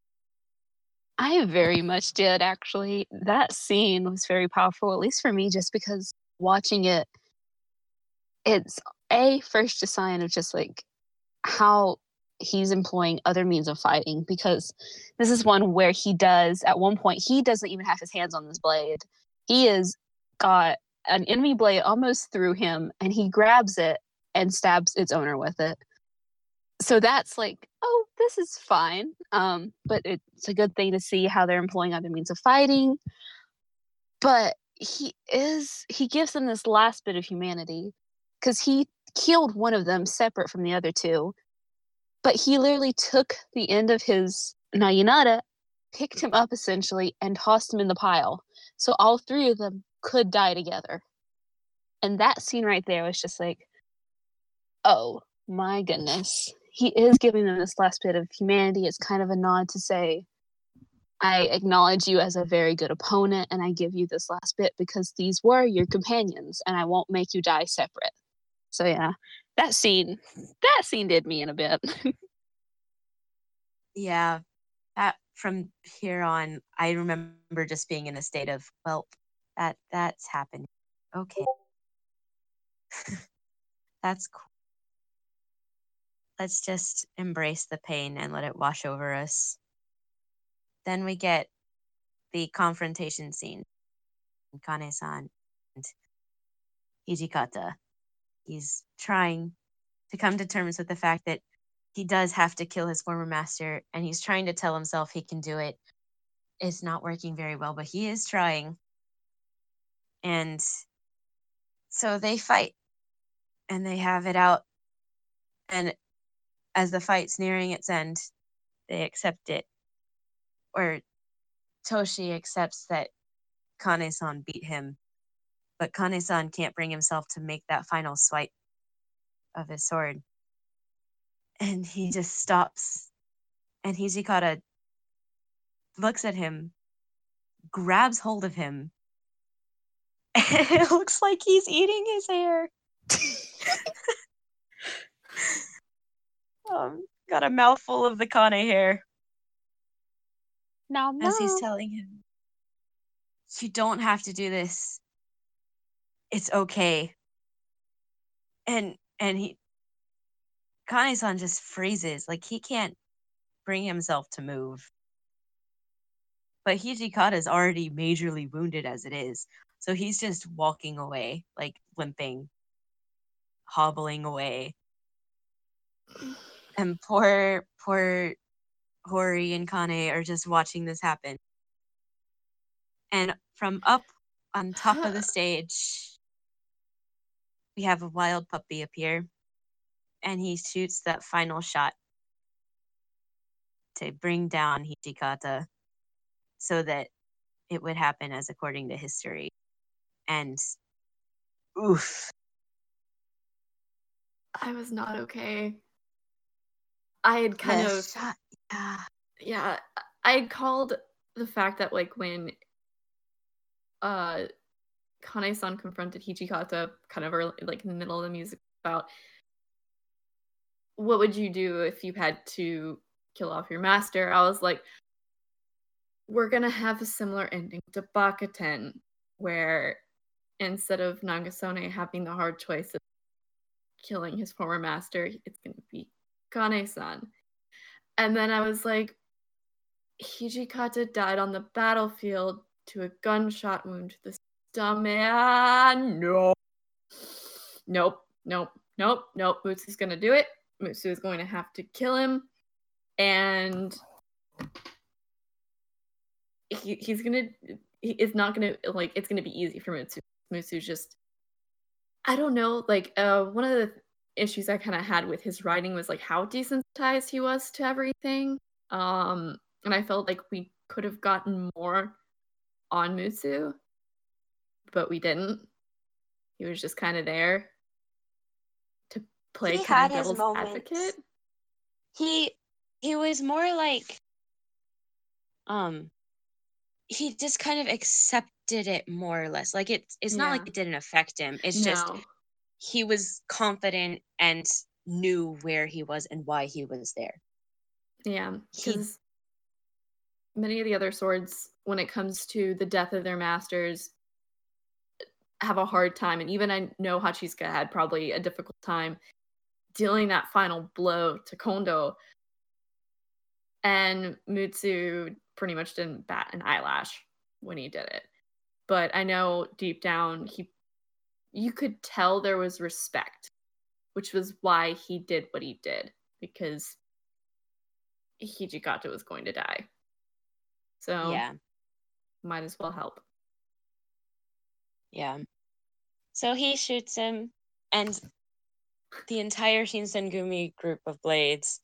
I very much did actually. That scene was very powerful, at least for me, just because watching it, it's a first a sign of just like how he's employing other means of fighting because this is one where he does at one point he doesn't even have his hands on this blade. He has got an enemy blade almost through him and he grabs it and stabs its owner with it. So that's like, oh, this is fine. Um, but it's a good thing to see how they're employing other means of fighting. But he is he gives them this last bit of humanity because he killed one of them separate from the other two. But he literally took the end of his Naginata, picked him up essentially, and tossed him in the pile. So all three of them could die together. And that scene right there was just like, oh my goodness. He is giving them this last bit of humanity. It's kind of a nod to say, I acknowledge you as a very good opponent and I give you this last bit because these were your companions and I won't make you die separate. So yeah, that scene that scene did me in a bit. (laughs) Yeah, that from here on, I remember just being in a state of, well, that that's happened. Okay, (laughs) that's cool. Let's just embrace the pain and let it wash over us. Then we get the confrontation scene. Kane-san and Hijikata. He's trying to come to terms with the fact that he does have to kill his former master and he's trying to tell himself he can do it. It's not working very well, but he is trying. And so they fight and they have it out. And as the fight's nearing its end, they accept it. Or Toshi accepts that Kane san beat him, but Kane san can't bring himself to make that final swipe of his sword. And he just stops. And Hijikata looks at him, grabs hold of him, and (laughs) it looks like he's eating his hair. um, got a mouthful of the Kane hair now, as he's telling him, You don't have to do this. It's okay. And and he Kane-san just freezes, like he can't bring himself to move. But Hijikata is already majorly wounded as it is. So he's just walking away, like limping, hobbling away. (sighs) And poor, poor Hori and Kane are just watching this happen. And from up on top of the (gasps) stage, we have a wild puppy appear. And he shoots that final shot to bring down Hijikata so that it would happen as according to history. And oof. I was not okay. I had kind the of shot, yeah. yeah, I called the fact that like when uh Kane-san confronted Hijikata kind of early, like in the middle of the music about what would you do if you had to kill off your master? I was like, we're gonna have a similar ending to Bakuten, where instead of Nagasone having the hard choice of killing his former master, it's gonna be Kane-san. And then I was like, Hijikata died on the battlefield to a gunshot wound to the Ah, no. Nope, nope, nope, nope. Mutsu's gonna do it. Mutsu is going to have to kill him. And he, he's gonna he, it's not gonna like it's gonna be easy for Mutsu. Mutsu's just I don't know, like uh one of the issues I kind of had with his writing was like how desensitized he was to everything. Um and I felt like we could have gotten more on Mutsu, but we didn't. He was just kind of there to play He kind of devil's advocate. he he was more like um he just kind of accepted it more or less. Like it's it's not like it didn't affect him. It's just he was confident and knew where he was and why he was there. Yeah, because many of the other swords, when it comes to the death of their masters, have a hard time. And even I know Hachisuka had probably a difficult time dealing that final blow to Kondo. And Mutsu pretty much didn't bat an eyelash when he did it. But I know deep down he you could tell there was respect, which was why he did what he did. Because Hijikata was going to die. So yeah might as well help. Yeah so he shoots him and the entire shinsengumi group of blades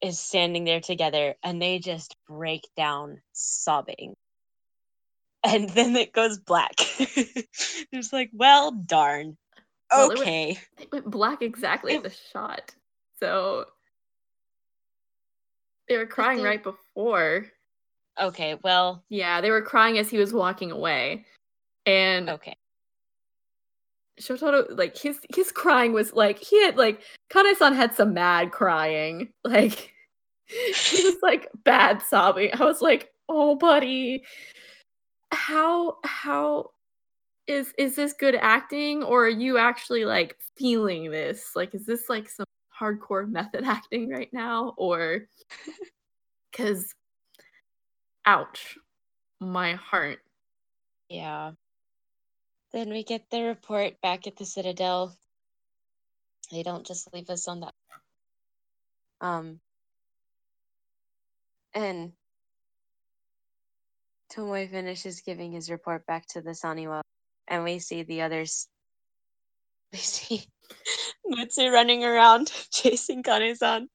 is standing there together and they just break down sobbing and (laughs) then it goes black (laughs) it's like well darn Well, it was- okay It went black exactly at the shot. So they were crying right before. okay well Yeah, they were crying as he was walking away. And okay Shotaro, like his his crying was like he had like Kane-san had some mad crying. (laughs) Like he was like bad sobbing. I was like, oh buddy, how how is is this good acting or are you actually like feeling this? Like is this like some hardcore method acting right now? Or (laughs) cause ouch. My heart. Yeah. Then we get the report back at the Citadel. They don't just leave us on that. Um and Tomoe finishes giving his report back to the Saniwa and we see the others (laughs) we see Mutsu running around (laughs) chasing Kane-san.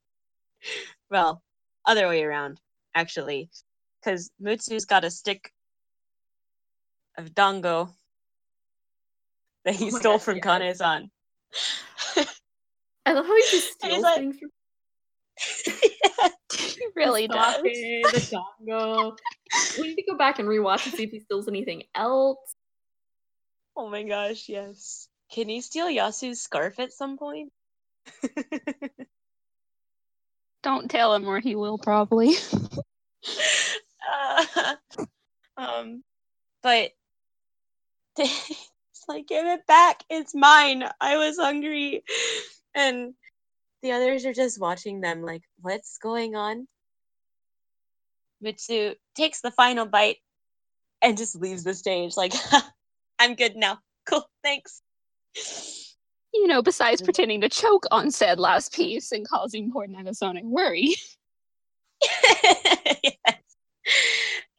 Well, other way around, actually. Because Mutsu's got a stick of dango that he Oh stole gosh, from yes. Kane-san. I love how he just (laughs) steals like- things from (laughs) He really the does. sake, the dango. we need to go back and rewatch and see if he steals anything else. oh my gosh, yes. Can he steal Yasu's scarf at some point? (laughs) Don't tell him or he will probably. Uh, um, but it's like, give it back. It's mine. I was hungry. And the others are just watching them, like, what's going on? Mutsu takes the final bite and just leaves the stage, like, (laughs) I'm good now. Cool, thanks. You know, besides Mm. pretending to choke on said last piece and causing poor Nagasone worry. (laughs) yes.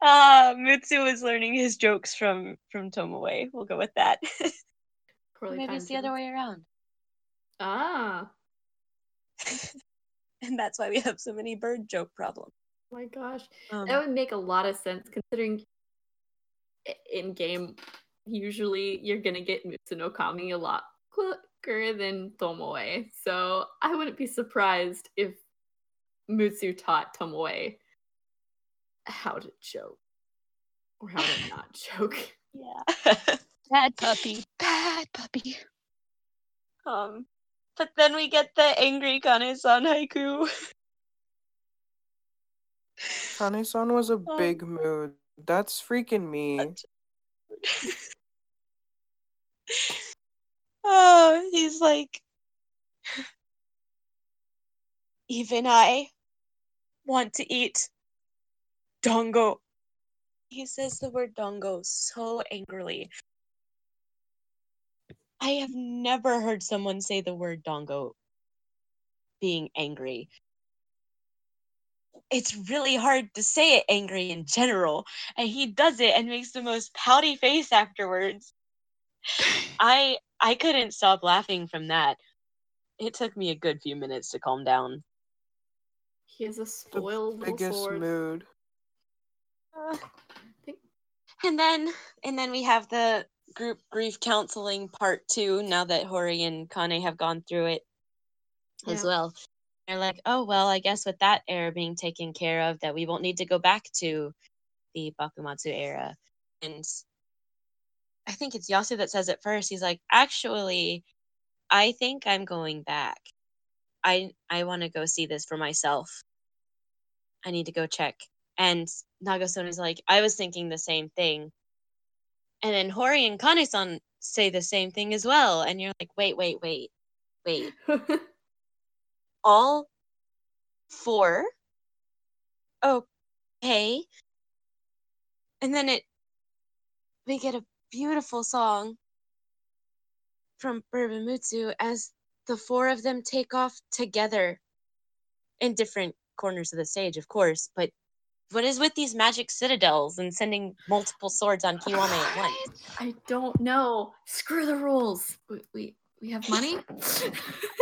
Uh, Mutsu was learning his jokes from from Tomoe. We'll go with that. (laughs) Maybe it's the other way around. Ah, (laughs) and that's why we have so many bird joke problems. Oh my gosh. Um, That would make a lot of sense considering in game, usually you're gonna get Mutsu no Kami a lot quicker than Tomoe. So I wouldn't be surprised if Mutsu taught Tomoe how to joke. Or how to not (laughs) choke. Yeah. (laughs) Bad puppy. Bad puppy. um, but then we get the angry Kane-san haiku. Kane-san was a Oh. big mood. That's freaking me. (laughs) oh, he's like, even I want to eat dango. He says the word dango so angrily. I have never heard someone say the word dango being angry. It's really hard to say it angry in general, and he does it and makes the most pouty face afterwards. I I couldn't stop laughing from that. It took me a good few minutes to calm down. He has a spoiled little Biggest sword. mood. Uh, and then and then we have the group grief counseling part two now that Hori and Kane have gone through it as well. They're like, oh well, I guess with that era being taken care of, that we won't need to go back to the Bakumatsu era. And I think it's Yasu that says it first. He's like, actually, I think I'm going back. I I want to go see this for myself. I need to go check. And Nagasone is like, I was thinking the same thing. And then Hori and Kane-san say the same thing as well. And you're like, wait, wait, wait, wait. (laughs) All four? Okay. And then it we get a beautiful song from Bourbon Mutsu as the four of them take off together in different corners of the stage, of course, but what is with these magic citadels and sending multiple swords on Kiwame at once? I don't know. Screw the rules. We we, we have money.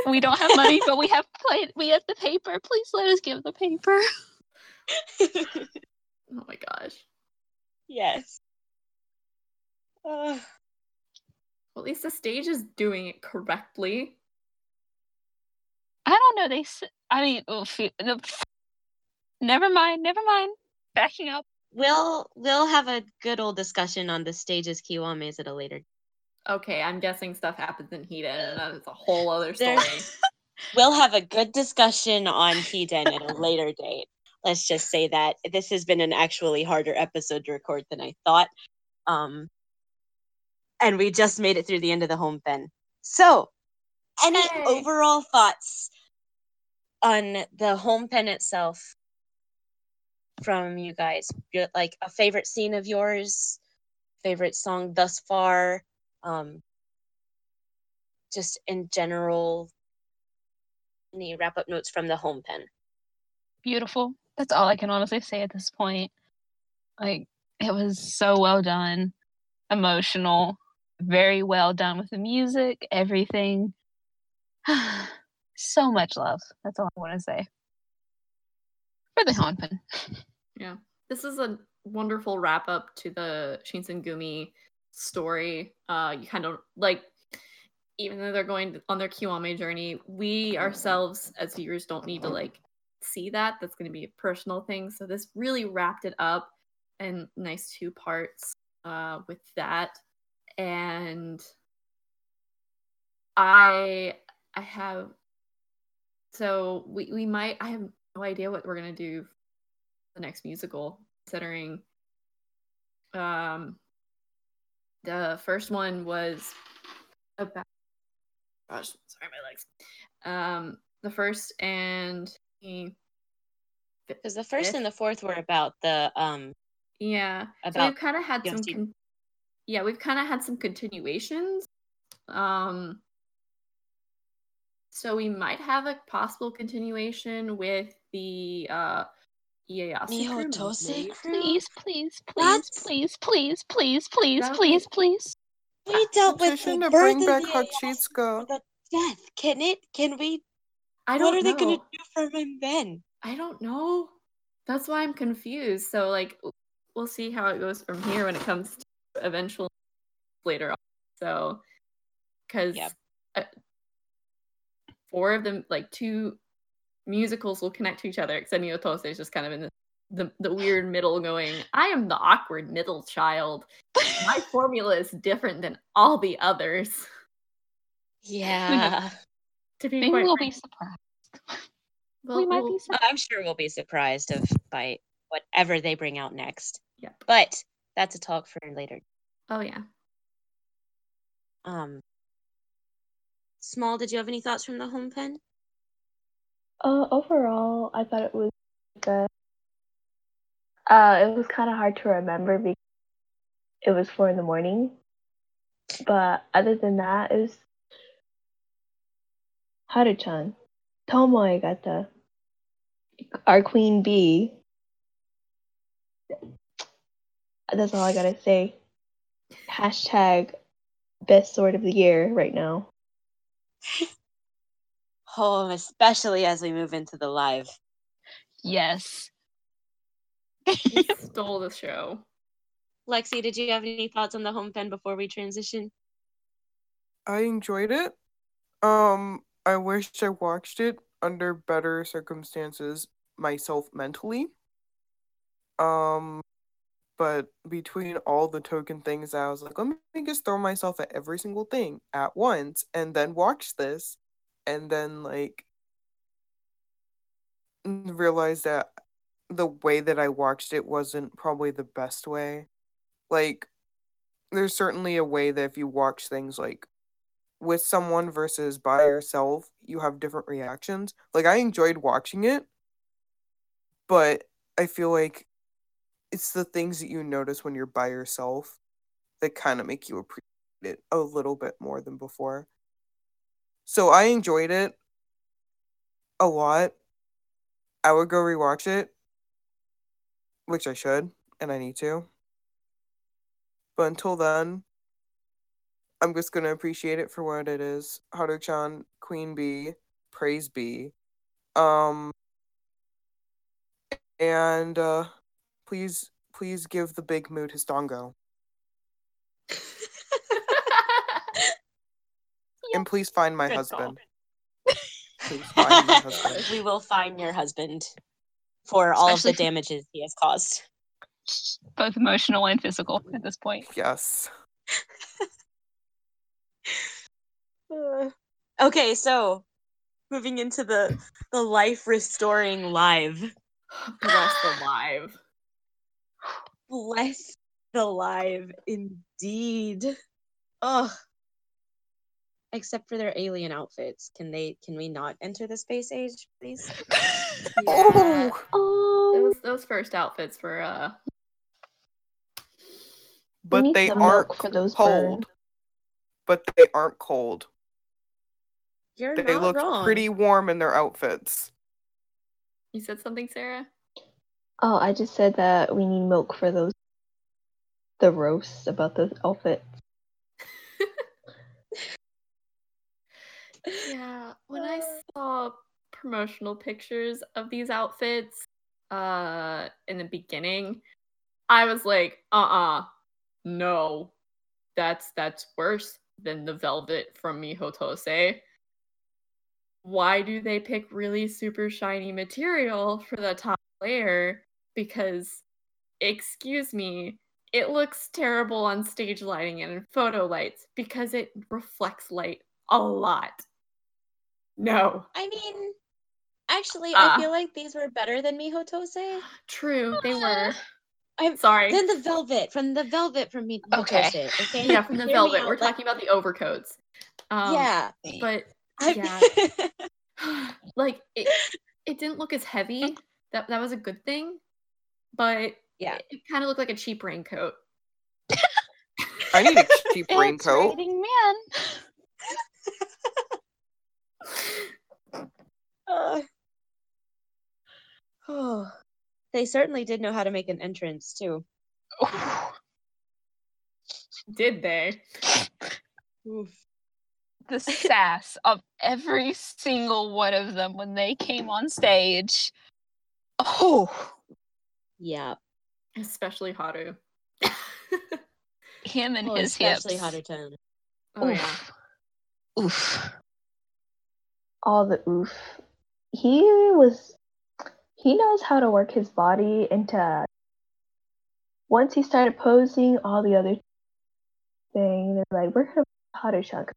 We don't have money, but we have played. We have the paper. Please let us give the paper. (laughs) oh my gosh. yes. Uh, Well, at least the stage is doing it correctly. I don't know. They. I mean, phew, the, never mind. Never mind. Backing up. we'll we'll have a good old discussion on the stages Kiwame's at a later. Okay, I'm guessing stuff happens in Hida, and that is a (laughs) whole other There- story. (laughs) We'll have a good discussion on Hiden at a later (laughs) date. Let's just say that this has been an actually harder episode to record than I thought. Um, and we just made it through the end of the home pen. So, any Hey. overall thoughts on the home pen itself from you guys? Like a favorite scene of yours, favorite song thus far, um, just in general, any wrap up notes from the home pen? Beautiful. That's all I can honestly say at this point. Like it was so well done, emotional, very well done with the music, everything. (sighs) so much love. That's all I want to say. For the Honpen. (laughs) Yeah. This is a wonderful wrap up to the Shinsengumi story. Uh you kind of like even though they're going on their Kiwame journey, we ourselves as viewers don't need to like see that. That's going to be a personal thing. So this really wrapped it up in nice two parts uh with that. And I I have so we we might I have no idea what we're going to do the next musical considering um the first one was about gosh sorry my legs um the first and the Because the first Fifth? and the fourth were about the um yeah so about we've kind of had some con- yeah we've kind of had some continuations um so we might have a possible continuation with the uh Ieyasu crew, Mihotose maybe. crew? Please, please, please, please, please, please, please, please, please. We dealt with Petition the to bring back the Ieyasu the death. Can it? Can we? I don't know. What are they gonna do for him then? I don't know. That's why I'm confused. So like we'll see how it goes from here when it comes to eventual later on. So cuz Yep. uh, four of them like two musicals will connect to each other except Mihotose is just kind of in the the the weird middle going, I am the awkward middle child. My (laughs) formula is different than all the others. Yeah. To be Maybe we'll frank. be surprised. Well, we might we'll- be surprised. I'm sure we'll be surprised of by whatever they bring out next. Yep. But that's a talk for later. Oh yeah. Um Small, did you have any thoughts from the home pen? Uh, overall, I thought it was good. Uh, it was kind of hard to remember because it was four in the morning. But other than that, it was Haru-chan, Tomoe Gata, our queen bee. That's all I gotta say. Hashtag best sword of the year right now. (laughs) Oh, especially as we move into the live. Yes. He (laughs) stole the show. Lexi, did you have any thoughts on the home pen before we transition? I enjoyed it. Um, I wish I watched it under better circumstances myself mentally. Um, but between all the token things, I was like, let me just throw myself at every single thing at once and then watch this and then like realize that the way that I watched it wasn't probably the best way. Like, there's certainly a way that if you watch things like with someone versus by yourself, you have different reactions. Like I enjoyed watching it, but I feel like it's the things that you notice when you're by yourself that kind of make you appreciate it a little bit more than before. So I enjoyed it a lot. I would go rewatch it, which I should, and I need to. But until then, I'm just gonna appreciate it for what it is. Haru-chan, Queen Bee, Praise Bee. Um and uh please please give the big mood his dango. And please find my Good husband. (laughs) Please find my husband. we will find your husband for all of the for- damages he has caused. Both emotional and physical at this point. Yes. (laughs) Okay, so moving into the the life restoring live. Bless the live. Bless the live indeed. Ugh. Except for their alien outfits. Can they can we not enter the space age, please? (laughs) Yeah. Oh, Oh, Those those first outfits were uh but they aren't those cold. birds. But they aren't cold. You're They not look wrong. pretty warm in their outfits. you said something, Sarah? oh, I just said that we need milk for those. The roasts about those outfits. Yeah, when I saw promotional pictures of these outfits uh in the beginning, I was like, "Uh-uh. No. That's that's worse than the velvet from Mihotose." Why do they pick really super shiny material for the top layer? Because excuse me, it looks terrible on stage lighting and in photo lights because it reflects light a lot. No. I mean, actually, Ah. I feel like these were better than Mihotose. True, they were. I'm Sorry. Then the velvet from the velvet from me. Okay. (laughs) Okay. Yeah, from the Hear velvet. We're talking about the overcoats. Um, yeah. But I- (laughs) like it, it didn't look as heavy. That that was a good thing. But Yeah. it, it kind of looked like a cheap raincoat. I need a (laughs) cheap raincoat. Man. Uh, oh, they certainly did know how to make an entrance too. (laughs) Did they? Oof. the sass of every single one of them when they came on stage. Oh, Yeah. Especially Haru. (laughs) him and Oh, his especially hips. Haruton. oh yeah. Oof. Oof. All the oof. He was he knows how to work his body into. Once he started posing, all the other thing, they're like, we're gonna hotter shot.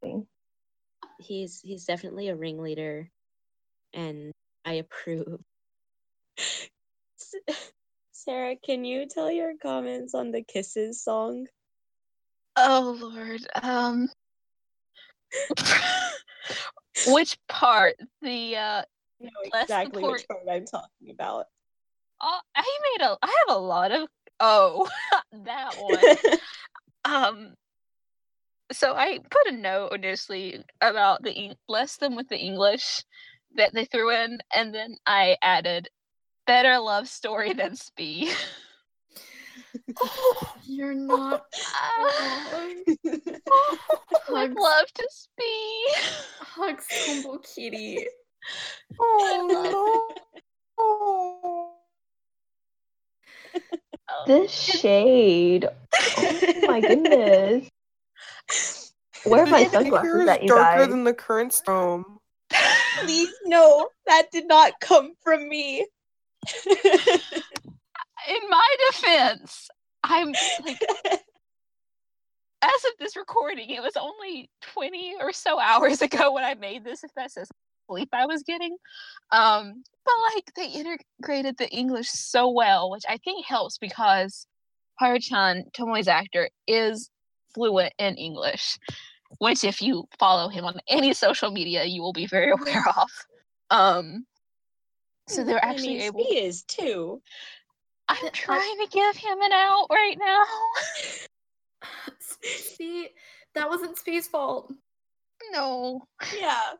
thing. He's he's definitely a ringleader, and I approve. (laughs) Sarah, can you tell your comments on the Kisses song? Oh Lord. Um (laughs) which part? The uh You know Less exactly which part I'm talking about. oh, I made a I have a lot of oh (laughs) that one. (laughs) um so I put a note initially about the Eng- bless them with the English that they threw in, and then I added better love story than Spee. (laughs) (laughs) You're not (laughs) I'd love to Spee. hugs, humble kitty. (laughs) Oh no. Oh. This shade. Oh my goodness. Where are my This picture sunglasses is at, you darker guys? than the current storm. Please no, that did not come from me. In my defense, I'm like (laughs) as of this recording, it was only 20 or so hours (laughs) ago when I made this, if that's the sleep I was getting. Um, but like they integrated the English so well, which I think helps because Haru-chan, Tomoe's actor, is fluent in English, which if you follow him on any social media, you will be very (laughs) aware of. Um, so they're I actually mean, able. He is too. I'm trying to give him an out right now. (laughs) See, that wasn't Spee's fault. no. Yeah. (laughs)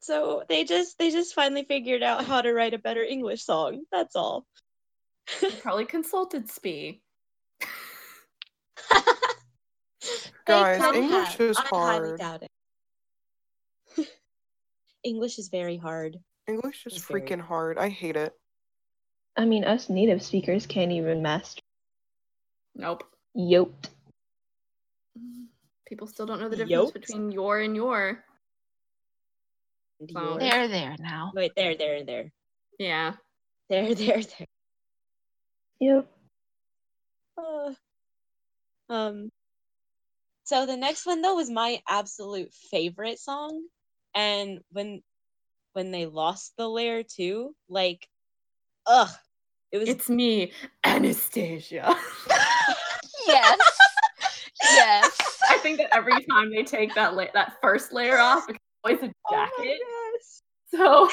So they just they just finally figured out how to write a better English song. That's all. (laughs) Probably consulted Spee. Guys, English have. is I highly hard. doubt it. English is very hard. English is It's very- freaking hard. I hate it. I mean, us native speakers can't even master Nope. yoked. People still don't know the difference Yoked? between your and your. And Wow. They're there now. Wait, there, there, there, Yeah. there, there, there. Yep. Uh, um. So the next one though was my absolute favorite song, and when when they lost the layer too, like, ugh, it was It's me, Anastasia. yes. yes. (laughs) I think that every time they take that la- that first layer off, it's always a Oh my jacket. gosh. so,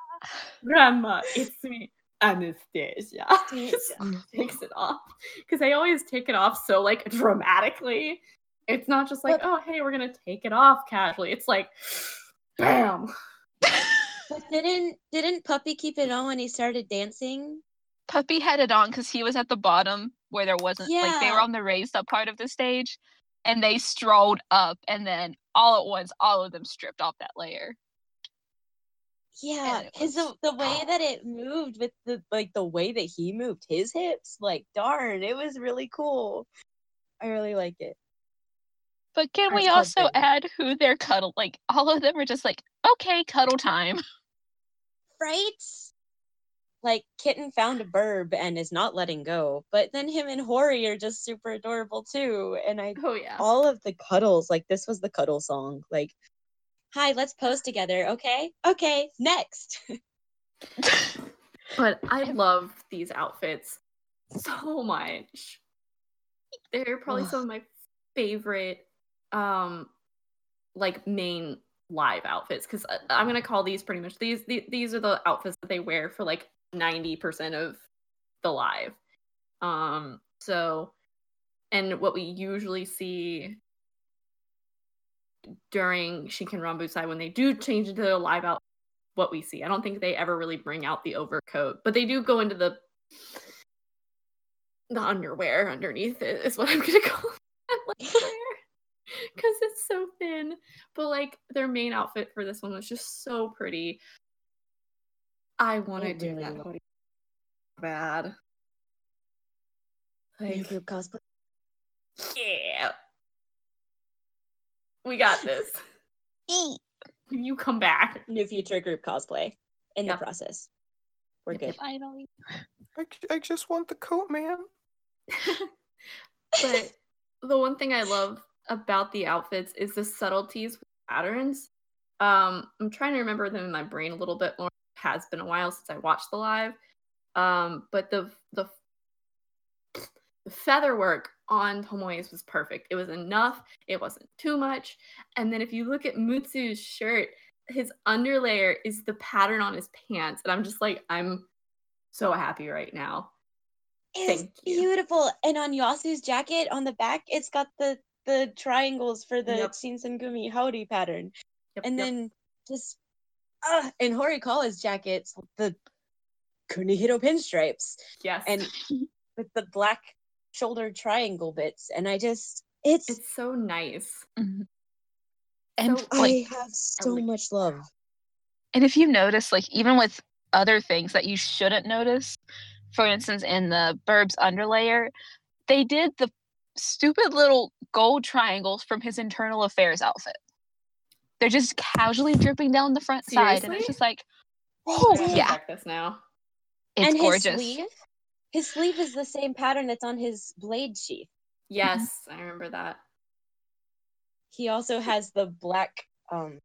(laughs) Grandma, it's me, Anastasia. Just (laughs) takes it off because they always take it off so like dramatically. It's not just like, oh hey, we're gonna take it off casually. It's like, bam. But didn't didn't Puppy keep it on when he started dancing? Puppy had it on because he was at the bottom where there wasn't like they were on the raised up part of the stage and they strolled up and then all at once all of them stripped off that layer. Yeah, because the, the way that it moved with the like the way that he moved his hips, like darn, it was really cool. I really like it. But can we also add who they're cuddle like all of them are just like, okay, cuddle time. Right? Like Kitten found a burb and is not letting go, but then him and Hori are just super adorable too. And I Oh yeah. all of the cuddles, like this was the cuddle song. Like, hi, let's pose together, okay? Okay, next. (laughs) But I love these outfits so much. They're probably some of my favorite um like main live outfits cuz I'm going to call these pretty much these, these these are the outfits that they wear for like 90% of the live. Um so and what we usually see during Shinken Ranbusai when they do change into the live out what we see. I don't think they ever really bring out the overcoat, but they do go into the the underwear underneath it is what I'm gonna (laughs) call it because it's so thin. But like their main outfit for this one was just so pretty. I want to do really that was. hoodie bad. New Like group cosplay. yeah, we got this. Eat. You come back. New future group cosplay. in Yep. the process. We're Yep, good. yep. Finally. I just want the coat, man. (laughs) but the one thing I love about the outfits is the subtleties with patterns. Um, I'm trying to remember them in my brain a little bit more. Has been a while since I watched the live. Um, but the the the feather work on Tomoe's was perfect. It was enough. It wasn't too much. And then if you look at Mutsu's shirt, his underlayer is the pattern on his pants, and I'm just like, I'm so happy right now. It's beautiful. And on Yasu's jacket on the back, it's got the the triangles for the Yep. Shinsengumi haori pattern. Yep, and yep. then just uh in Horikawa's jackets, the Kunihiro pinstripes yes, and (laughs) with the black shoulder triangle bits. And I just it's, it's so nice. Mhm. And So- like I have so elegant. much love. And if you notice, like even with other things that you shouldn't notice, for instance, in the Burb's underlayer, they did the stupid little gold triangles from his internal affairs outfit. They're just casually dripping down the front side, and Seriously? it's just like, oh I have to did. yeah, check this now. it's and gorgeous. his sleeve, his sleeve is the same pattern that's on his blade sheath. Yes, I remember that. He also has the black um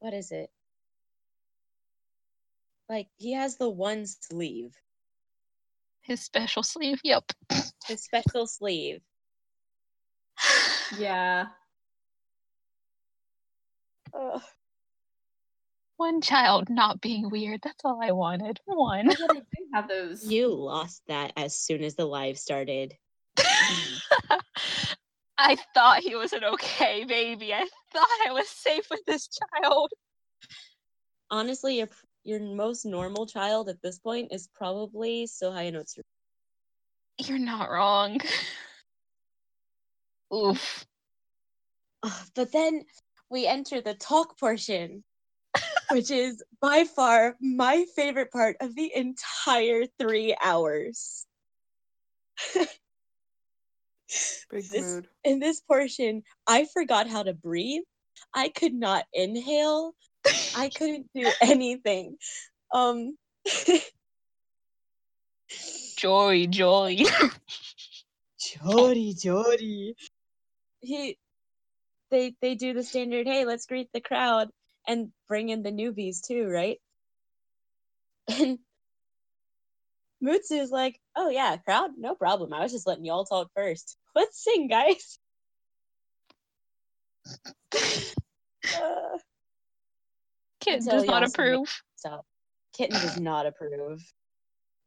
what is it? Like he has the one sleeve, His special sleeve. Yep. his special sleeve. Yeah. Ugh. One child not being weird. That's all I wanted. One. I do have those. You lost that as soon as the live started. (laughs) I thought he was an okay baby. I thought I was safe with this child. Honestly, your your most normal child at this point is probably Sohaya no notes. You're not wrong. Oof. Ugh, but then we enter the talk portion, (laughs) which is by far my favorite part of the entire three hours. (laughs) Big This- mood. In this portion, I forgot how to breathe. I could not inhale. I couldn't do (laughs) anything. Um Joy, joy. Jody, Jody. He they they do the standard, hey, let's greet the crowd and bring in the newbies too, right? (laughs) And Mutsu's like, oh yeah, crowd, no problem. I was just letting y'all talk first. (laughs) Let's sing, guys. (laughs) Uh, Until does not approve. so kitten does not approve.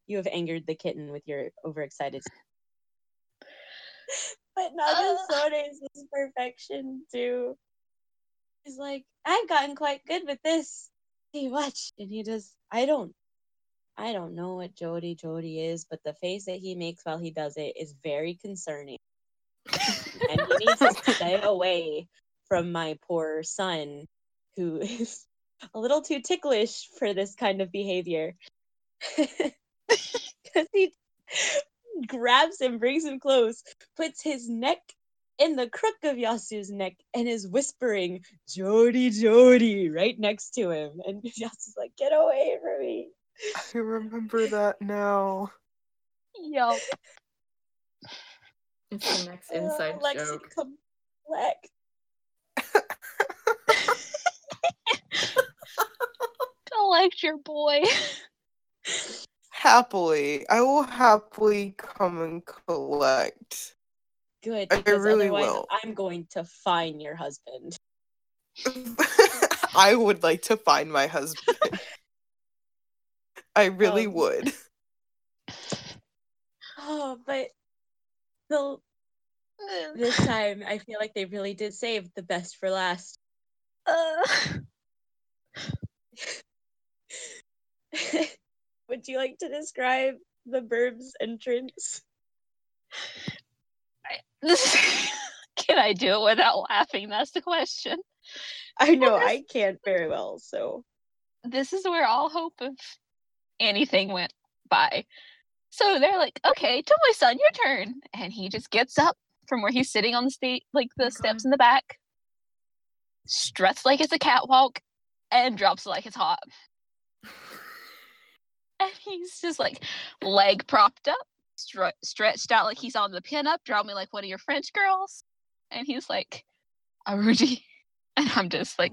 You have angered the kitten with your overexcited. But Nagasone's uh. is his perfection too. He's like, I've gotten quite good with this. Hey, watch, and he does. I don't, I don't know what Jody Jody is, but the face that he makes while he does it is very concerning, and he needs to (laughs) stay away from my poor son, who is a little too ticklish for this kind of behavior. (laughs) Because he grabs him, brings him close, puts his neck in the crook of Yasu's neck, and is whispering, Jody, Jody, right next to him. And (laughs) Yasu's like, get away from me. I remember that now. Yup. (laughs) It's the next Uh, inside Lexi, joke. come back. Collect your boy. (laughs) happily. I will happily come and collect. Good, I because really otherwise will. I'm going to find your husband. (laughs) I would like to find my husband. I really Um, would. Oh, but the (sighs) this time I feel like they really did save the best for last. Uh, (laughs) Would you like to describe the Burb's entrance? this, (laughs) can I do it without laughing? That's the question. I know I can't very well, so This is where all hope of anything went by. So they're like, okay, Tomoe son, your turn. And he just gets up from where he's sitting on the state, like the my steps God. in the back, struts like it's a catwalk, and drops like it's hot. And he's just like leg propped up, stre- stretched out like he's on the pinup, draw me like one of your French girls. And he's like, uh, Aruji. (laughs) And I'm just like,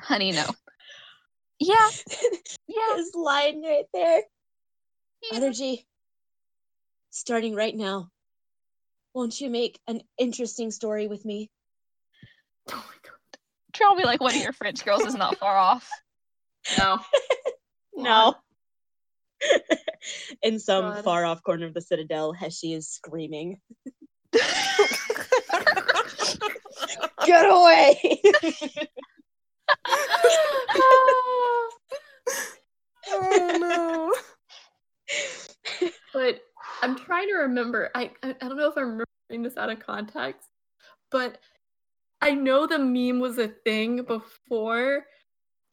honey, no. Yeah, yeah. This line right there. yeah. Aruji, starting right now, won't you make an interesting story with me? Oh my god. Draw me like one of your French girls is not far off. No. (laughs) No. (laughs) In some God. far off corner of the citadel, Heshi is screaming, Get away! Oh (laughs) no. but I'm trying to remember. I, I I don't know if I'm remembering this out of context, but I know the meme was a thing before.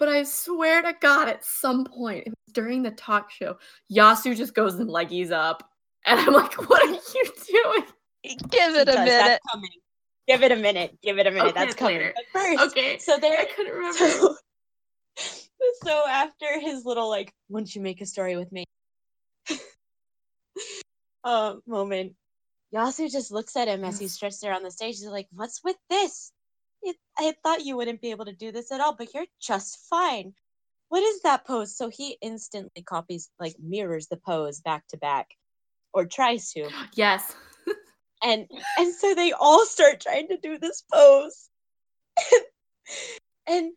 But I swear to God, at some point during the talk show, Yasu just goes and leggies up, (laughs) and I'm like, "What are you doing?" Give it a minute. That's coming. Give it a minute. Give it a minute. Okay, that's coming. later. But first, Okay, so there. I couldn't remember. So, (laughs) so after his little like, "Won't you make a story with me?" (laughs) uh, moment, Yasu just looks at him as he's stretched there on the stage. He's like, "What's with this? It, I thought you wouldn't be able to do this at all, but you're just fine. What is that pose?" So he instantly copies, like mirrors the pose back to back, or tries to yes. (laughs) and and so they all start trying to do this pose (laughs) and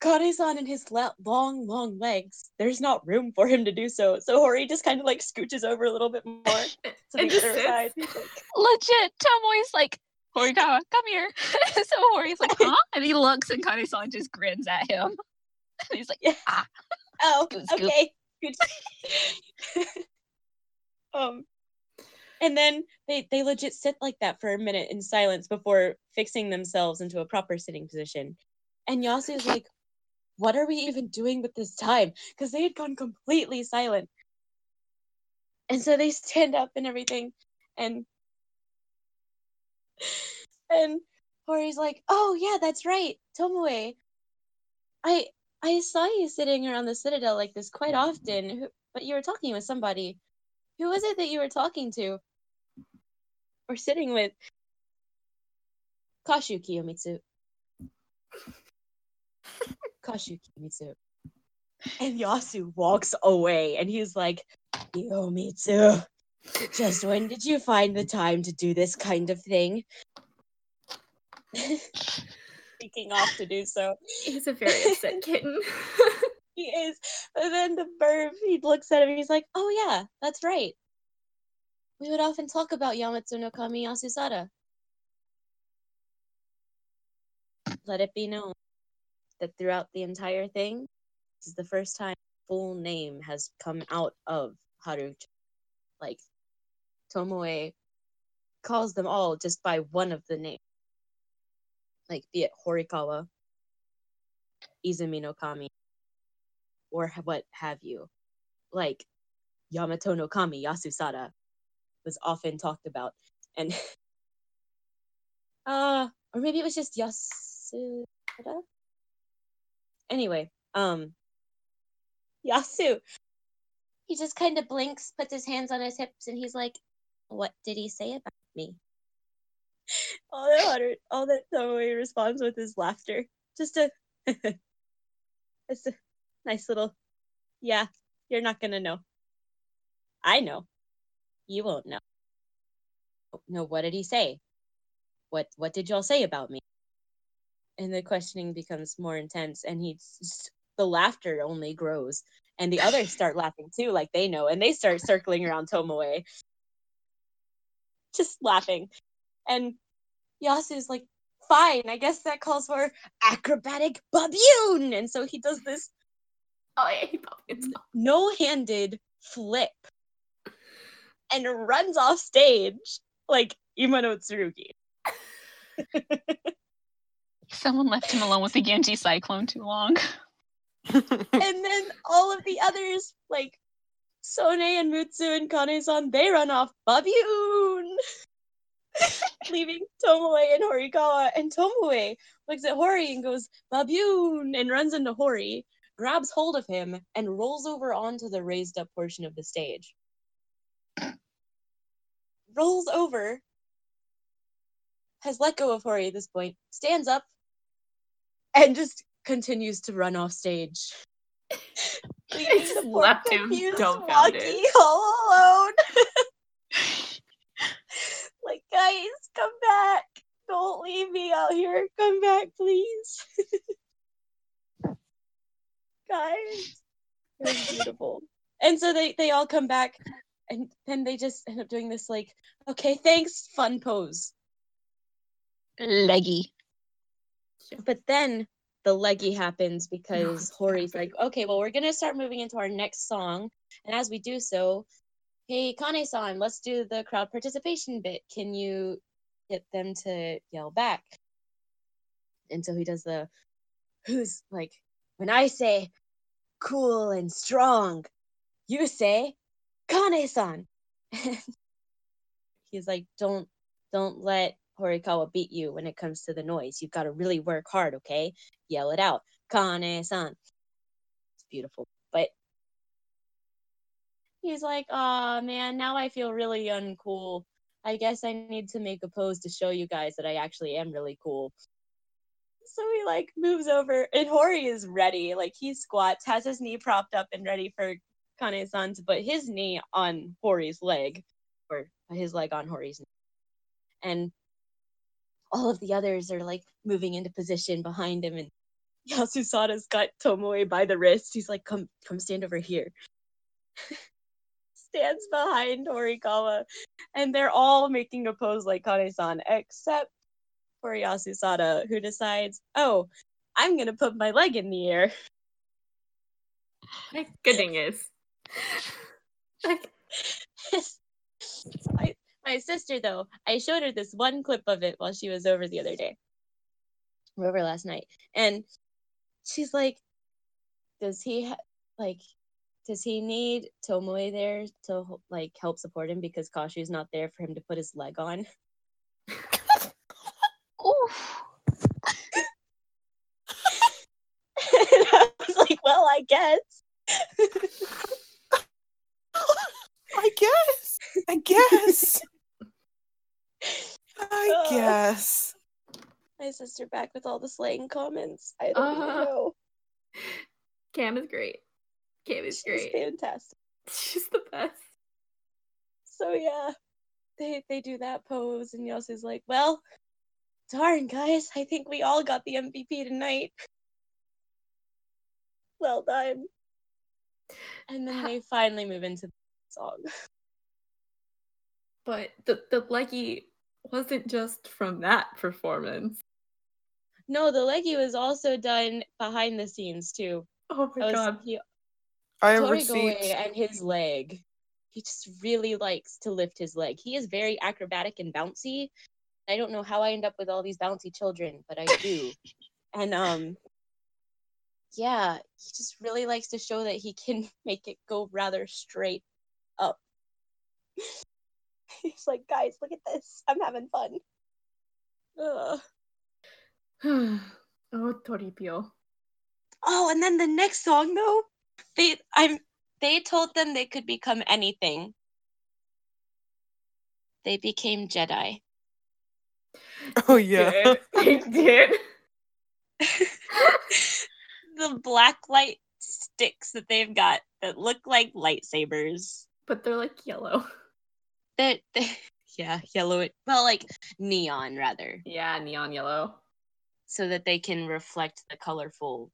Kane-san and his le- long long legs there's not room for him to do so so hori just kind of like scooches over a little bit more (laughs) to the And just other sits. side He's like, Legit, Tomoe's like, Horikawa, come here. (laughs) so Hori's like, (laughs) huh? And he looks and Kane-san just grins at him. (laughs) And he's like, Yeah. ah. oh okay good um and then they they legit sit like that for a minute in silence before fixing themselves into a proper sitting position and Yasu's like what are we even doing with this time because they had gone completely silent and so they stand up and everything and and Hori's like oh yeah that's right. Tomoe. I I saw you sitting around the citadel like this quite often but you were talking with somebody. Who was it that you were talking to? Or sitting with? Kashu Kiyomitsu. (laughs) Kashu Kiyomitsu. And Yasu walks away and he's like Kiyomitsu just when did you find the time to do this kind of thing (laughs) speaking off to do so He's a very upset kitten. (laughs) he is. But then the bird, he looks at him and he's like, oh yeah, that's right. We would often talk about Yamato no Kami Yasusada. Let it be known that throughout the entire thing, this is the first time full name has come out of Haru. Like, Tomoe calls them all just by one of the names. Like, be it Horikawa, Izumi no Kami, or what have you. Like Yamato no Kami Yasusada was often talked about. And (laughs) uh or maybe it was just Yasuda. Anyway, um Yasu. He just kind of blinks, puts his hands on his hips, and he's like, What did he say about me? (laughs) All that Hunter, all that Tomoe responds with is laughter. Just a (laughs) it's a nice little yeah, you're not gonna know. I know. You won't know. No, what did he say? What what did y'all say about me? And the questioning becomes more intense and he's the laughter only grows. And the others start laughing too, like they know, and they start circling around Tomoe. Just laughing. And Yasu's like, fine, I guess that calls for acrobatic baboon. And so he does this oh yeah, he probably it's no-handed flip and runs off stage like Imano Tsurugi. (laughs) Someone left him alone with the Genji Cyclone too long. (laughs) and then all of the others, like Sone and Mutsu and Kane-san, they run off baboon. (laughs) leaving Tomoe and Horikawa. And Tomoe looks at Hori and goes, Baboon, and runs into Hori, grabs hold of him, and rolls over onto the raised up portion of the stage. (clears throat) rolls over, has let go of Hori at this point, stands up, and just continues to run off stage. (laughs) (laughs) Leaving just the poor left him confused dumbfounded. All alone. (laughs) (laughs) like, guys, come back. Don't leave me out here. Come back, please. guys. It was beautiful. And so they, they all come back and then they just end up doing this like, okay, thanks, fun pose. Leggy. But then the leggy happens because Hori's like, okay, well, we're gonna start moving into our next song. And as we do so, hey, Kane-san, let's do the crowd participation bit. Can you get them to yell back? And so he does the who's like, when I say cool and strong, you say Kane-san. (laughs) He's like, don't don't let Horikawa beat you when it comes to the noise. You've got to really work hard, okay? Yell it out. Kane-san. It's beautiful. But he's like, oh man, now I feel really uncool. I guess I need to make a pose to show you guys that I actually am really cool. So he like moves over and Hori is ready. Like he squats, has his knee propped up and ready for Kane-san to put his knee on Hori's leg. Or his leg on Hori's knee. And all of the others are like moving into position behind him and (laughs) Yasusada's got Tomoe by the wrist. He's like, come come stand over here. (laughs) Stands behind Horikawa. And they're all making a pose like Kane-san, except for Yasusada, who decides, oh, I'm gonna put my leg in the air. My good thing is, (laughs) like, my, sister though i showed her this one clip of it while she was over the other day over last night and she's like does he ha- like does he need tomoe there to like help support him because kashu's not there for him to put his leg on (laughs) Oof. and i was like well i guess (laughs) I guess. I guess. (laughs) I Uh. guess. my sister back with all the slang comments i don't Uh. even know Cam is great. Cam is she's great. fantastic She's the best. So yeah, they they do that pose, and Yasu's like, "Well, darn guys, I think we all got the MVP tonight. Well done." And then they finally move into the song. (laughs) But the the leggy wasn't just from that performance. No, the leggy was also done behind the scenes too. Oh my god. he, I have Torigoe receipts. and his leg. He just really likes to lift his leg. He is very acrobatic and bouncy. I don't know how I end up with all these bouncy children, but I do. (laughs) and um yeah, he just really likes to show that he can (laughs) make it go rather straight up. (laughs) He's like, guys, look at this. I'm having fun. Ugh. (sighs) oh, Toripio. Oh, and then the next song though, they I'm they told them they could become anything. They became Jedi. (laughs) Oh yeah. They did. (laughs) the black light sticks that they've got that look like lightsabers. But they're like yellow. That (laughs) yeah, yellow well like neon rather. Yeah, neon yellow. So that they can reflect the colorful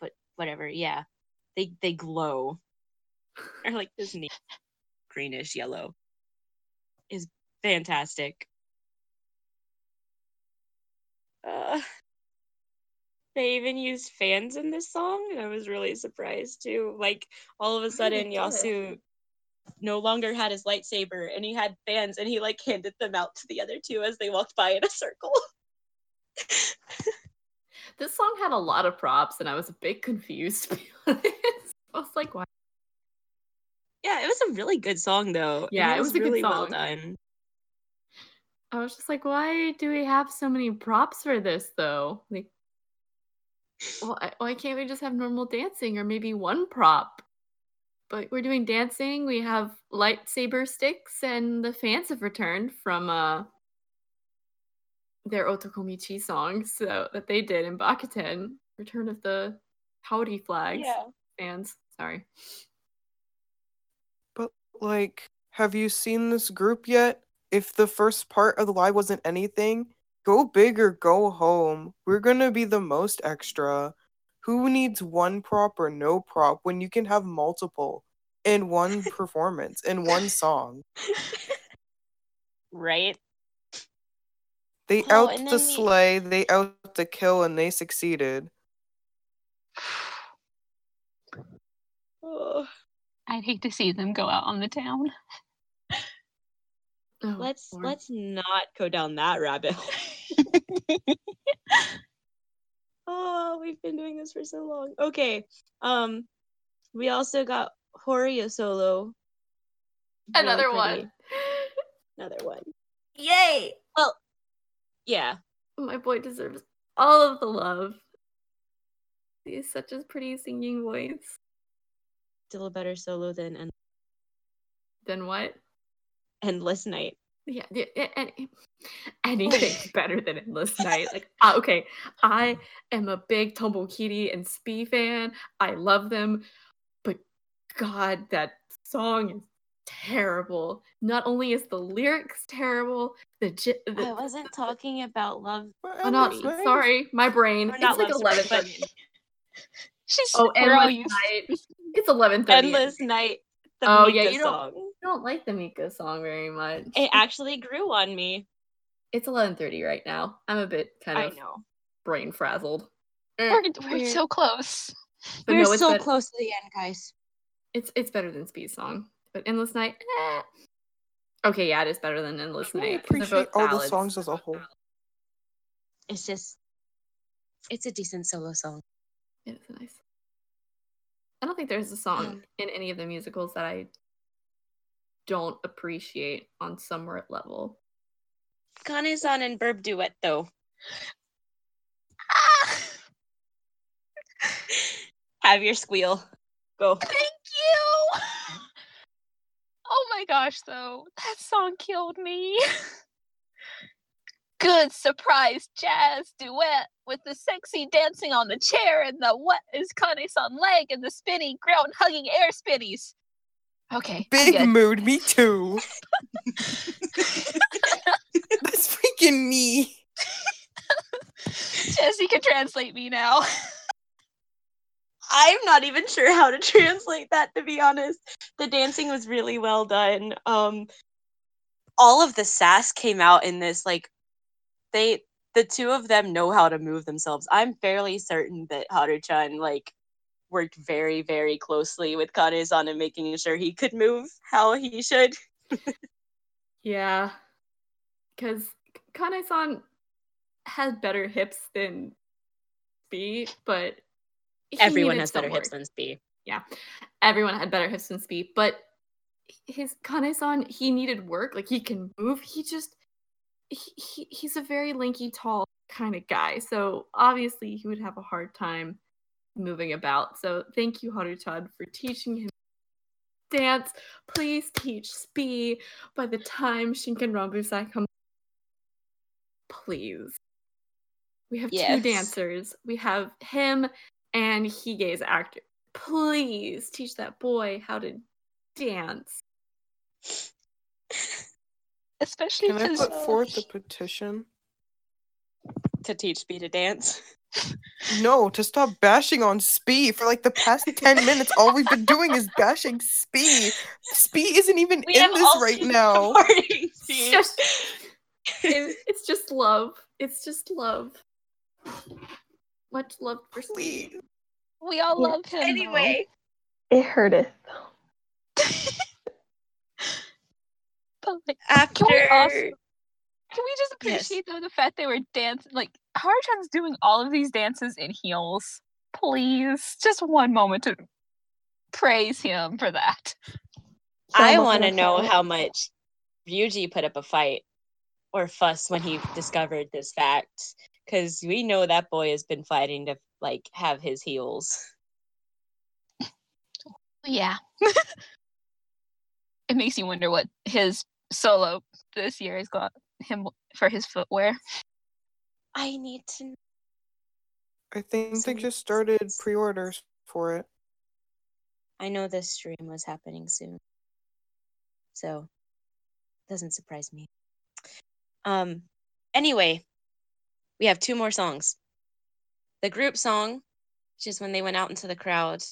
but whatever, yeah. They they glow. (laughs) or like this neat greenish yellow. Is fantastic. Uh they even used fans in this song, and I was really surprised too. Like all of a sudden, they do it? Yasu no longer had his lightsaber, and he had fans, and he like handed them out to the other two as they walked by in a circle. (laughs) This song had a lot of props, and I was a bit confused. (laughs) To be honest, I was like, "Why?" yeah, it was a really good song though. Yeah, it was a good really well song. done. I was just like, why do we have so many props for this though? Like, why, why can't we just have normal dancing or maybe one prop? But we're doing dancing. We have lightsaber sticks, and the fans have returned from uh their Otokomichi song so that they did in Bakuten. Return of the Howdy flags fans. Sorry. But like, have you seen this group yet? If the first part of the live wasn't anything, go big or go home. We're gonna be the most extra. Who needs one prop or no prop when you can have multiple in one (laughs) performance, in one song? Right? They Oh, out and the then the- slay, they out the kill, and they succeeded. Ugh. I'd hate to see them go out on the town. Oh, let's Lord. let's not go down that rabbit hole. (laughs) (laughs) oh, we've been doing this for so long. Okay. Um we also got Horia solo. Another pretty. one. (laughs) Another one. Yay! Well, yeah. My boy deserves all of the love. He has such a pretty singing voice. Still a better solo than and. Than what? Endless Night. Yeah, yeah, yeah, any, anything's (laughs) better than Endless Night. Like, uh, okay, I am a big Tombokiri and Spee fan. I love them, but God, that song is terrible. Not only is the lyrics terrible, the, gi- the I wasn't talking about love. oh, no, Endless Night. sorry, my brain. Or It's not like Love eleven but- (laughs) She's Oh, Endless Night. It's eleven thirty. Endless Night. The Oh, yeah, Mika you don't- song. I don't like the Mika song very much. It actually grew on me. It's eleven thirty right now. I'm a bit kind of I of know. brain frazzled. We're, we're We're- so close. But We're no, so bet- close to the end, guys. It's it's better than Speed Song, but Endless Night. Eh. Okay, yeah, it is better than Endless I Night. 'cause they're appreciate both all the songs as a whole. It's just it's a decent solo song. It is nice. I don't think there's a song Um, in any of the musicals that I don't appreciate on some level. Kane-san and Burb duet though. Ah, (laughs) Have your squeal. Go. thank you. Oh my gosh, though. That song killed me. (laughs) Good surprise jazz duet with the sexy dancing on the chair and the what is Kane-san leg and the spinny ground hugging air spinnies. Okay. Big mood, me too. (laughs) That's freaking me. Jesse can translate me now. I'm not even sure how to translate that to be honest. The dancing was really well done. Um all of the sass came out in this like they the two of them know how to move themselves. I'm fairly certain that Haru-chan like worked very very closely with Kane-san and making sure he could move how he should. Yeah, because Kane-san has better hips than B, but Everyone has better hips work. than Spee. everyone had better hips than speed, but his Kane-san, he needed work. Like he can move. He just he, he he's a very lanky, tall kind of guy. So obviously he would have a hard time moving about. So thank you, Haru-chan, for teaching him dance. Please teach Spee by the time Shinken Ranbusai comes. Please. We have two dancers. We have him and Hige's actor. Please teach that boy how to dance. Especially Can I put forth a petition? To teach Spee to dance. No, to stop bashing on Spee for like the past 10 minutes. All we've been doing is bashing Spee. Spee isn't even We in this right now. (laughs) It's just, (laughs) it- it's just love. It's just love. Much love for Spee. Please. we all Yeah. love him. though. Anyway, It hurteth. (laughs) But like, after we also- can we just Yes. appreciate though the fact they were dancing? Like Haruchan's doing all of these dances in heels. Please, just one moment to praise him for that. I want to know how much Ryuji put up a fight or fuss when he (sighs) discovered this fact because we know that boy has been fighting to like have his heels. Yeah. (laughs) it makes you wonder what his solo this year has got him for his footwear. I need to. kn- I think So they just started pre-orders for it. I know this stream was happening soon, so doesn't surprise me. Um. Anyway, we have two more songs. The group song, which is when they went out into the crowd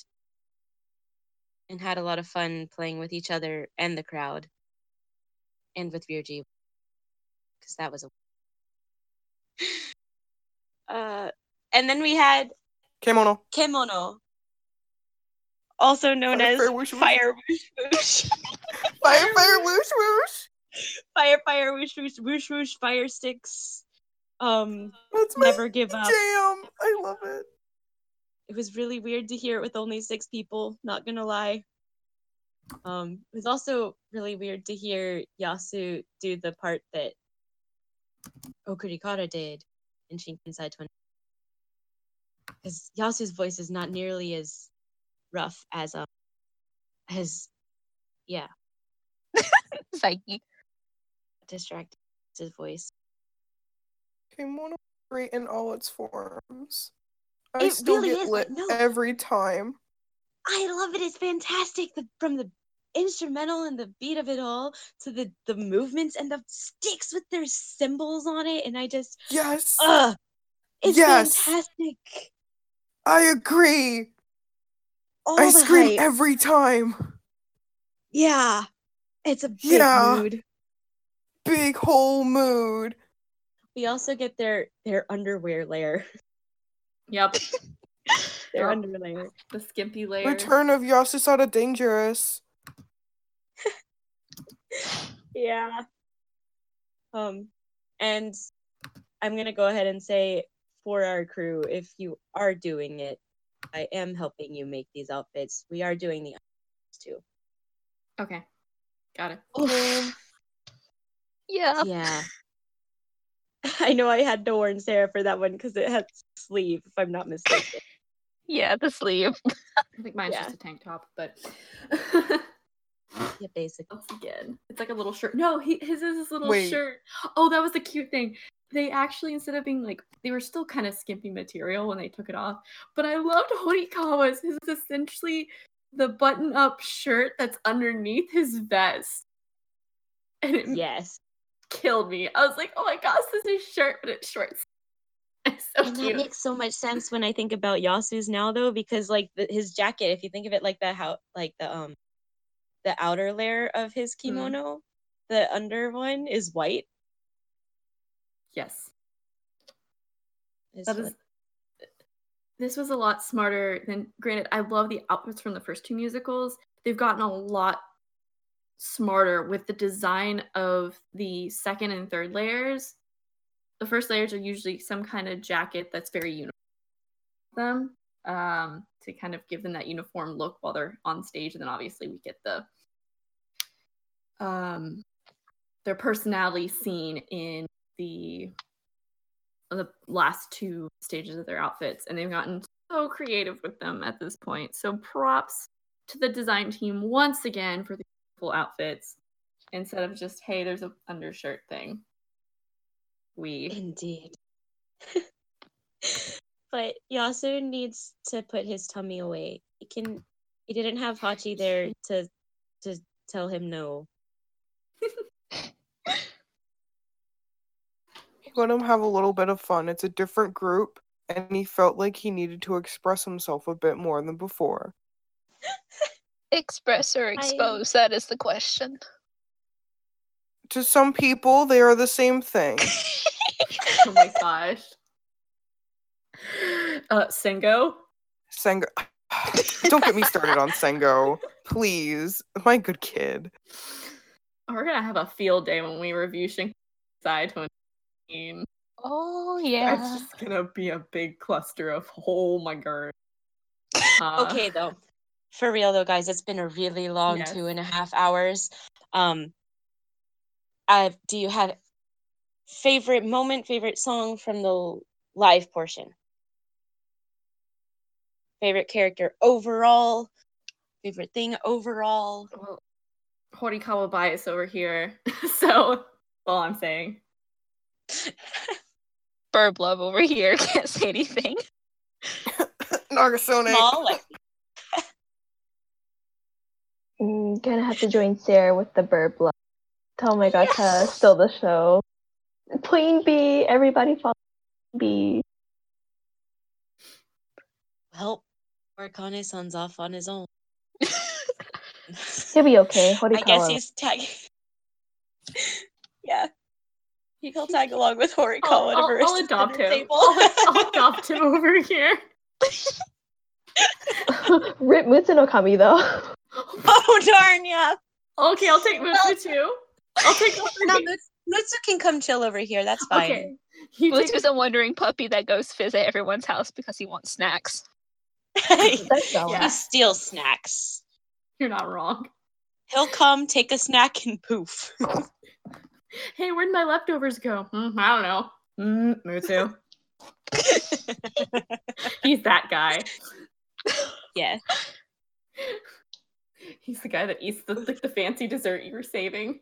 and had a lot of fun playing with each other and the crowd, and with Virgie, because that was a. Uh, and then we had Kimono. Kemono, also known Fire, as fire, whoosh. Fire Whoosh Whoosh. (laughs) Fire, fire, whoosh, whoosh. fire, fire, whoosh, whoosh, whoosh, whoosh, fire sticks. Um, That's my never give jam. up. Jam. I love it. It was really weird to hear it with only six people, not gonna lie. Um, it was also really weird to hear Yasu do the part that Okurikara did in Shinkansai 20. Because Yasu's voice is not nearly as rough as um as yeah, (laughs) Psyche. distracted his voice. Kimono is great in all its forms. I It still really get is, lit no. every time. I love it. It's fantastic. The, from the instrumental and the beat of it all to the the movements and the sticks with their symbols on it, and I just Yes, ugh, it's Yes. fantastic. I agree. All I scream hype. every time. yeah, it's a big Yeah. mood. Big whole mood. We also get their their underwear layer. Yep. (laughs) Their Yep. underwear layer. The skimpy layer. Return of Yasusada Dangerous. (laughs) Yeah. Um, and I'm gonna go ahead and say for our crew, if you are doing it, I am helping you make these outfits. We are doing the outfits too. Okay. Got it. Um, (laughs) Yeah. Yeah. (laughs) I know I had to warn Sarah for that one because it has sleeve, if I'm not mistaken. Yeah, the sleeve. I think mine's Yeah. just a tank top, but yeah, basically. once again, it's like a little shirt. No, he, his is his little Wait. shirt. Oh, that was the cute thing. They actually, instead of being like, they were still kind of skimpy material when they took it off. But I loved (laughs) Horikawa's. His is essentially the button-up shirt that's underneath his vest, and it Yes. killed me. I was like, oh my gosh, this is his shirt, but it's shorts. (laughs) It's so And that makes so much sense when I think about Yasu's now though, because like the, his jacket, if you think of it like that, how like the um the outer layer of his Mhm. kimono, the under one is white. yes. It's That is. This was a lot smarter than. Granted, I love the outfits from the first two musicals. They've gotten a lot smarter with the design of the second and third layers. The first layers are usually some kind of jacket that's very uniform. Them um, to kind of give them that uniform look while they're on stage, and then obviously we get the um their personality seen in the the last two stages of their outfits. And they've gotten so creative with them at this point. So props to the design team once again for the beautiful outfits. Instead of just hey there's a undershirt thing. We Indeed. (laughs) but Yasu needs to put his tummy away. He can he didn't have Hachi there to to tell him no. He let him have a little bit of fun. It's a different group, and he felt like he needed to express himself a bit more than before. (laughs) Express or expose? That is the question. To some people, they are the same thing. (laughs) oh my gosh uh sengo Sengo. (sighs) Don't get me started on Sengo, (laughs) please. My good kid. we're gonna have a field day when we review Shinkai 2019 Oh yeah. it's just gonna be a big cluster of oh my god Uh, okay though. For real though, guys, it's been a really long Yes. two and a half hours. Um I do you have favorite moment, favorite song from the live portion. Favorite character overall. Favorite thing overall. Well, Horikawa bias over here. (laughs) so, all I'm saying. (laughs) Burb love over here (laughs) can't say anything. Nagasone. Small, like Mm, gonna have to join Sarah with the burb love. Oh my god to Yes. steal the show. Queen Bee, everybody follow Queen Bee. well, Or Kane-san's off on his own. He'll be okay. what (laughs) I guess Horikawa. he's tagging. (laughs) yeah. He'll tag along with Horikawa I'll, at a I'll- versus I'll adopt him. I'll, (laughs) I'll adopt him over here. Rip Mutsu Kami though. oh darn, yeah. Okay, I'll take Mutsu Well- too. I'll take No, Mutsu. Mutsu, Mutsu can come chill over here. That's fine. Okay. You Which take is a wandering puppy that goes visit everyone's house because he wants snacks. (laughs) That's valid. Yeah. He steals snacks. You're not wrong. He'll come, take a snack, and poof. (laughs) Hey, where'd my leftovers go? Hmm, I don't know. Mm, Mutsu. (laughs) He's that guy. yeah. He's the guy that eats the like the fancy dessert you were saving.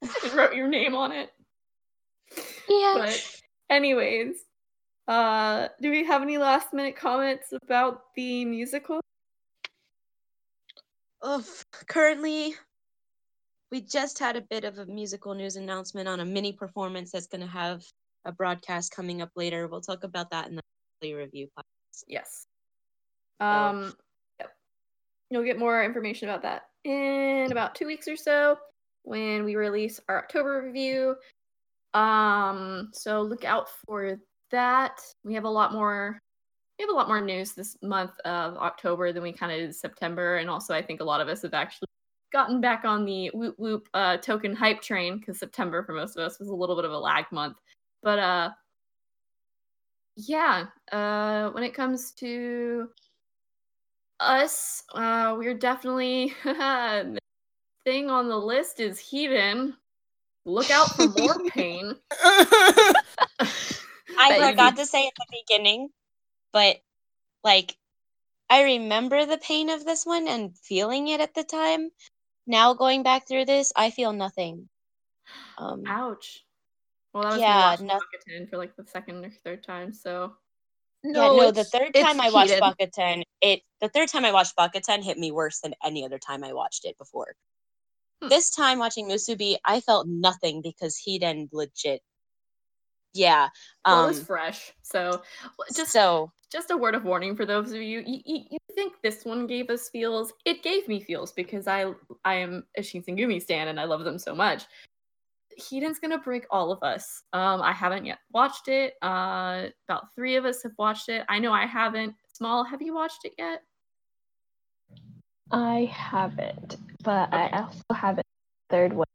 and wrote your name on it. Yeah. But anyways, uh do we have any last minute comments about the musical? Oof. Currently, we just had a bit of a musical news announcement on a mini performance that's going to have a broadcast coming up later. We'll talk about that in the play review. podcast. Yes. Um yep. You'll get more information about that in about two weeks or so when we release our October review. Um, so look out for that. We have a lot more we have a lot more news this month of October than we kind of did September. And also I think a lot of us have actually gotten back on the whoop whoop uh token hype train because September for most of us was a little bit of a lag month. But uh yeah, uh when it comes to us, uh we're definitely the (laughs) thing on the list is Heathen. Look out for more (laughs) pain. (laughs) I forgot to say at the beginning, but like, I remember the pain of this one and feeling it at the time. Now going back through this, I feel nothing. Um, Ouch. Well, that was Yeah, yeah, no- Bakuten for like the second or third time. So yeah, no, the third time I watched. Bakuten, it the third time I watched Bakuten hit me worse than any other time I watched it before. Hmm. This time watching Musubi, I felt nothing because he then legit, yeah. well, it Um, was fresh. So just so just a word of warning for those of you, you, you, you think this one gave us feels it gave me feels because i i am a shinsengumi stan and i love them so much Heaton's gonna break all of us um i haven't yet watched it uh about three of us have watched it i know i haven't small have you watched it yet I haven't, but I also haven't third one.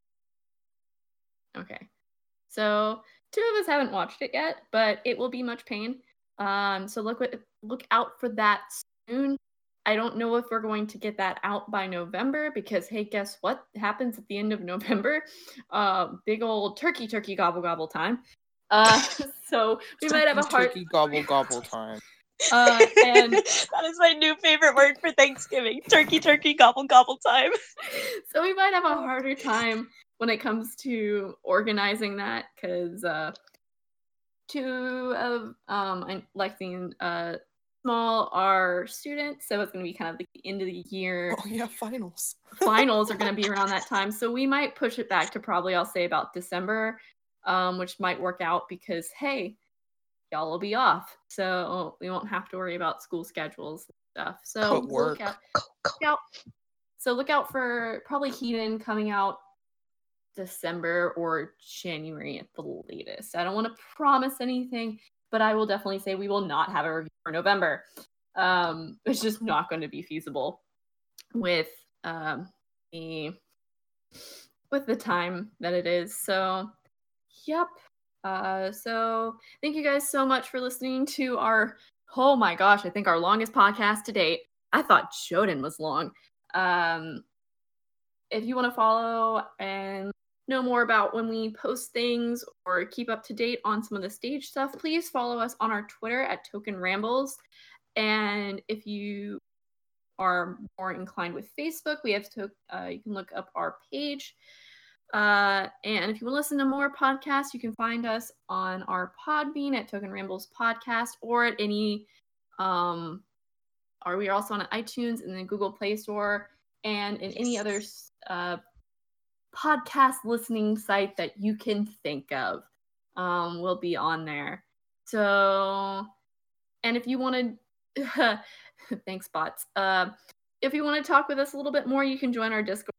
Okay. So two of us haven't watched it yet, but it will be much pain. Um, so look look out for that soon. I don't know if we're going to get that out by November because hey, guess what happens at the end of (laughs) November? Uh, big old turkey turkey gobble gobble time. Uh, (laughs) (laughs) so we might have a hard turkey gobble gobble time. uh, and that is my new favorite word for Thanksgiving. Turkey, turkey, gobble, gobble time. so we might have a harder time when it comes to organizing that because uh, two of um Lexi and uh small are students, so it's gonna be kind of the end of the year. Oh yeah, finals. (laughs) Finals are gonna be around that time, so we might push it back to probably I'll say about December, um, which might work out because hey, y'all will be off, so we won't have to worry about school schedules and stuff. So look out look out. So look out for probably Heathen coming out December or January at the latest. I don't want to promise anything, but I will definitely say we will not have a review for November. Um, it's just not going to be feasible with um, the with the time that it is. So, yep. Uh, so thank you guys so much for listening to our oh my gosh, I think our longest podcast to date. I thought Joden was long. Um, if you want to follow and know more about when we post things or keep up to date on some of the stage stuff, please follow us on our Twitter at Token Rambles. And if you are more inclined with Facebook, we have to, uh, you can look up our page. Uh, and if you want to listen to more podcasts, you can find us on our Podbean at Token Rambles Podcast or at any, um, or we are also on iTunes and the Google Play Store and in any other uh, podcast listening site that you can think of. Um, we'll be on there. So, and if you want to, (laughs) thanks, bots. Uh, if you want to talk with us a little bit more, you can join our Discord.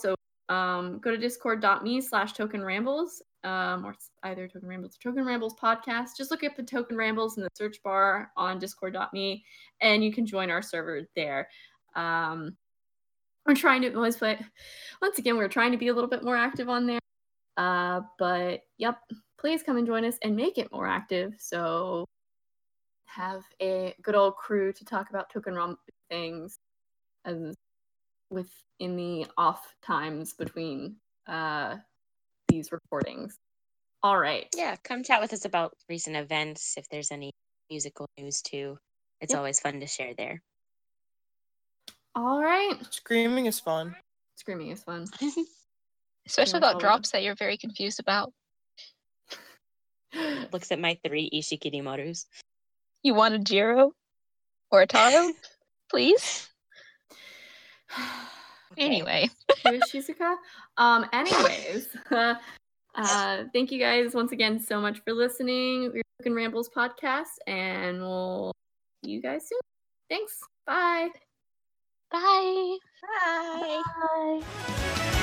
So, um, go to discord.me slash token rambles, um, or either token rambles or token rambles podcast. Just look up the token rambles in the search bar on discord.me and you can join our server there. Um, we're trying to always play once again we're trying to be a little bit more active on there uh but yep please come and join us and make it more active so have a good old crew to talk about token rom things as with in the off times between uh these recordings all right Yeah, come chat with us about recent events if there's any musical news too. It's Yep. always fun to share there. All right Screaming is fun. screaming is fun (laughs) Especially about drops that you're very confused about. (laughs) Looks at my three Ishikirimaru's. You want a Jiro or a Taro? (laughs) Please? (sighs) Okay. Anyway, Shizuka. Um, anyways, uh, thank you guys once again so much for listening. We're Token Rambles podcast, and we'll see you guys soon. Thanks. Bye. Bye. Bye. Bye.